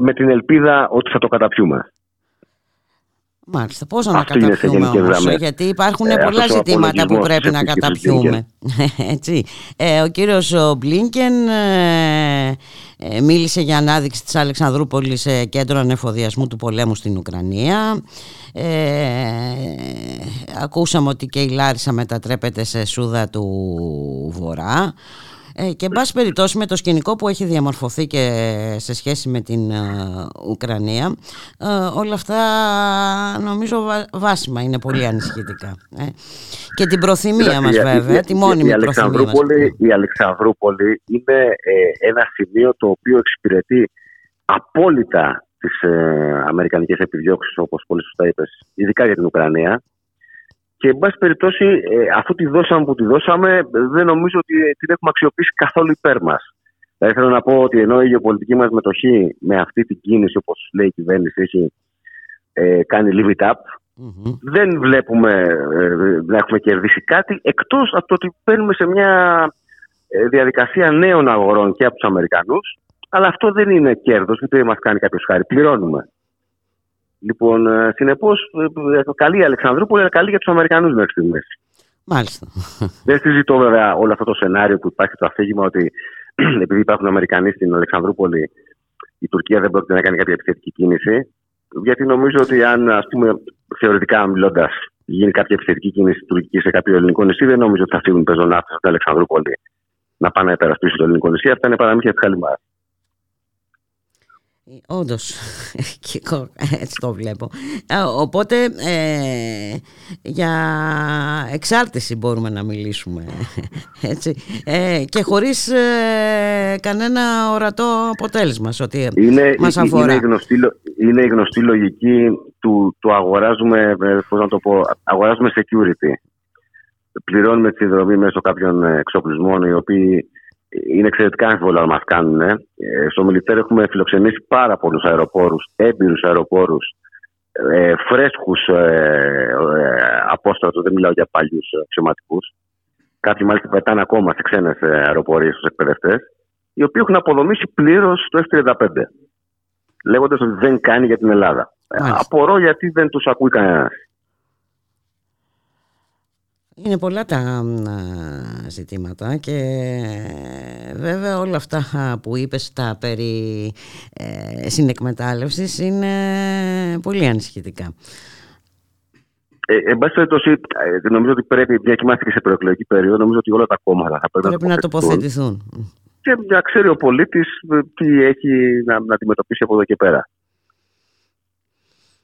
με την ελπίδα ότι θα το καταπιούμε. Μάλιστα, πώς να καταπιούμε όμως, γιατί υπάρχουν ε, πολλά ζητήματα που πρέπει να καταπιούμε. Έτσι. Ε, ο κύριος Μπλίνκεν ε, ε, μίλησε για ανάδειξη της Αλεξανδρούπολης σε κέντρο ανεφοδιασμού του πολέμου στην Ουκρανία. Ε, ακούσαμε ότι και η Λάρισα μετατρέπεται σε σούδα του Βορρά. Ε, και εν πάση περιπτώσει με το σκηνικό που έχει διαμορφωθεί και σε σχέση με την ε, Ουκρανία ε, όλα αυτά νομίζω βάσιμα είναι πολύ ανησυχητικά. Και την προθυμία μας βέβαια, τη μόνιμη η, προθυμία μας. Η Αλεξανδρούπολη είναι ένα σημείο το οποίο εξυπηρετεί απόλυτα τις αμερικανικές επιδιώξεις όπως πολύ σωστά είπες, ειδικά για την Ουκρανία και εν πάση περιπτώσει, ε, αφού τη δώσαμε που τη δώσαμε, δεν νομίζω ότι την έχουμε αξιοποιήσει καθόλου υπέρ μας. Θα ήθελα να πω ότι ενώ η γεωπολιτική μας μετοχή με αυτή την κίνηση, όπως λέει η κυβέρνηση, έχει ε, κάνει leave it up, δεν βλέπουμε ε, να έχουμε κερδίσει κάτι εκτός από το ότι παίρνουμε σε μια ε, διαδικασία νέων αγορών και από τους Αμερικανούς. Αλλά αυτό δεν είναι κέρδος, ούτε μας κάνει κάποιος χάρη. Πληρώνουμε. Λοιπόν, ε, συνεπώς, ε, καλή η Αλεξανδρούπολη, αλλά καλή για τους Αμερικανούς μέχρι στιγμής. Μάλιστα. Δεν συζητώ βέβαια όλο αυτό το σενάριο που υπάρχει το αφήγημα ότι επειδή υπάρχουν Αμερικανοί στην Αλεξανδρούπολη, η Τουρκία δεν πρόκειται να κάνει κάποια επιθετική κίνηση. Γιατί νομίζω ότι αν, ας πούμε, θεωρητικά μιλώντας, γίνει κάποια επιθετική κίνηση τουρκική σε κάποιο ελληνικό νησί, δεν νομίζω ότι θα φύγουν πεζοναύτες από την Αλεξανδρούπολη να πάνε να υπερασπίσουν το ελληνικό νησί. Αυτά είναι παραμύθια τη Χαλιμάρα. Όντως, έτσι το βλέπω. Οπότε ε, για εξάρτηση μπορούμε να μιλήσουμε έτσι. Ε, και χωρίς ε, κανένα ορατό αποτέλεσμα ότι είναι, μας αφορά. Είναι η γνωστή, είναι η γνωστή λογική του, του αγοράζουμε, πώς να το πω, αγοράζουμε security. Πληρώνουμε τη συνδρομή μέσω κάποιων εξοπλισμών οι οποίοι είναι εξαιρετικά εύκολα να μας κάνουν. Ε, στο Μιλιτέρ έχουμε φιλοξενήσει πάρα πολλούς αεροπόρους, έμπειρους αεροπόρους, ε, φρέσκους ε, ε, δεν μιλάω για παλιούς αξιωματικούς. Κάποιοι μάλιστα πετάνε ακόμα σε ξένες αεροπορίες στου εκπαιδευτές, οι οποίοι έχουν αποδομήσει πλήρως το F-35. Λέγοντας ότι δεν κάνει για την Ελλάδα. Μάλιστα. Απορώ γιατί δεν τους ακούει κανένας. Είναι πολλά τα ζητήματα και βέβαια όλα αυτά που είπες τα περί ε, συνεκμετάλλευσης είναι πολύ ανησυχητικά. Ε, εν πάση περιπτώσει, ε, νομίζω ότι πρέπει, μια και σε προεκλογική περίοδο, νομίζω ότι όλα τα κόμματα θα πρέπει, πρέπει να τοποθετηθούν. Και να ξέρει ο πολίτης τι έχει να, να αντιμετωπίσει από εδώ και πέρα.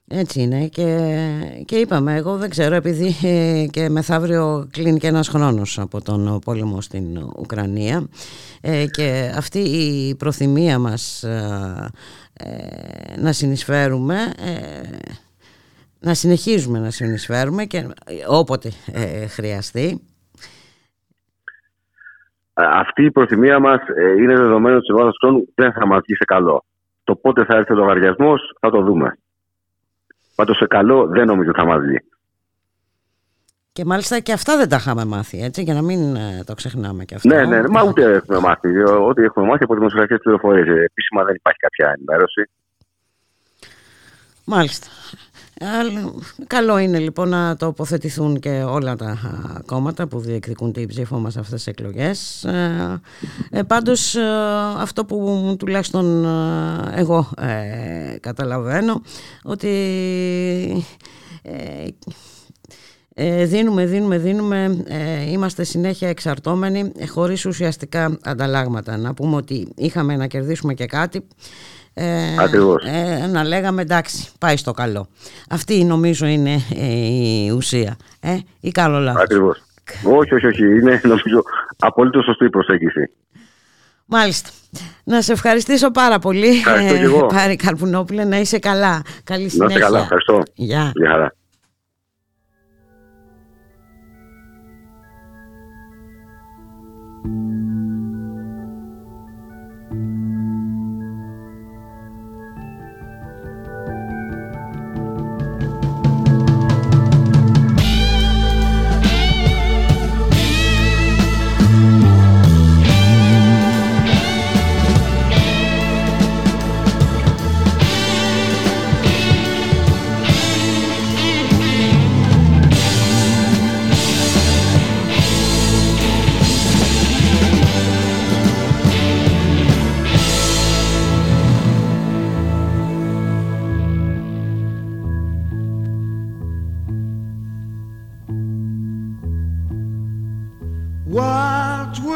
Έτσι είναι και, και είπαμε, εγώ δεν ξέρω επειδή ε, και μεθαύριο κλείνει και ένας χρόνος από τον πόλεμο στην Ουκρανία ε, και αυτή η προθυμία μας ε, να συνεισφέρουμε να συνεχίζουμε να συνεισφέρουμε και όποτε χρειαστεί αυτή η προθυμία μας είναι δεδομένο ότι σε βάθος χρόνου δεν θα μας βγει σε καλό. Το πότε θα έρθει ο λογαριασμός θα το δούμε. Πάντως σε καλό δεν νομίζω θα μας βγει. Και μάλιστα και αυτά δεν τα είχαμε μάθει, έτσι, για να μην ε, το ξεχνάμε και αυτά. Ναι, ναι, μα ούτε έχουμε μάθει. Ό,τι έχουμε μάθει από δημοσιογραφικές πληροφορίες. Επίσημα δεν υπάρχει κάποια ενημέρωση. Μάλιστα. Καλό είναι λοιπόν να τοποθετηθούν και όλα τα κόμματα που διεκδικούν την ψήφο μας αυτές τις εκλογές. Ε, ε πάντως ε, αυτό που τουλάχιστον ε, εγώ καταλαβαίνω ότι δίνουμε, δίνουμε, δίνουμε, είμαστε συνέχεια εξαρτώμενοι χωρίς ουσιαστικά ανταλλάγματα. Να πούμε ότι είχαμε να κερδίσουμε και κάτι ε, ε, να λέγαμε εντάξει πάει στο καλό αυτή νομίζω είναι ε, η ουσία ε, ή καλό λάθος Ακριβώς όχι όχι όχι είναι νομίζω απολύτως σωστή η προσέγγιση Μάλιστα. Να σε ευχαριστήσω πάρα πολύ. Ευχαριστώ και εγώ. Πάρη Καρπουνόπουλε, να είσαι καλά. Καλή συνέχεια. Να είσαι καλά, ευχαριστώ. Γεια. Γεια χαρά.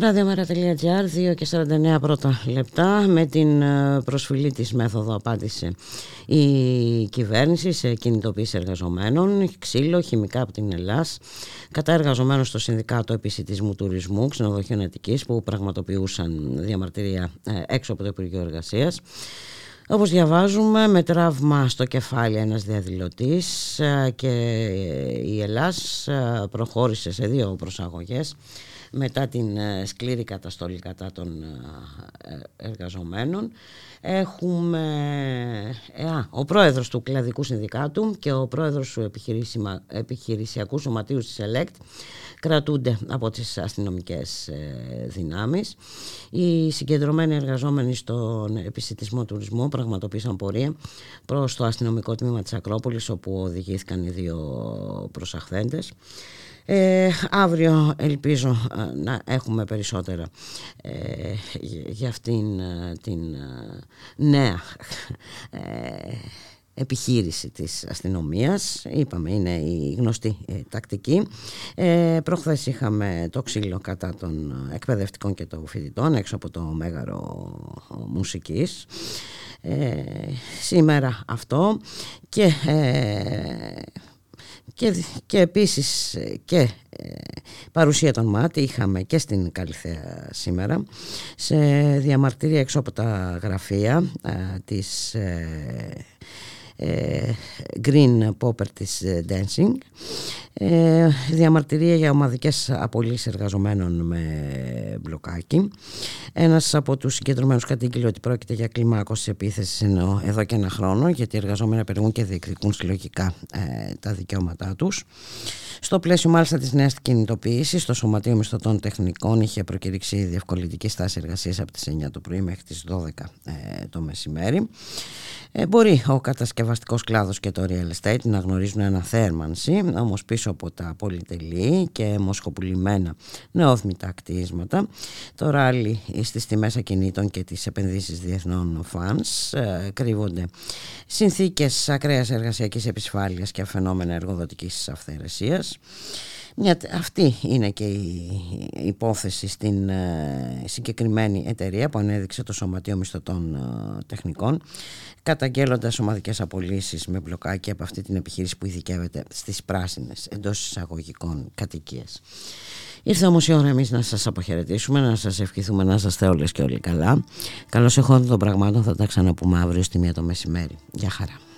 Ραδιομέρα.gr, 2 και 49 πρώτα λεπτά. Με την ε, προσφυλή της μέθοδο απάντησε η κυβέρνηση σε κινητοποίηση εργαζομένων, ξύλο, χημικά από την Ελλάς, κατά εργαζομένων στο Συνδικάτο Επισητισμού Τουρισμού, Ξενοδοχείων Αττικής, που πραγματοποιούσαν διαμαρτυρία ε, έξω από το Υπουργείο Εργασίας. Όπως διαβάζουμε, με τραύμα στο κεφάλι ένας διαδηλωτής ε, και η Ελλάς ε, προχώρησε σε δύο προσαγωγές μετά την ε, σκληρή καταστολή κατά των ε, εργαζομένων. Έχουμε ε, α, ο πρόεδρος του Κλαδικού Συνδικάτου και ο πρόεδρος του επιχειρήσιμα- Επιχειρησιακού Σωματείου της ΕΛΕΚΤ κρατούνται από τις αστυνομικές ε, δυνάμεις. Οι συγκεντρωμένοι εργαζόμενοι στον επιστημισμό τουρισμό πραγματοποίησαν πορεία προς το αστυνομικό τμήμα της Ακρόπολης όπου οδηγήθηκαν οι δύο προσαχθέντες. Ε, αύριο ελπίζω ε, να έχουμε περισσότερα ε, για- για αυτήν ε, την ε, νέα ε, επιχείρηση της αστυνομίας. Είπαμε είναι η γνωστή ε, τακτική. Ε, προχθές είχαμε το ξύλο κατά των εκπαιδευτικών και των φοιτητών έξω από το μέγαρο μουσικής. Ε, σήμερα αυτό. Και ε, και, και επίσης ε, και ε, παρουσία των ΜΑΤ είχαμε και στην Καλυθέα σήμερα σε διαμαρτυρία έξω από τα γραφεία ε, της ε, ε, Green Properties Dancing ε, διαμαρτυρία για ομαδικές απολύσεις εργαζομένων με μπλοκάκι Ένας από τους συγκεντρωμένους κατήγγειλε ότι πρόκειται για κλιμάκωση επίθεσης ενώ εδώ και ένα χρόνο γιατί οι εργαζόμενοι απεργούν και διεκδικούν συλλογικά ε, τα δικαιώματά τους. Στο πλαίσιο μάλιστα της νέας κινητοποίησης, το Σωματείο Μισθωτών Τεχνικών είχε προκηρύξει διευκολυντική στάση εργασίας από τις 9 το πρωί μέχρι τις 12 ε, το μεσημέρι. Ε, μπορεί ο κατασκευαστικός κλάδος και το real estate να γνωρίζουν αναθέρμανση, όμως πίσω από τα πολυτελή και μοσχοπουλημένα νεόθμητα κτίσματα, το ράλι στις τιμές ακινήτων και τις επενδύσεις διεθνών φανς ε, κρύβονται συνθήκες ακραίας εργασιακής επισφάλειας και φαινόμενα εργοδοτικής αυθαιρεσίας. Μια, αυτή είναι και η υπόθεση στην ε, συγκεκριμένη εταιρεία που ανέδειξε το Σωματείο Μισθωτών ε, Τεχνικών καταγγέλλοντας ομαδικές απολύσεις με μπλοκάκι από αυτή την επιχείρηση που ειδικεύεται στις πράσινες εντός εισαγωγικών κατοικίες. Ήρθε όμως η ώρα εμείς να σας αποχαιρετήσουμε, να σας ευχηθούμε να είστε όλες και όλοι καλά. Καλώς εχόντων των πραγμάτων θα τα ξαναπούμε αύριο στη μία το μεσημέρι. Γεια χαρά.